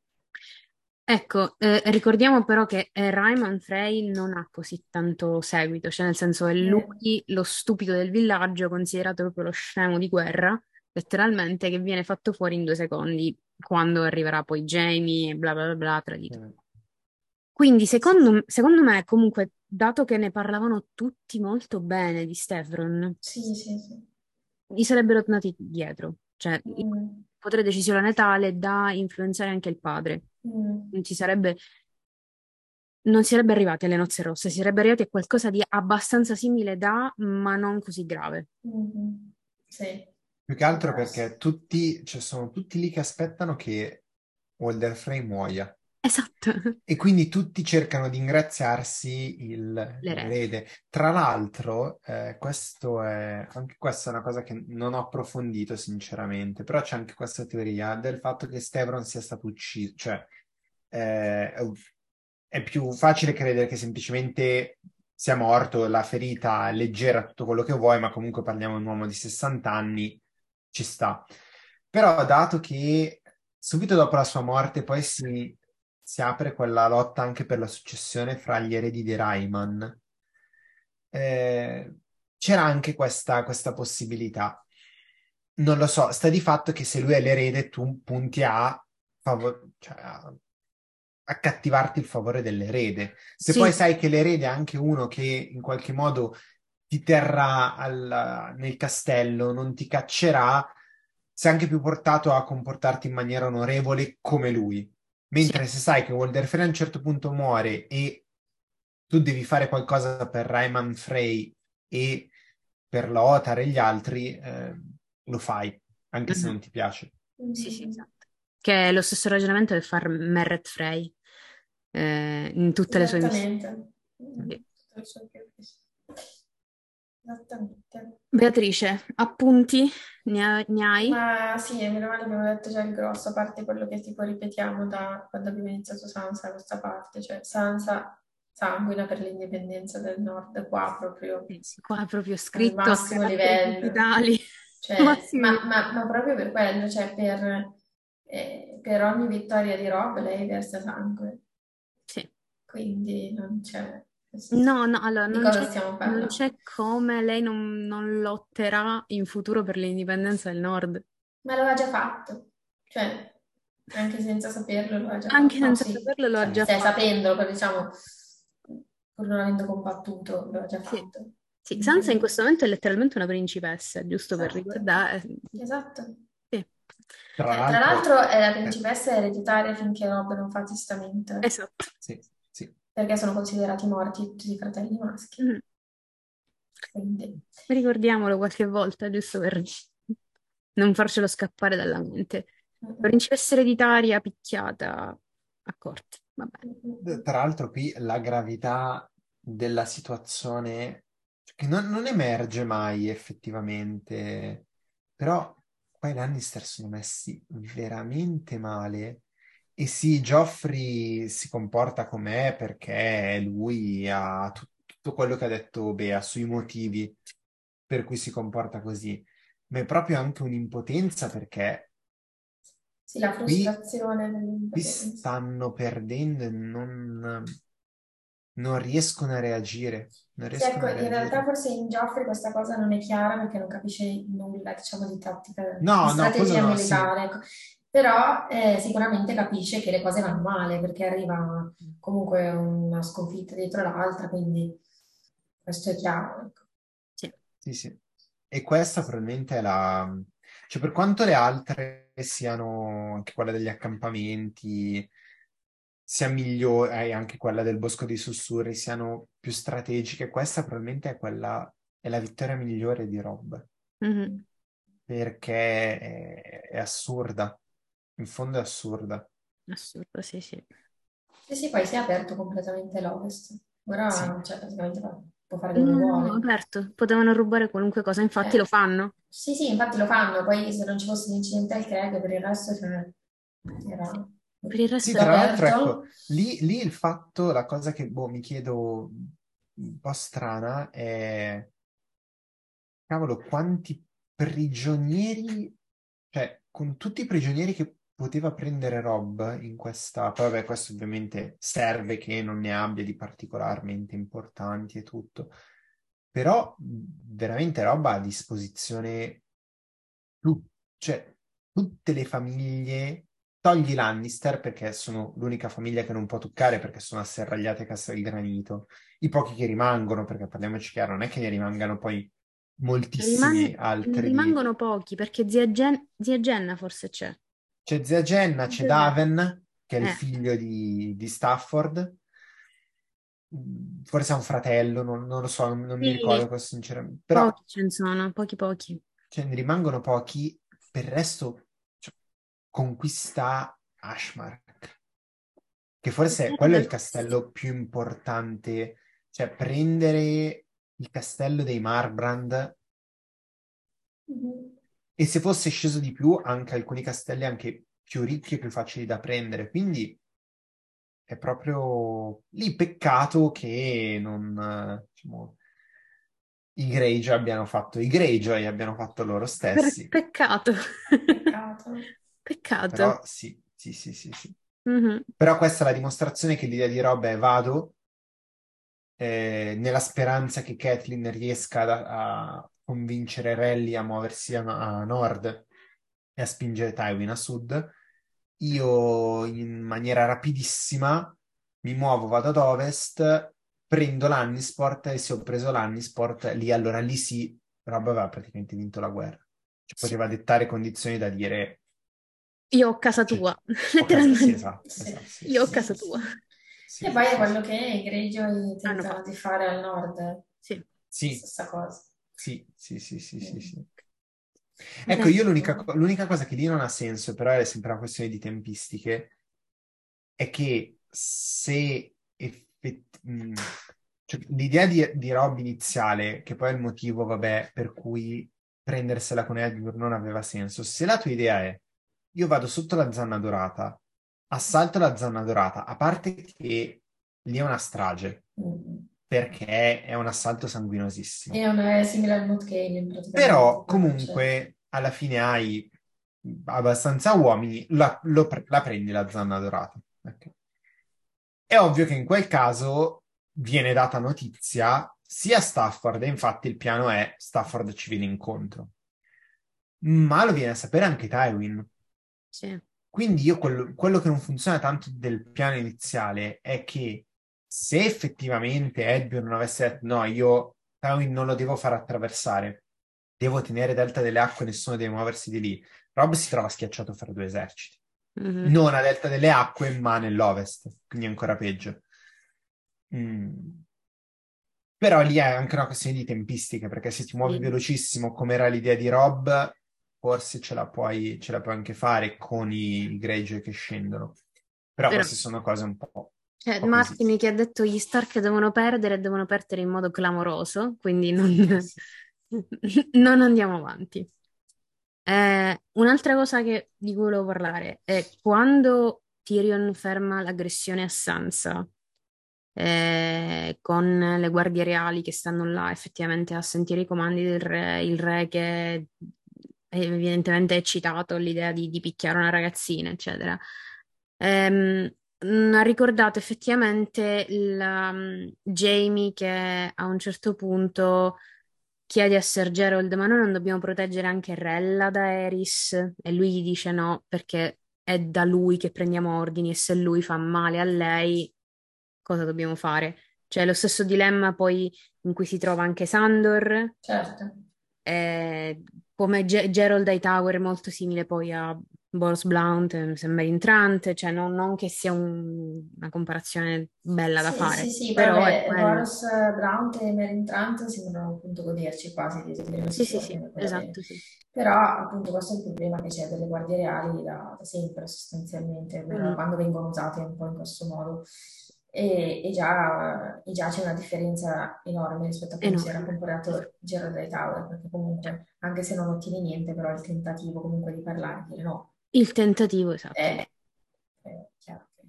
Ecco, eh, ricordiamo però che eh, Frey non ha così tanto seguito, cioè nel senso è lui lo stupido del villaggio, considerato proprio lo scemo di guerra, letteralmente, che viene fatto fuori in due secondi, quando arriverà poi Jamie e bla bla bla, bla tradito. Quindi secondo, secondo me, comunque, dato che ne parlavano tutti molto bene di Stefron, sì, sì, sì. gli sarebbero tornati dietro, cioè mm. potere decisionale tale da influenzare anche il padre. Mm. Non ci sarebbe, non si sarebbe arrivati alle nozze rosse, si sarebbe arrivati a qualcosa di abbastanza simile da, ma non così grave. Mm-hmm. Sì. Più che altro perché tutti, cioè sono tutti lì che aspettano che Walder Frey muoia. Esatto. E quindi tutti cercano di ingraziarsi il- L'erede. Tra l'altro, eh, questo è, anche questa è una cosa che non ho approfondito sinceramente, però c'è anche questa teoria del fatto che Stevron sia stato ucciso, cioè eh, è più facile credere che semplicemente sia morto, la ferita leggera, tutto quello che vuoi, ma comunque parliamo di un uomo di 60 anni, ci sta. Però dato che subito dopo la sua morte poi si, si apre quella lotta anche per la successione fra gli eredi di Rayman, eh, c'era anche questa, questa possibilità. Non lo so, sta di fatto che se lui è l'erede tu punti a, favor- cioè a accattivarti il favore dell'erede. Se Sì. poi sai che l'erede è anche uno che in qualche modo ti terrà al- nel castello, non ti caccerà, sei anche più portato a comportarti in maniera onorevole come lui. Mentre se sai che Walder Frey a un certo punto muore e tu devi fare qualcosa per Rayman Frey e per Lothar e gli altri, eh, lo fai, anche se Mhm. non ti piace. Sì, sì, esatto. Che è lo stesso ragionamento che fa Merret Frey eh, in tutte le sue missioni. Esattamente. Sì. Beatrice, appunti? Ne, ha- ne hai? Ma sì, meno male abbiamo detto già il grosso, a parte quello che tipo ripetiamo da quando abbiamo iniziato Sansa, questa parte, cioè Sansa sanguina per l'indipendenza del nord, qua proprio Eh sì, qua è proprio scritto a massimo livello. Cioè, [LAUGHS] Massimi. ma, ma- ma proprio per quello, cioè per, eh, per ogni vittoria di Rob lei versa sangue, Sì. quindi non c'è... No, no, allora Di non cosa c'è non c'è come lei non, non lotterà in futuro per l'indipendenza del Nord. Ma lo ha già fatto, cioè anche senza saperlo lo ha già Anche fatto. Senza sì, saperlo lo ha cioè, già se fatto. sapendolo, però diciamo, pur non avendo combattuto, lo ha già Sì. fatto. Sì, Sansa in questo momento è letteralmente una principessa, giusto per Esatto. ricordare. Esatto. Sì, Tra Eh, tra l'altro, l'altro è la principessa ereditaria finché Rob non fa testamento, eh, esatto. sì. Perché sono considerati morti tutti i fratelli maschi. Mm. Quindi, Ricordiamolo qualche volta, giusto per non farcelo scappare dalla mente. Principessa ereditaria picchiata a corte. Vabbè. Tra l'altro qui la gravità della situazione, che non, non emerge mai effettivamente, però qua i Lannister sono messi veramente male. E sì, Joffrey si comporta com'è perché lui ha tu- tutto quello che ha detto Bea sui motivi per cui si comporta così, ma è proprio anche un'impotenza perché Sì, la Qui- frustrazione qui dell'impotenza. stanno perdendo e non, non riescono a reagire. Non Sì, riescono ecco, a in realtà forse in Joffrey questa cosa non è chiara perché non capisce nulla, diciamo, di tattica, No, di no, strategia quello no, sì. militare. ecco. Però eh, sicuramente capisce che le cose vanno male perché arriva comunque una sconfitta dietro l'altra, quindi questo è chiaro. ecco. Sì, sì. E questa probabilmente è la... Cioè, per quanto le altre siano, anche quella degli accampamenti, sia migliore, e anche quella del Bosco dei Sussurri, siano più strategiche, questa probabilmente è quella, è la vittoria migliore di Rob, Mhm. perché è, è assurda. In fondo è assurda. Assurdo, sì, sì. Sì, sì, poi si è aperto completamente l'Ovest. Ora, Sì. cioè, praticamente può fare quello che No, vuole. aperto, potevano rubare qualunque cosa, infatti Eh. lo fanno. Sì, sì, infatti lo fanno, poi se non ci fosse l'incidente al Craig, per il resto cioè, era Per il resto Sì, tutto tra l'altro, ecco, lì, lì il fatto, la cosa che boh, mi chiedo un po' strana è, cavolo, quanti prigionieri, cioè, con tutti i prigionieri che poteva prendere Rob in questa, poi vabbè, questo ovviamente serve che non ne abbia di particolarmente importanti e tutto, però veramente Rob ha a disposizione tu- cioè, tutte le famiglie Togli Lannister perché sono l'unica famiglia che non può toccare perché sono asserragliate a Castelgranito. I pochi che rimangono, perché parliamoci chiaro, non è che ne rimangano poi moltissimi Riman- altri. di- rimangono pochi perché zia, Gen- zia Jenna forse c'è. C'è zia Jenna, c'è Daven, che è il Eh. figlio di, di Stafford. Mm, Forse ha un fratello, non, non lo so, non, non mi Sì. ricordo questo sinceramente. Però Pochi ce ne sono, pochi pochi. cioè, ne rimangono pochi, per il resto cioè, conquista Ashmark. che forse quello è il castello più importante, cioè prendere il castello dei Marbrand Mhm. E se fosse sceso di più anche alcuni castelli anche più ricchi e più facili da prendere, quindi è proprio lì peccato che non, diciamo, i Greyjoy abbiano fatto i Greyjoy abbiano fatto loro stessi. peccato. Peccato. [LAUGHS] Peccato. Però sì, sì, sì, sì, sì. Mhm. Però questa è la dimostrazione che l'idea di Rob è vado eh, nella speranza che Kathleen riesca a, a convincere Rally a muoversi a, a nord e a spingere Tywin a sud. Io in maniera rapidissima mi muovo, vado ad ovest, prendo l'Annisport e se ho preso l'Annisport, lì allora lì sì, Rob aveva praticamente vinto la guerra. Cioè, Sì. poteva dettare condizioni da dire Io ho casa Cioè, tua, ho casa, sì, letteralmente. esatto, Sì. esatto, sì, Io ho sì, casa sì, tua. sì, E poi è sì, quello sì. che i Greyjoy tentano fatto. di fare al nord, Sì. Sì, stessa cosa. Sì, sì, sì, sì, sì, sì. Mm. Ecco, io l'unica, l'unica cosa che lì non ha senso, però è sempre una questione di tempistiche, è che se effett- mh, cioè, l'idea di, di Rob iniziale, che poi è il motivo, vabbè, per cui prendersela con Edward non aveva senso, se la tua idea è io vado sotto la zanna dorata, assalto la zanna dorata, a parte che lì è una strage, Mm. Perché è un assalto sanguinosissimo. È, una, è simile al Cailin praticamente. Però comunque alla fine hai abbastanza uomini, la, lo la prendi la zanna dorata. Ok. È ovvio che in quel caso viene data notizia sia a Stafford, e infatti il piano è Stafford ci viene incontro, ma lo viene a sapere anche Tywin. Sì. Quindi io quello, quello che non funziona tanto del piano iniziale è che se effettivamente Edbjorn non avesse detto no, io Tywin non lo devo far attraversare, devo tenere Delta delle Acque, nessuno deve muoversi di lì, Rob si trova schiacciato fra due eserciti. Mhm. Non a Delta delle Acque, ma nell'ovest, quindi ancora peggio. Mm. Però lì è anche una questione di tempistiche, perché se ti muovi Sì. velocissimo, come era l'idea di Rob, forse ce la puoi, ce la puoi anche fare con i, i Greyjoy che scendono. Però Però- queste sono cose un po'... C'è po' Martin che ha detto gli Stark devono perdere e devono perdere in modo clamoroso, quindi non, [LAUGHS] non andiamo avanti. Eh, un'altra cosa che- di cui volevo parlare è quando Tyrion ferma l'aggressione a Sansa eh, con le guardie reali che stanno là effettivamente a sentire i comandi del re, il re che evidentemente è eccitato all'idea di, di picchiare una ragazzina, eccetera. Ehm, mh, ha ricordato effettivamente il, um, Jamie che a un certo punto chiede a Sir Gerald: Ma noi non dobbiamo proteggere anche Rella da Eris? E lui gli dice no, perché è da lui che prendiamo ordini e se lui fa male a lei, cosa dobbiamo fare? Cioè, lo stesso dilemma poi in cui si trova anche Sandor, Certo. eh, come Ge- Gerald Hightower è molto simile poi a Boros Blount, eh, mi sembra entrante, cioè non, non che sia un- una comparazione bella da Sì, fare, sì, sì, però vabbè. Boros Brown e Mary Trant sembrano appunto goderci quasi di tenere Sì, sì, sì, esatto, sì. Però appunto questo è il problema che c'è delle guardie reali da, da sempre sostanzialmente, Mm. quando vengono usate un po' in questo modo. E, e già, e già c'è una differenza enorme rispetto a come si era Enorme. comportato Gerald Hightower, perché comunque, anche se non ottieni niente, però il tentativo comunque di parlare, dire no, Il tentativo, esatto. è, è chiaro che...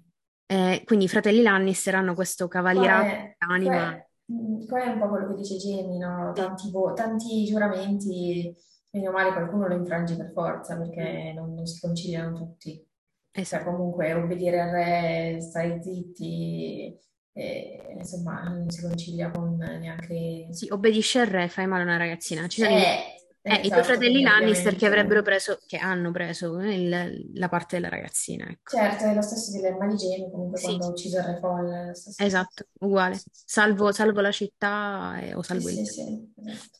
Eh, quindi i fratelli Lannister hanno questo cavalierato d'anima. qua è- mm, è un po' quello che dice Jamie, no? Tanti, vo- tanti giuramenti, bene o male qualcuno lo infrange per forza Mm. perché non, non si conciliano tutti. Cioè Esatto. comunque obbedire al re, stai zitti, e, insomma non si concilia con neanche... Sì, obbedisce al re, fai male a una ragazzina. Ci i, Eh, eh, i due esatto, fratelli Lannister che avrebbero preso, che hanno preso eh, il- la parte della ragazzina, ecco. Certo, è lo stesso dilemma di Jamie comunque Sì, quando ha ucciso il re Paul, la esatto, uguale. Salvo, salvo la città e- o Sì, salvo il sì, sì, esatto.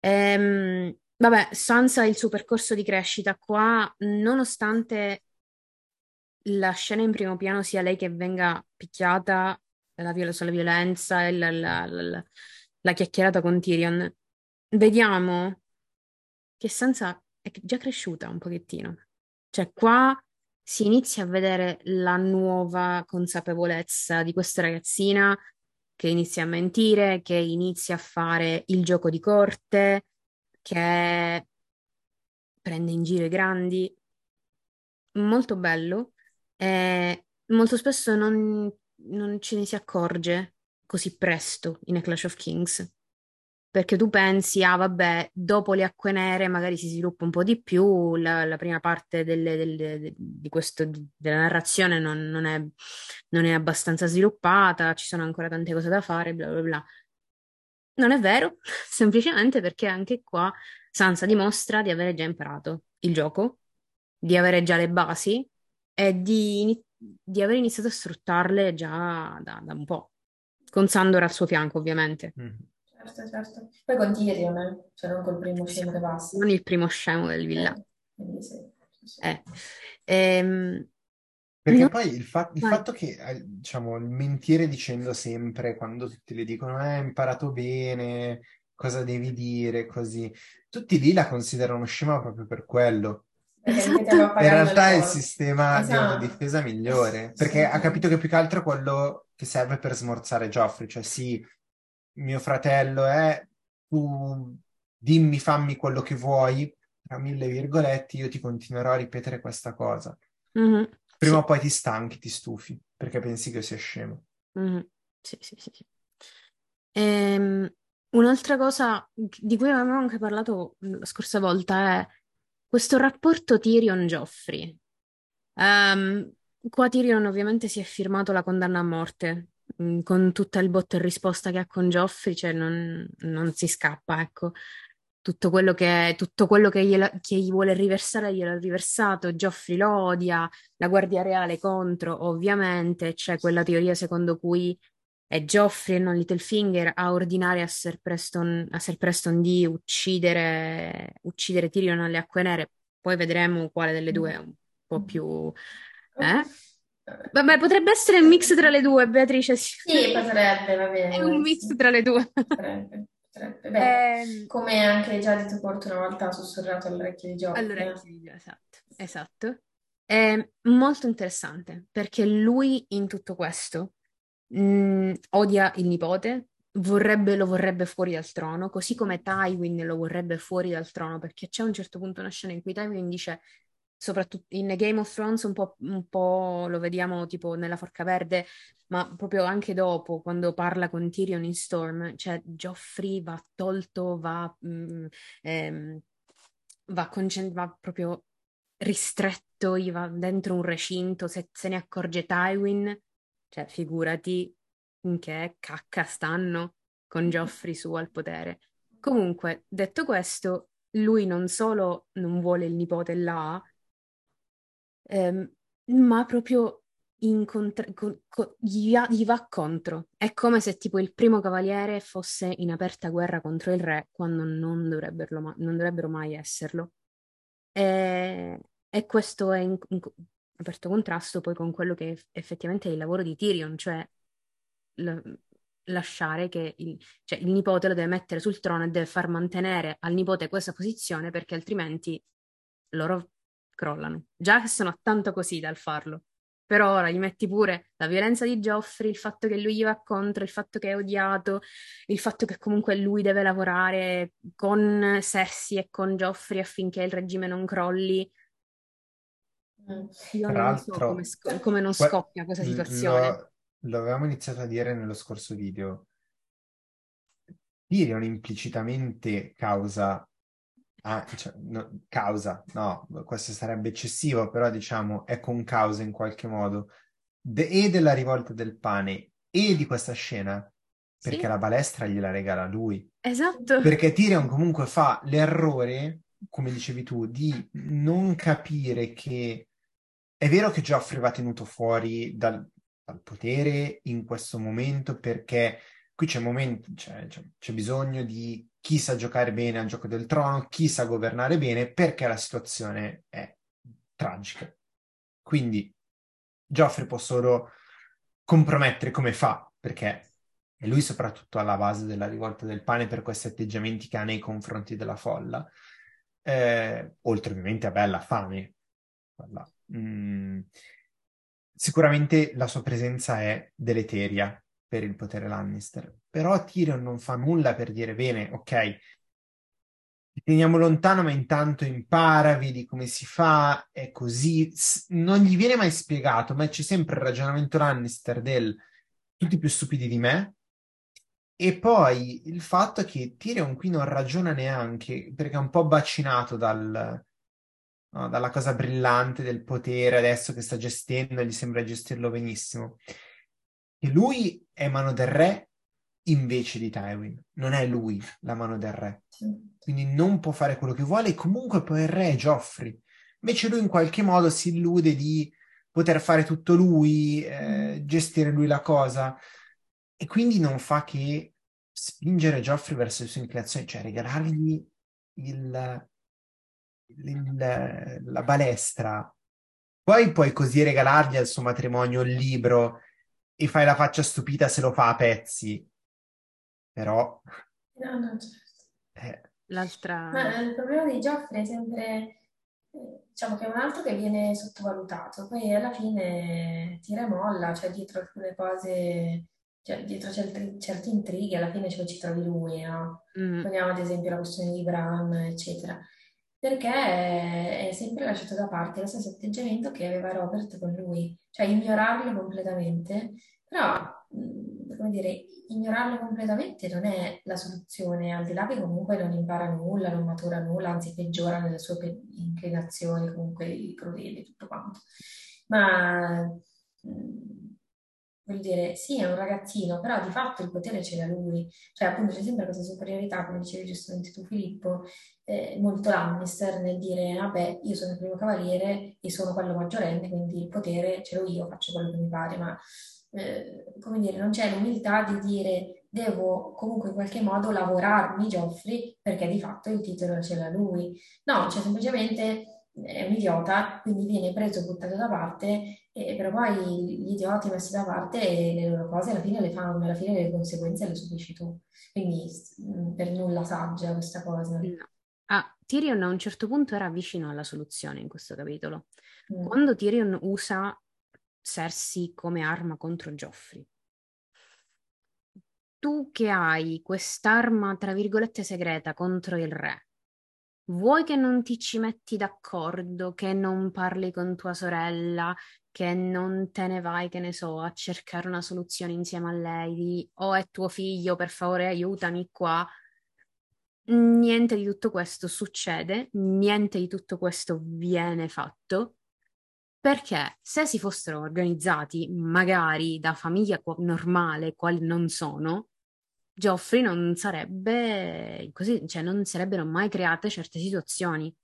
Ehm, vabbè, Sansa il suo percorso di crescita qua, nonostante la scena in primo piano sia lei che venga picchiata, la, viola- sulla violenza e la, la- la- la- la chiacchierata con Tyrion, vediamo che Sansa è già cresciuta un pochettino. Cioè qua si inizia a vedere la nuova consapevolezza di questa ragazzina che inizia a mentire, che inizia a fare il gioco di corte, che prende in giro i grandi. Molto bello. E molto spesso non, non ce ne si accorge così presto in A Clash of Kings perché tu pensi, ah vabbè, dopo le acque nere magari si sviluppa un po' di più, la, la prima parte delle, delle, di questo, della narrazione non, non, è, non, è, abbastanza sviluppata, ci sono ancora tante cose da fare, bla bla bla. Non è vero, [LAUGHS] semplicemente perché anche qua Sansa dimostra di avere già imparato il gioco, di avere già le basi e di, di aver iniziato a sfruttarle già da, da un po', con Sandor al suo fianco ovviamente. Mm. Certo, certo. Poi con Tyrion, eh? cioè non col primo scemo che passa. Non il primo scemo del villaggio. Eh, sì, sì. Eh. Ehm, Perché no, poi il, fa- il fatto che, eh, diciamo, il mentire dicendo sempre, quando tutti le dicono, eh, hai imparato bene, cosa devi dire, così, tutti lì la considerano scema proprio per quello. Esatto. In realtà è il sistema esatto. di autodifesa migliore, perché sì. ha capito che più che altro è quello che serve per smorzare Joffrey, cioè sì, mio fratello è tu dimmi, fammi quello che vuoi, tra mille virgolette, io ti continuerò a ripetere questa cosa. Mm-hmm. Prima sì. o poi ti stanchi, ti stufi, perché pensi che io sia scemo. Mm-hmm. Sì, sì, sì. sì. Ehm, un'altra cosa di cui avevamo anche parlato la scorsa volta è questo rapporto Tyrion-Joffrey. Um, qua Tyrion ovviamente si è firmato la condanna a morte con tutta il botta e risposta che ha con Joffrey, cioè non, non si scappa, ecco. Tutto quello che, tutto quello che, gliela, che gli vuole riversare gliel'ha riversato, Joffrey lo odia, la Guardia Reale contro, ovviamente, c'è quella teoria secondo cui è Joffrey e non Littlefinger a ordinare a Ser Preston, a Ser Preston di uccidere, uccidere Tyrion alle acque nere, poi vedremo quale delle due è un po' più... Eh? Vabbè, potrebbe essere un mix tra le due, Beatrice. Sì, potrebbe, va bene. È un mix tra le due. Potrebbe, potrebbe. Beh, eh, come anche già detto Porto una volta ha sussurrato all'orecchio di Gio. All'orecchio di Gio, esatto. esatto. È molto interessante perché lui in tutto questo mh, mm, odia il nipote, vorrebbe, lo vorrebbe fuori dal trono, così come Tywin lo vorrebbe fuori dal trono, perché c'è un certo punto una scena in cui Tywin dice soprattutto in Game of Thrones un po', un po', lo vediamo tipo nella Forca Verde, ma proprio anche dopo, quando parla con Tyrion in Storm, cioè Joffrey va tolto, va, mm, ehm, va, concent- va proprio ristretto, gli va dentro un recinto, se se ne accorge Tywin, cioè figurati in che cacca stanno con Joffrey su al potere. Comunque, detto questo, lui non solo non vuole il nipote là, ehm, ma proprio incontra- co- co- gli, va, gli, va, contro. È come se tipo il primo cavaliere fosse in aperta guerra contro il re quando non dovrebbero, ma- non dovrebbero mai esserlo. E, e questo è in, in, aperto contrasto poi con quello che effettivamente è il lavoro di Tyrion, cioè l- lasciare che il, cioè, il nipote lo deve mettere sul trono e deve far mantenere al nipote questa posizione perché altrimenti loro crollano. Già che sono tanto così dal farlo. Però ora gli metti pure la violenza di Geoffrey, il fatto che lui gli va contro, il fatto che è odiato, il fatto che comunque lui deve lavorare con Cersei e con Geoffrey affinché il regime non crolli. Mm. Io Tra non so come, sc- come non scoppia questa situazione. Lo, lo avevamo iniziato a dire nello scorso video. Tyrion implicitamente causa Ah, cioè, no, causa, no, questo sarebbe eccessivo, però diciamo è con causa in qualche modo, de- e della rivolta del pane e di questa scena, perché sì. la balestra gliela regala lui. Esatto. Perché Tyrion comunque fa l'errore, come dicevi tu, di non capire che è vero che Geoffrey va tenuto fuori dal, dal potere in questo momento perché qui c'è, momento, c'è, c'è, c'è bisogno di chi sa giocare bene al gioco del trono, chi sa governare bene, perché la situazione è tragica. Quindi Geoffrey può solo compromettere come fa, perché è lui soprattutto alla base della rivolta del pane per questi atteggiamenti che ha nei confronti della folla, eh, oltre ovviamente a bella fame, mm, sicuramente la sua presenza è deleteria per il potere Lannister, però Tyrion non fa nulla per dire bene, ok, teniamo lontano, ma intanto impara, vedi come si fa, è così. Non gli viene mai spiegato, ma c'è sempre il ragionamento Lannister del tutti più stupidi di me. E poi il fatto che Tyrion qui non ragiona neanche, perché è un po' bacinato dal, no, dalla cosa brillante del potere adesso che sta gestendo, gli sembra gestirlo benissimo. E lui è mano del re invece di Tywin. Non è lui la mano del re. Quindi non può fare quello che vuole e comunque poi il re è Joffrey. Invece lui in qualche modo si illude di poter fare tutto lui, eh, gestire lui la cosa e quindi non fa che spingere Joffrey verso le sue inclinazioni, cioè regalargli il, il, la balestra. Poi puoi così regalargli al suo matrimonio il libro e fai la faccia stupita se lo fa a pezzi però... No, no, certo. Eh. L'altra... Ma il problema di Geoffrey è sempre, eh, diciamo che è un altro che viene sottovalutato, poi alla fine tira e molla, cioè dietro alcune cose, cioè dietro certi, certi intrighi, alla fine lo ci trovi lui, no? Mm. Prendiamo ad esempio la questione di Bran, eccetera perché è sempre lasciato da parte lo stesso atteggiamento che aveva Robert con lui, cioè ignorarlo completamente, però come dire, ignorarlo completamente non è la soluzione, al di là che comunque non impara nulla, non matura nulla, anzi peggiora nelle sue inclinazioni, comunque crudeli, tutto quanto. Ma voglio dire, sì, è un ragazzino, però di fatto il potere ce l'ha lui, cioè appunto c'è sempre questa superiorità, come dicevi giustamente tu Filippo, eh, molto Lannister nel dire, vabbè, io sono il primo cavaliere e sono quello maggiorenne, quindi il potere ce l'ho io, faccio quello che mi pare, ma eh, come dire, non c'è l'umiltà di dire devo comunque in qualche modo lavorarmi Geoffrey perché di fatto il titolo ce l'ha lui. No, cioè semplicemente è un idiota, quindi viene preso, buttato da parte, eh, però poi gli idioti messi da parte e le loro cose alla fine le fanno, alla fine le conseguenze le subisci tu. Quindi mm, per nulla saggia questa cosa. No. Tyrion a un certo punto era vicino alla soluzione in questo capitolo. Mm. Quando Tyrion usa Cersei come arma contro Joffrey. Tu che hai quest'arma, tra virgolette, segreta contro il re, vuoi che non ti ci metti d'accordo, che non parli con tua sorella, che non te ne vai, che ne so, a cercare una soluzione insieme a lei, di oh è tuo figlio, per favore aiutami qua. Niente di tutto questo succede, niente di tutto questo viene fatto perché se si fossero organizzati magari da famiglia normale, quali non sono, Geoffrey non sarebbe così, cioè non sarebbero mai create certe situazioni.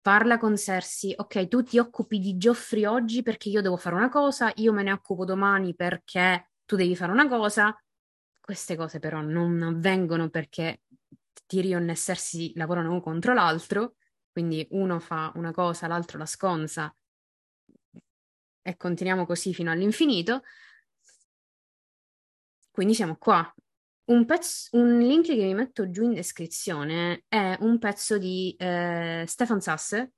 Parla con Cersei, ok, tu ti occupi di Geoffrey oggi perché io devo fare una cosa, io me ne occupo domani perché tu devi fare una cosa. Queste cose però non avvengono perché Tyrion e Cersei lavorano uno contro l'altro, quindi uno fa una cosa, l'altro la sconsa e continuiamo così fino all'infinito. Quindi siamo qua. Un, pezzo, un link che vi metto giù in descrizione è un pezzo di eh, Stefan Sasse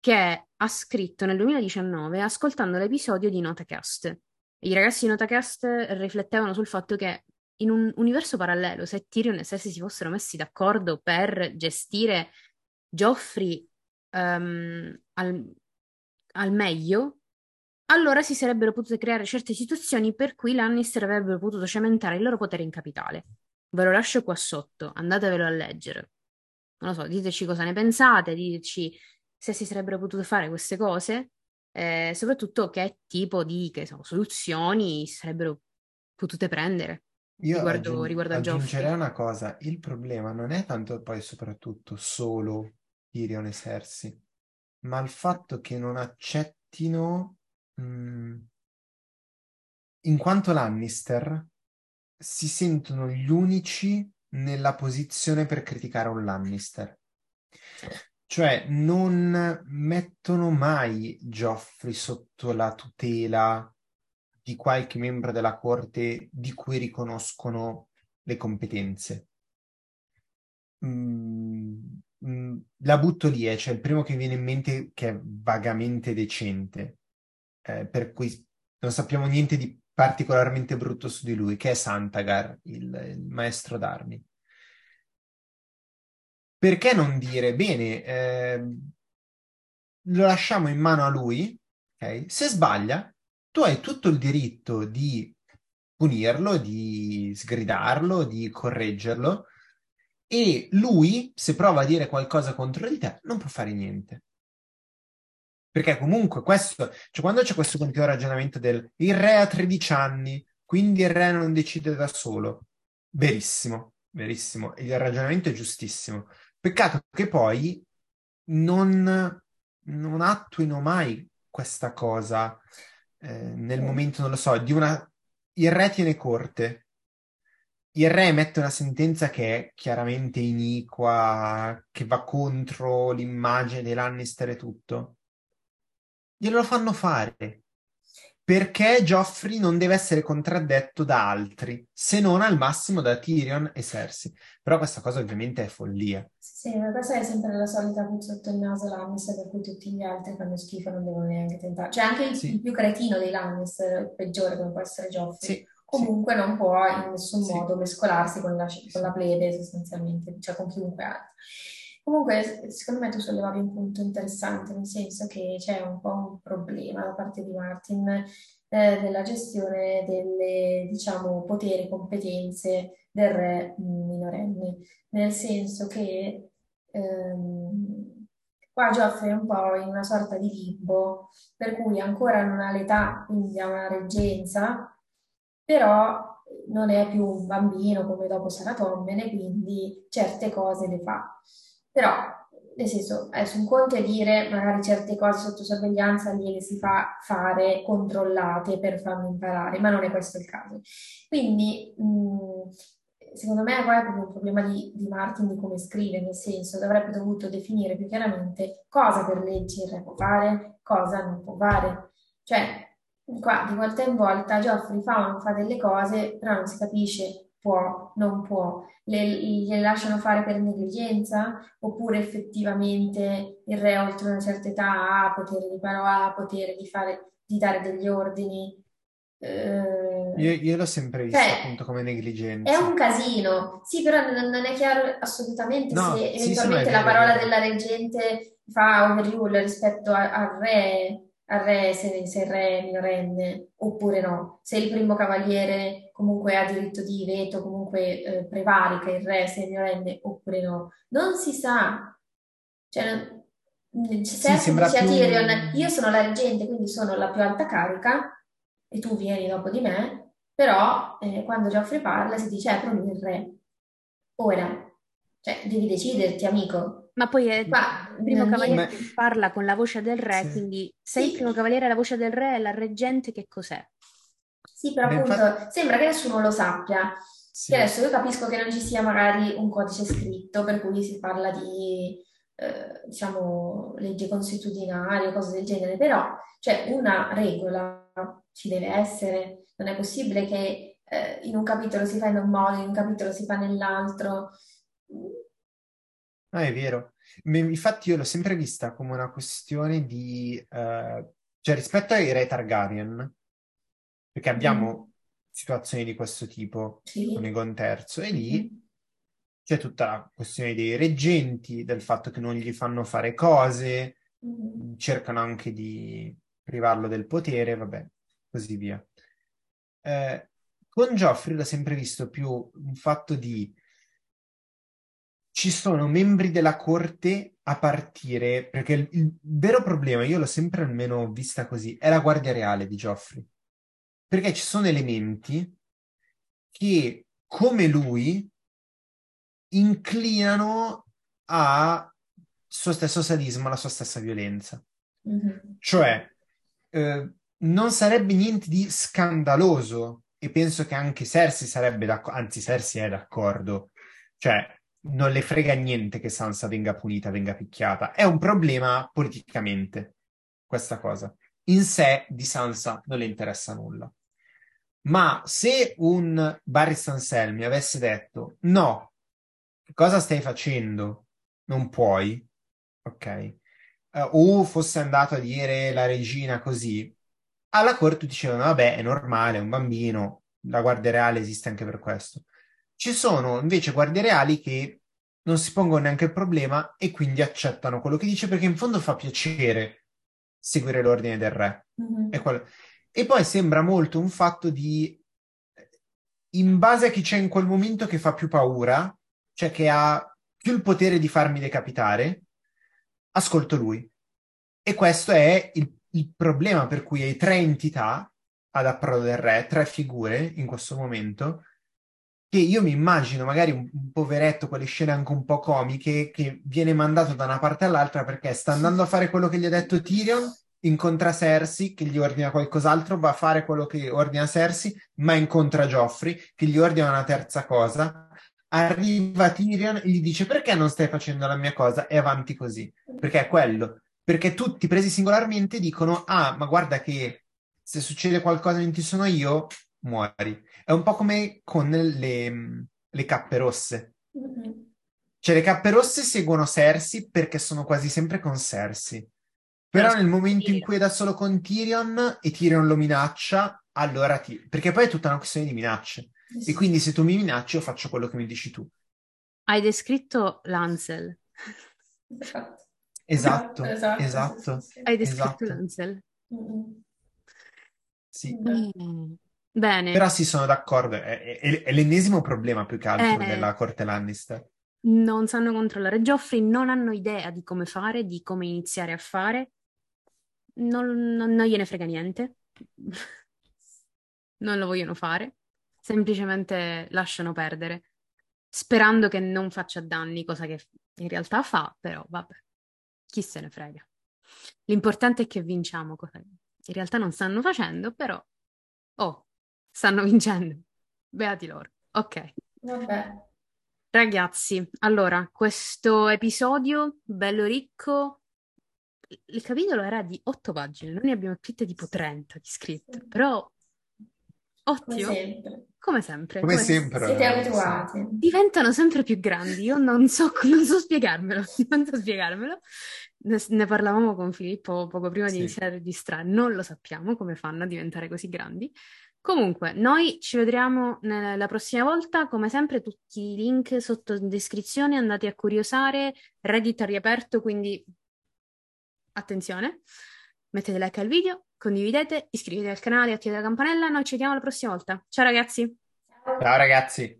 che ha scritto nel 2019 ascoltando l'episodio di Notacast. I ragazzi di Notacast riflettevano sul fatto che in un universo parallelo, se Tyrion e Cersei si fossero messi d'accordo per gestire Joffrey um, al, al meglio, allora si sarebbero potute creare certe situazioni per cui Lannister avrebbero potuto cementare il loro potere in capitale. Ve lo lascio qua sotto, andatevelo a leggere. Non lo so, diteci cosa ne pensate, diteci se si sarebbero potute fare queste cose, eh, soprattutto che tipo di che so, soluzioni si sarebbero potute prendere. Io riguardo, aggiung- riguardo aggiungerei una cosa, il problema non è tanto poi soprattutto solo Tyrion e Cersei, ma il fatto che non accettino Mm. in quanto Lannister si sentono gli unici nella posizione per criticare un Lannister. Cioè non mettono mai Joffrey sotto la tutela di qualche membro della corte di cui riconoscono le competenze. Mm, mh, la butto lì, eh, cioè il primo che viene in mente che è vagamente decente, eh, per cui non sappiamo niente di particolarmente brutto su di lui, che è Santagar, il, il maestro d'armi. Perché non dire, bene, eh, lo lasciamo in mano a lui, ok? Se sbaglia, tu hai tutto il diritto di punirlo, di sgridarlo, di correggerlo, e lui, se prova a dire qualcosa contro di te, non può fare niente. Perché comunque questo, cioè quando c'è questo continuo ragionamento del il re ha 13 anni, quindi il re non decide da solo. Verissimo, verissimo. Il ragionamento è giustissimo. Peccato che poi non, non attuino mai questa cosa eh, nel momento, non lo so, di una... Il re tiene corte, il re emette una sentenza che è chiaramente iniqua, che va contro l'immagine dei Lannister e tutto. Glielo fanno fare. Perché Joffrey non deve essere contraddetto da altri, se non al massimo da Tyrion e Cersei. Però questa cosa ovviamente è follia. Sì, ma questa è sempre la solita puzza sotto il naso Lannister per cui tutti gli altri fanno schifo non devono neanche tentare. Cioè anche il, sì. il più cretino dei Lannister, il peggiore come può essere Joffrey, sì, comunque sì. non può in nessun modo mescolarsi con la, con la plebe sostanzialmente, cioè con chiunque altro. Comunque, secondo me tu sollevavi un punto interessante, nel senso che c'è un po' un problema da parte di Martin eh, nella gestione delle, diciamo, poteri, competenze del re minorenne, nel senso che ehm, qua Geoffrey è un po' in una sorta di limbo, per cui ancora non ha l'età, quindi ha una reggenza, però non è più un bambino come dopo sarà Tommene, quindi certe cose le fa. Però, nel senso, adesso un conto è dire magari certe cose sotto sorveglianza gliele si fa fare controllate per farlo imparare, ma non è questo il caso. Quindi, mh, secondo me qua è proprio un problema di, di, Martin di come scrive, nel senso, avrebbe dovuto definire più chiaramente cosa per legge il re può fare, cosa non può fare. Cioè, qua di volta in volta Geoffrey fa o non fa delle cose, però non si capisce può, non può, le, le lasciano fare per negligenza oppure effettivamente il re oltre una certa età ha potere di parola, ha potere di, fare, di dare degli ordini. Eh, io, io, l'ho sempre visto cioè, appunto come negligenza. È un casino, sì, però non, non è chiaro assolutamente no, se eventualmente sì, sì, la parola della reggente fa overrule rispetto al re al re se, se il re è minorenne oppure no. Se il primo cavaliere comunque ha diritto di veto, comunque eh, prevarica il re se è minorenne oppure no. Non si sa. Cioè, non, se sì, dice a Tyrion, io sono la reggente, quindi sono la più alta carica e tu vieni dopo di me, però eh, quando Geoffrey parla si dice, eh, è il re. Ora, cioè, devi deciderti, amico, ma poi è Ma, il primo cavaliere che parla con la voce del re, sì. quindi se sì. il primo cavaliere è la voce del re, la reggente che cos'è? Sì, però Beh, appunto infatti... sembra che nessuno lo sappia. Sì. adesso io capisco che non ci sia magari un codice scritto per cui si parla di, eh, diciamo, legge consuetudinarie o cose del genere, però cioè, una regola ci deve essere. Non è possibile che eh, in un capitolo si fa in un modo, in un capitolo si fa nell'altro. No, è vero. Infatti io l'ho sempre vista come una questione di... Uh, cioè rispetto ai re Targaryen, perché abbiamo mm. situazioni di questo tipo sì. con Egon III, e lì mm. c'è tutta la questione dei reggenti, del fatto che non gli fanno fare cose, mm. cercano anche di privarlo del potere, vabbè, così via. Eh, con Geoffrey l'ho sempre visto più un fatto di ci sono membri della corte a partire, perché il, il, vero problema, io l'ho sempre almeno vista così, è la guardia reale di Geoffrey. Perché ci sono elementi che, come lui, inclinano al suo stesso sadismo, alla sua stessa violenza. Mm-hmm. Cioè, eh, non sarebbe niente di scandaloso, e penso che anche Cersei sarebbe d'accordo, anzi Cersei è d'accordo, cioè non le frega niente che Sansa venga punita, venga picchiata. È un problema politicamente, questa cosa. In sé di Sansa non le interessa nulla. Ma se un Barry Sanselmi avesse detto no, cosa stai facendo? non puoi, ok? Uh, o fosse andato a dire la regina così, alla corte dicevano, vabbè, è normale, è un bambino, la guardia reale esiste anche per questo. Ci sono invece guardie reali che non si pongono neanche il problema e quindi accettano quello che dice perché in fondo fa piacere seguire l'ordine del re. Mhm. Quello... E poi sembra molto un fatto di in base a chi c'è in quel momento che fa più paura, cioè che ha più il potere di farmi decapitare, ascolto lui. E questo è il, il problema per cui hai tre entità ad approdo del re, tre figure in questo momento, che io mi immagino magari un, un, poveretto, quelle scene anche un po' comiche, che viene mandato da una parte all'altra perché sta andando a fare quello che gli ha detto Tyrion, incontra Cersei che gli ordina qualcos'altro, va a fare quello che ordina Cersei, ma incontra Joffrey che gli ordina una terza cosa. Arriva Tyrion e gli dice perché non stai facendo la mia cosa e avanti così. Perché è quello. Perché tutti presi singolarmente dicono ah ma guarda che se succede qualcosa mentre sono io muori. È un po' come con le, le cappe rosse. Mm-hmm. Cioè le cappe rosse seguono Cersei perché sono quasi sempre con Cersei. Però nel momento in cui è da solo con Tyrion e Tyrion lo minaccia, allora ti... Perché poi è tutta una questione di minacce. E quindi se tu mi minacci io faccio quello che mi dici tu. Hai descritto Lancel. Esatto, esatto. esatto Hai descritto esatto. Lancel. Mm-hmm. Sì. Mm. Bene. Però sì, sono d'accordo. È, è, è, l'ennesimo problema più che altro eh, della corte Lannister. Non sanno controllare Joffrey, non hanno idea di come fare, di come iniziare a fare non, non, non gliene frega niente, [LAUGHS] non lo vogliono fare, semplicemente lasciano perdere, sperando che non faccia danni, cosa che in realtà fa, però vabbè, chi se ne frega. L'importante è che vinciamo, cosa in realtà non stanno facendo, però, oh, stanno vincendo. Beati loro. Ok. Vabbè. Ragazzi, allora, questo episodio bello ricco, il capitolo era di otto pagine, noi ne abbiamo scritte tipo 30 di scritte, però ottimo. Come sempre. Come sempre. Come, come sempre. Siete abituati. Diventano sempre più grandi, io non so, non so spiegarmelo, [LAUGHS] non so spiegarmelo. Ne, ne parlavamo con Filippo poco prima di sì. iniziare a registrare, non lo sappiamo come fanno a diventare così grandi. Comunque, noi ci vedremo la prossima volta, come sempre tutti i link sotto in descrizione, andate a curiosare, Reddit ha riaperto, quindi attenzione, mettete like al video, condividete, iscrivetevi al canale, attivate la campanella, noi ci vediamo la prossima volta. Ciao ragazzi! Ciao ragazzi!